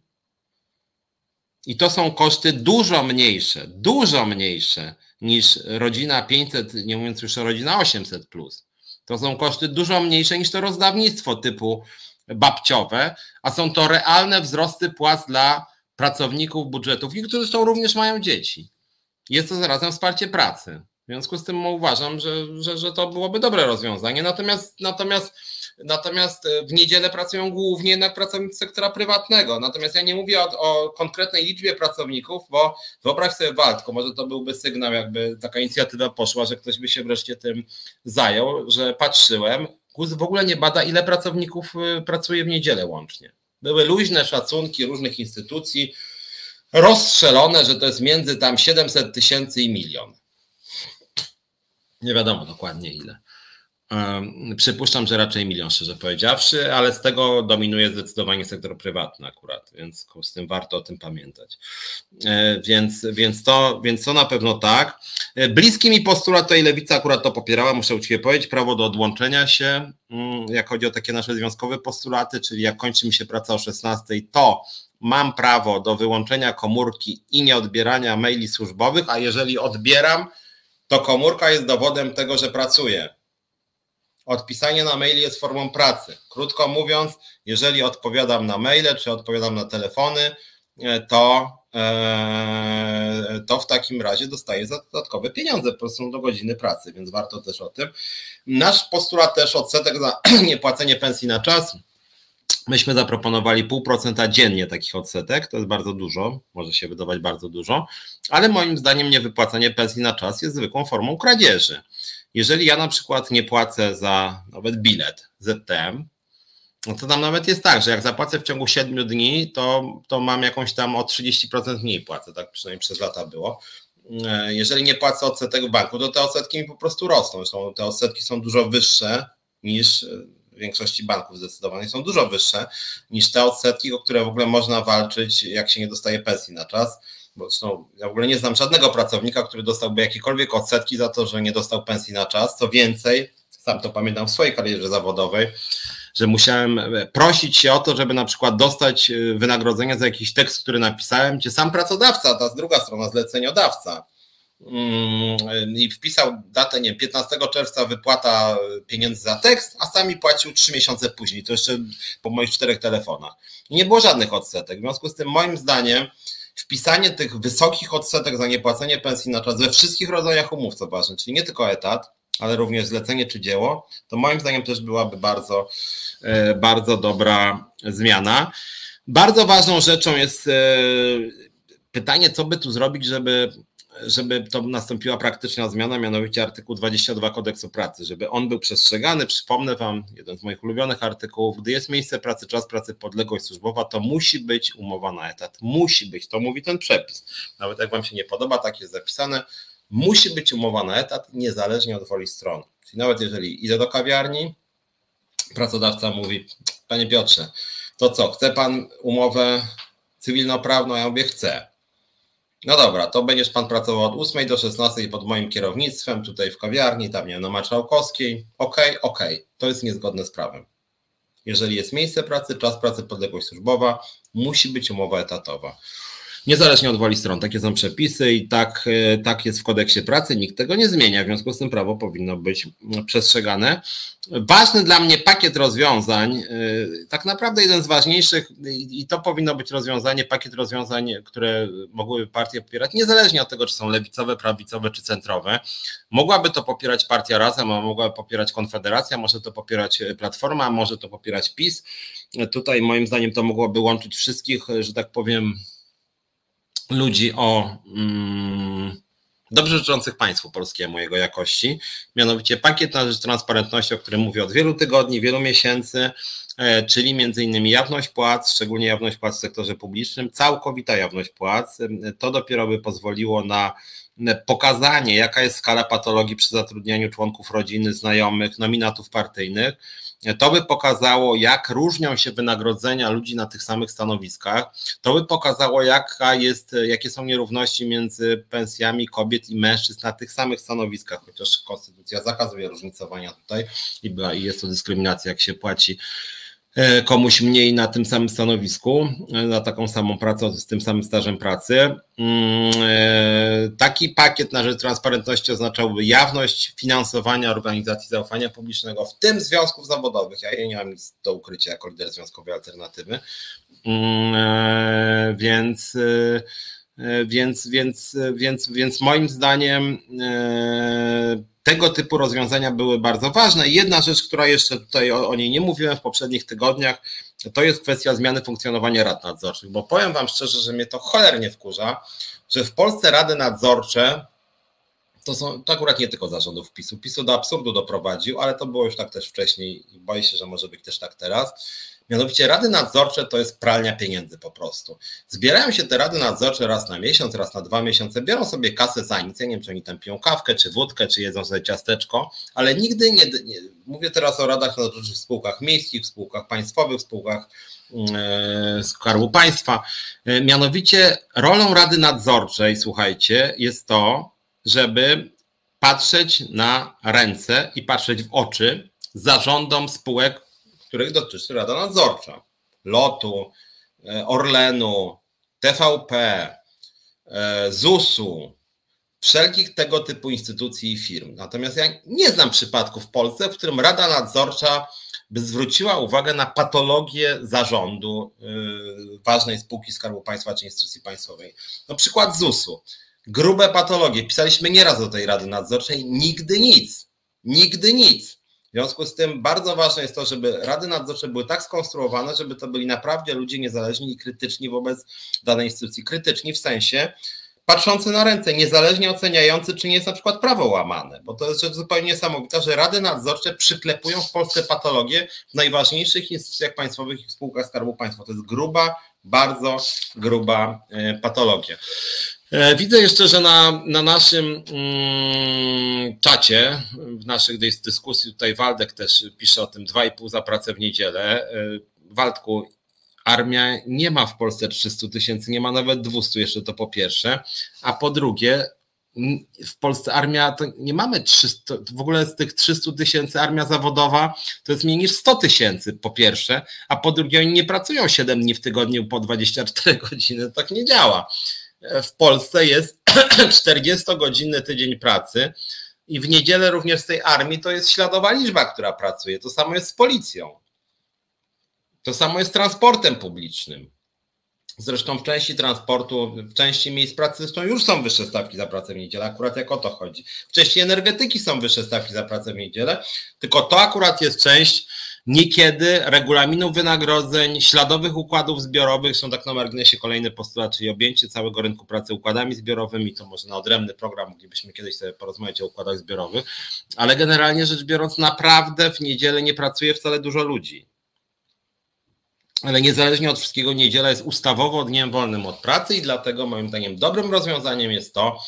i to są koszty dużo mniejsze, dużo mniejsze niż rodzina 500, nie mówiąc już o rodzina 800 plus. To są koszty dużo mniejsze niż to rozdawnictwo typu babciowe, a są to realne wzrosty płac dla pracowników budżetów, i którzy zresztą również mają dzieci. Jest to zarazem wsparcie pracy. W związku z tym uważam, że, że, że to byłoby dobre rozwiązanie. Natomiast, natomiast, natomiast e, w niedzielę pracują głównie jednak pracownicy sektora prywatnego. Natomiast ja nie mówię o, o konkretnej liczbie pracowników, bo wyobraź sobie Waldko, może to byłby sygnał, jakby taka inicjatywa poszła, że ktoś by się wreszcie tym zajął, że patrzyłem, GUS w ogóle nie bada, ile pracowników e, pracuje w niedzielę łącznie. Były luźne szacunki różnych instytucji, rozstrzelone, że to jest między tam 700 tysięcy i milion. Nie wiadomo dokładnie ile. Przypuszczam, że raczej milion, szczerze powiedziawszy, ale z tego dominuje zdecydowanie sektor prywatny akurat, więc z tym warto o tym pamiętać. E, więc, więc, to, więc to na pewno tak. E, bliski mi postulat, i lewica akurat to popierała, muszę uczciwie powiedzieć, prawo do odłączenia się, mm, jak chodzi o takie nasze związkowe postulaty, czyli jak kończy mi się praca o 16, to mam prawo do wyłączenia komórki i nieodbierania maili służbowych, a jeżeli odbieram, to komórka jest dowodem tego, że pracuję. Odpisanie na maili jest formą pracy. Krótko mówiąc, jeżeli odpowiadam na maile czy odpowiadam na telefony, e, to, e, to w takim razie dostaję za dodatkowe pieniądze po prostu do godziny pracy, więc warto też o tym. Nasz postulat też odsetek za niepłacenie pensji na czas Myśmy zaproponowali pół procenta dziennie takich odsetek, to jest bardzo dużo, może się wydawać bardzo dużo, ale moim zdaniem niewypłacanie pensji na czas jest zwykłą formą kradzieży. Jeżeli ja na przykład nie płacę za nawet bilet ZTM, no to tam nawet jest tak, że jak zapłacę w ciągu 7 dni, to, to mam jakąś tam o 30% mniej płacę, tak przynajmniej przez lata było. E, jeżeli nie płacę odsetek w banku, to te odsetki mi po prostu rosną. Zresztą te odsetki są dużo wyższe niż e, w większości banków zdecydowanie są dużo wyższe niż te odsetki, o które w ogóle można walczyć, jak się nie dostaje pensji na czas. Bo zresztą ja w ogóle nie znam żadnego pracownika, który dostałby jakiekolwiek odsetki za to, że nie dostał pensji na czas. Co więcej, sam to pamiętam w swojej karierze zawodowej, że musiałem prosić się o to, żeby na przykład dostać e, wynagrodzenie za jakiś tekst, który napisałem, gdzie sam pracodawca, ta druga strona, zleceniodawca, mm, i wpisał datę, nie 15 czerwca wypłata pieniędzy za tekst, a sami płacił trzy miesiące później, to jeszcze po moich czterech telefonach. I nie było żadnych odsetek. W związku z tym, moim zdaniem, wpisanie tych wysokich odsetek za niepłacenie pensji na czas we wszystkich rodzajach umów, co ważne, czyli nie tylko etat, ale również zlecenie czy dzieło, to moim zdaniem też byłaby bardzo, e, bardzo dobra zmiana. Bardzo ważną rzeczą jest e, pytanie, co by tu zrobić, żeby żeby to nastąpiła praktyczna zmiana, mianowicie artykuł 22 kodeksu pracy, żeby on był przestrzegany. Przypomnę Wam, jeden z moich ulubionych artykułów, gdy jest miejsce pracy, czas pracy, podległość służbowa, to musi być umowa na etat. Musi być, to mówi ten przepis. Nawet jak Wam się nie podoba, tak jest zapisane, musi być umowa na etat, niezależnie od woli stron. Czyli nawet jeżeli idę do kawiarni, pracodawca mówi, Panie Piotrze, to co, chce Pan umowę cywilnoprawną? Ja mówię, chcę. No dobra, to będziesz Pan pracował od 8 do 16 pod moim kierownictwem, tutaj w kawiarni, tam nie wiem, na Marszałkowskiej. Okej, okay, okej, okay. to jest niezgodne z prawem. Jeżeli jest miejsce pracy, czas pracy, podległość służbowa, musi być umowa etatowa niezależnie od woli stron. Takie są przepisy i tak, e, tak jest w kodeksie pracy, nikt tego nie zmienia, w związku z tym prawo powinno być przestrzegane. Ważny dla mnie pakiet rozwiązań, e, tak naprawdę jeden z ważniejszych, i to powinno być rozwiązanie, pakiet rozwiązań, które mogłyby partie popierać, niezależnie od tego, czy są lewicowe, prawicowe czy centrowe. Mogłaby to popierać partia Razem, a mogłaby popierać Konfederacja, może to popierać Platforma, może to popierać PiS. Tutaj moim zdaniem to mogłoby łączyć wszystkich, że tak powiem, ludzi o mm, dobrze życzących państwu polskiemu, jego jakości, mianowicie pakiet na rzecz transparentności, o którym mówię od wielu tygodni, wielu miesięcy, e, czyli między innymi jawność płac, szczególnie jawność płac w sektorze publicznym, całkowita jawność płac. To dopiero by pozwoliło na pokazanie, jaka jest skala patologii przy zatrudnianiu członków rodziny, znajomych, nominatów partyjnych to by pokazało, jak różnią się wynagrodzenia ludzi na tych samych stanowiskach. To by pokazało, jaka jest, jakie są nierówności między pensjami kobiet i mężczyzn na tych samych stanowiskach, chociaż konstytucja zakazuje różnicowania tutaj i, jest to dyskryminacja, jak się płaci komuś mniej na tym samym stanowisku, e, na taką samą pracę z tym samym stażem pracy. Mm, e, taki pakiet na rzecz transparentności oznaczałby jawność finansowania organizacji zaufania publicznego, w tym związków zawodowych. Ja nie mam nic do ukrycia jako lider związkowej alternatywy. Mm, więc więc, więc, więc, więc moim zdaniem tego typu rozwiązania były bardzo ważne. Jedna rzecz, która jeszcze tutaj o, o, niej nie mówiłem w poprzednich tygodniach, to jest kwestia zmiany funkcjonowania rad nadzorczych, bo powiem Wam szczerze, że mnie to cholernie wkurza, że w Polsce rady nadzorcze to są to akurat nie tylko zarządów PiSu. PiSu do absurdu doprowadził, ale to było już tak też wcześniej i boję się, że może być też tak teraz Mianowicie rady nadzorcze to jest pralnia pieniędzy po prostu. Zbierają się te rady nadzorcze raz na miesiąc, raz na dwa miesiące, biorą sobie kasę za nic. Ja nie wiem, czy oni tam piją kawkę, czy wódkę, czy jedzą sobie ciasteczko, ale nigdy nie, nie mówię teraz o radach nadzorczych w spółkach miejskich, w spółkach państwowych, w spółkach e, Skarbu Państwa. E, mianowicie rolą Rady Nadzorczej, słuchajcie, jest to, żeby patrzeć na ręce i patrzeć w oczy zarządom spółek których dotyczy Rada Nadzorcza. Lotu, e, Orlenu, TVP, e, ZUS-u, wszelkich tego typu instytucji i firm. Natomiast ja nie znam przypadku w Polsce, w którym Rada Nadzorcza by zwróciła uwagę na patologię zarządu yy, ważnej spółki Skarbu Państwa czy instytucji państwowej. No przykład ZUS-u. Grube patologie. Pisaliśmy nieraz do tej Rady Nadzorczej, nigdy nic. Nigdy nic. W związku z tym bardzo ważne jest to, żeby rady nadzorcze były tak skonstruowane, żeby to byli naprawdę ludzie niezależni i krytyczni wobec danej instytucji. Krytyczni w sensie patrzący na ręce, niezależnie oceniający, czy nie jest na przykład prawo łamane, bo to jest rzecz zupełnie niesamowita, że rady nadzorcze przyklepują w Polsce patologię w najważniejszych instytucjach państwowych i spółkach Skarbu Państwa. To jest gruba, bardzo gruba e, patologia. E, widzę jeszcze, że na, na naszym mm, czacie, w naszych dyskusji, tutaj Waldek też pisze o tym 2,5 za pracę w niedzielę. E, Waldku, armia nie ma w Polsce 300 tysięcy, nie ma nawet 200 jeszcze to po pierwsze, a po drugie w Polsce armia to nie mamy 300, w ogóle z tych 300 tysięcy armia zawodowa to jest mniej niż 100 tysięcy po pierwsze, a po drugie oni nie pracują 7 dni w tygodniu po 24 godziny, tak nie działa. W Polsce jest 40-godzinny tydzień pracy i w niedzielę również z tej armii to jest śladowa liczba, która pracuje. To samo jest z policją. To samo jest z transportem publicznym. Zresztą w części transportu, w części miejsc pracy zresztą już są wyższe stawki za pracę w niedzielę, akurat jak o to chodzi. W części energetyki są wyższe stawki za pracę w niedzielę, tylko to akurat jest część niekiedy regulaminów wynagrodzeń, śladowych układów zbiorowych, są tak na marginesie kolejny postulat, czyli objęcie całego rynku pracy układami zbiorowymi, to może na odrębny program moglibyśmy kiedyś sobie porozmawiać o układach zbiorowych, ale generalnie rzecz biorąc naprawdę w niedzielę nie pracuje wcale dużo ludzi. Ale niezależnie od wszystkiego niedziela jest ustawowo dniem wolnym od pracy i dlatego moim zdaniem dobrym rozwiązaniem jest to,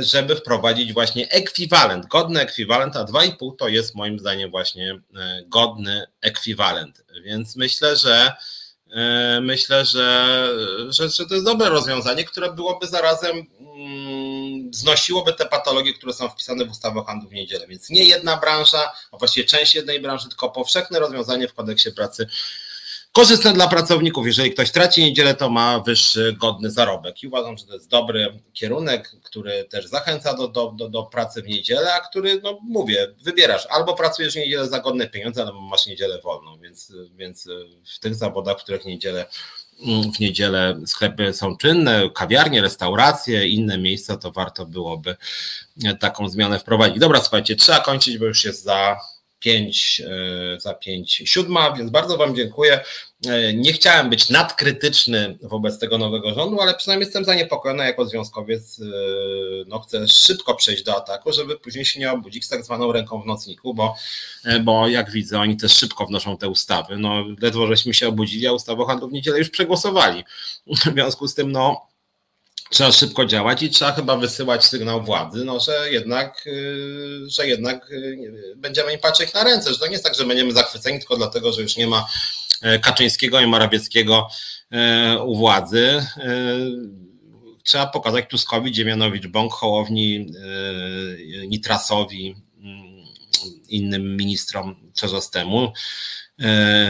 żeby wprowadzić właśnie ekwiwalent, godny ekwiwalent, a 2,5 to jest moim zdaniem właśnie e, godny ekwiwalent. Więc myślę, że e, myślę, że, że, że to jest dobre rozwiązanie, które byłoby zarazem mm, znosiłoby te patologie, które są wpisane w ustawę o handlu w niedzielę. Więc nie jedna branża, a właściwie część jednej branży, tylko powszechne rozwiązanie w kodeksie pracy korzystne dla pracowników. Jeżeli ktoś traci niedzielę, to ma wyższy, godny zarobek. I uważam, że to jest dobry kierunek, który też zachęca do, do, do, do pracy w niedzielę, a który, no mówię, wybierasz albo pracujesz w niedzielę za godne pieniądze, albo masz niedzielę wolną. Więc, więc w tych zawodach, w których niedzielę w niedzielę sklepy są czynne, kawiarnie, restauracje, inne miejsca, to warto byłoby taką zmianę wprowadzić. Dobra, słuchajcie, trzeba kończyć, bo już jest za 5 e, za 5 siódma, więc bardzo Wam dziękuję. E, nie chciałem być nadkrytyczny wobec tego nowego rządu, ale przynajmniej jestem zaniepokojony jako związkowiec. E, no, chcę szybko przejść do ataku, żeby później się nie obudzić z tak zwaną ręką w nocniku, bo, bo jak widzę, oni też szybko wnoszą te ustawy. No, ledwo żeśmy się obudzili, a ustawę o handlu w niedzielę już przegłosowali. W związku z tym, no, trzeba szybko działać i trzeba chyba wysyłać sygnał władzy, no, że jednak, y, że jednak y, będziemy im patrzeć na ręce, że to nie jest tak, że będziemy zachwyceni tylko dlatego, że już nie ma e, Kaczyńskiego i Morawieckiego e, u władzy. E, trzeba pokazać Tuskowi, Dziemianowicz, Bąk, Hołowni, Nitrasowi, mm, innym ministrom Czerzostemu,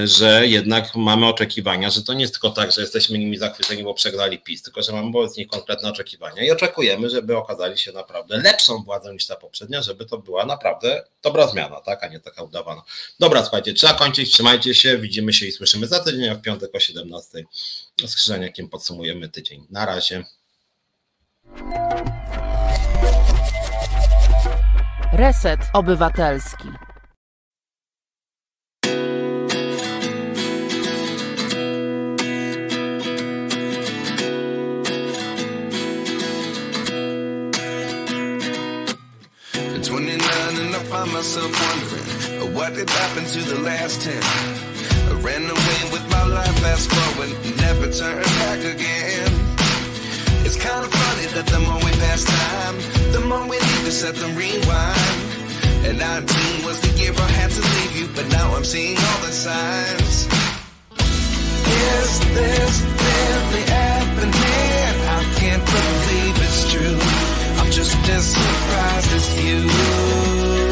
że jednak mamy oczekiwania, że to nie jest tylko tak, że jesteśmy nimi zachwyceni, bo przegrali PiS, tylko że mamy wobec nich konkretne oczekiwania i oczekujemy, żeby okazali się naprawdę lepszą władzą niż ta poprzednia, żeby to była naprawdę dobra zmiana, tak, a nie taka udawana. Dobra, słuchajcie, trzeba kończyć, trzymajcie się, widzimy się i słyszymy za tydzień, a w piątek o 17 z Krzyżeniakiem podsumujemy tydzień. Na razie. Reset Obywatelski. Find myself wondering what did happen to the last ten. I ran away with my life, fast forward, never turn back again. It's kind of funny that the more we pass time, the more we need to set the rewind. And 19 was the year I had to leave you, but now I'm seeing all the signs. Is this really happening? I can't believe it's true. I'm just as surprised as you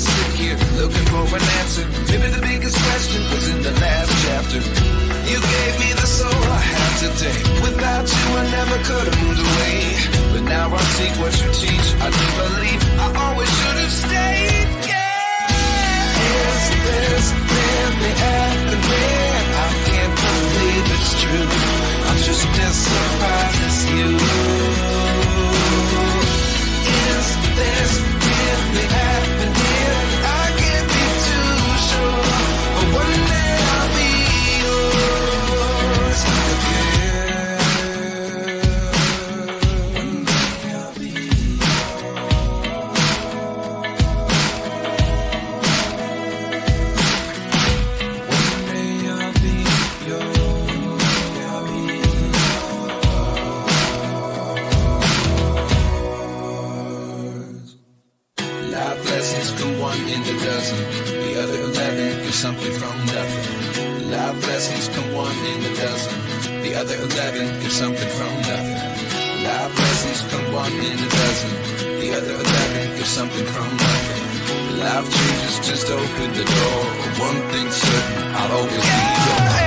sit here looking for an answer. Maybe the biggest question was in the last chapter. You gave me the soul I have today. Without you, I never could have moved away. But now I seek what you teach. I do believe I always should have stayed. Yeah. Is this really happening? I can't believe it's true. I'm just as surprised as you. Is this really happening? One something from nothing. Life lessons come one in a dozen. The other eleven get something from nothing. Life lessons come one in a dozen. The other eleven get something from nothing. Life changes, just open the door. One thing's certain, I'll always be yours.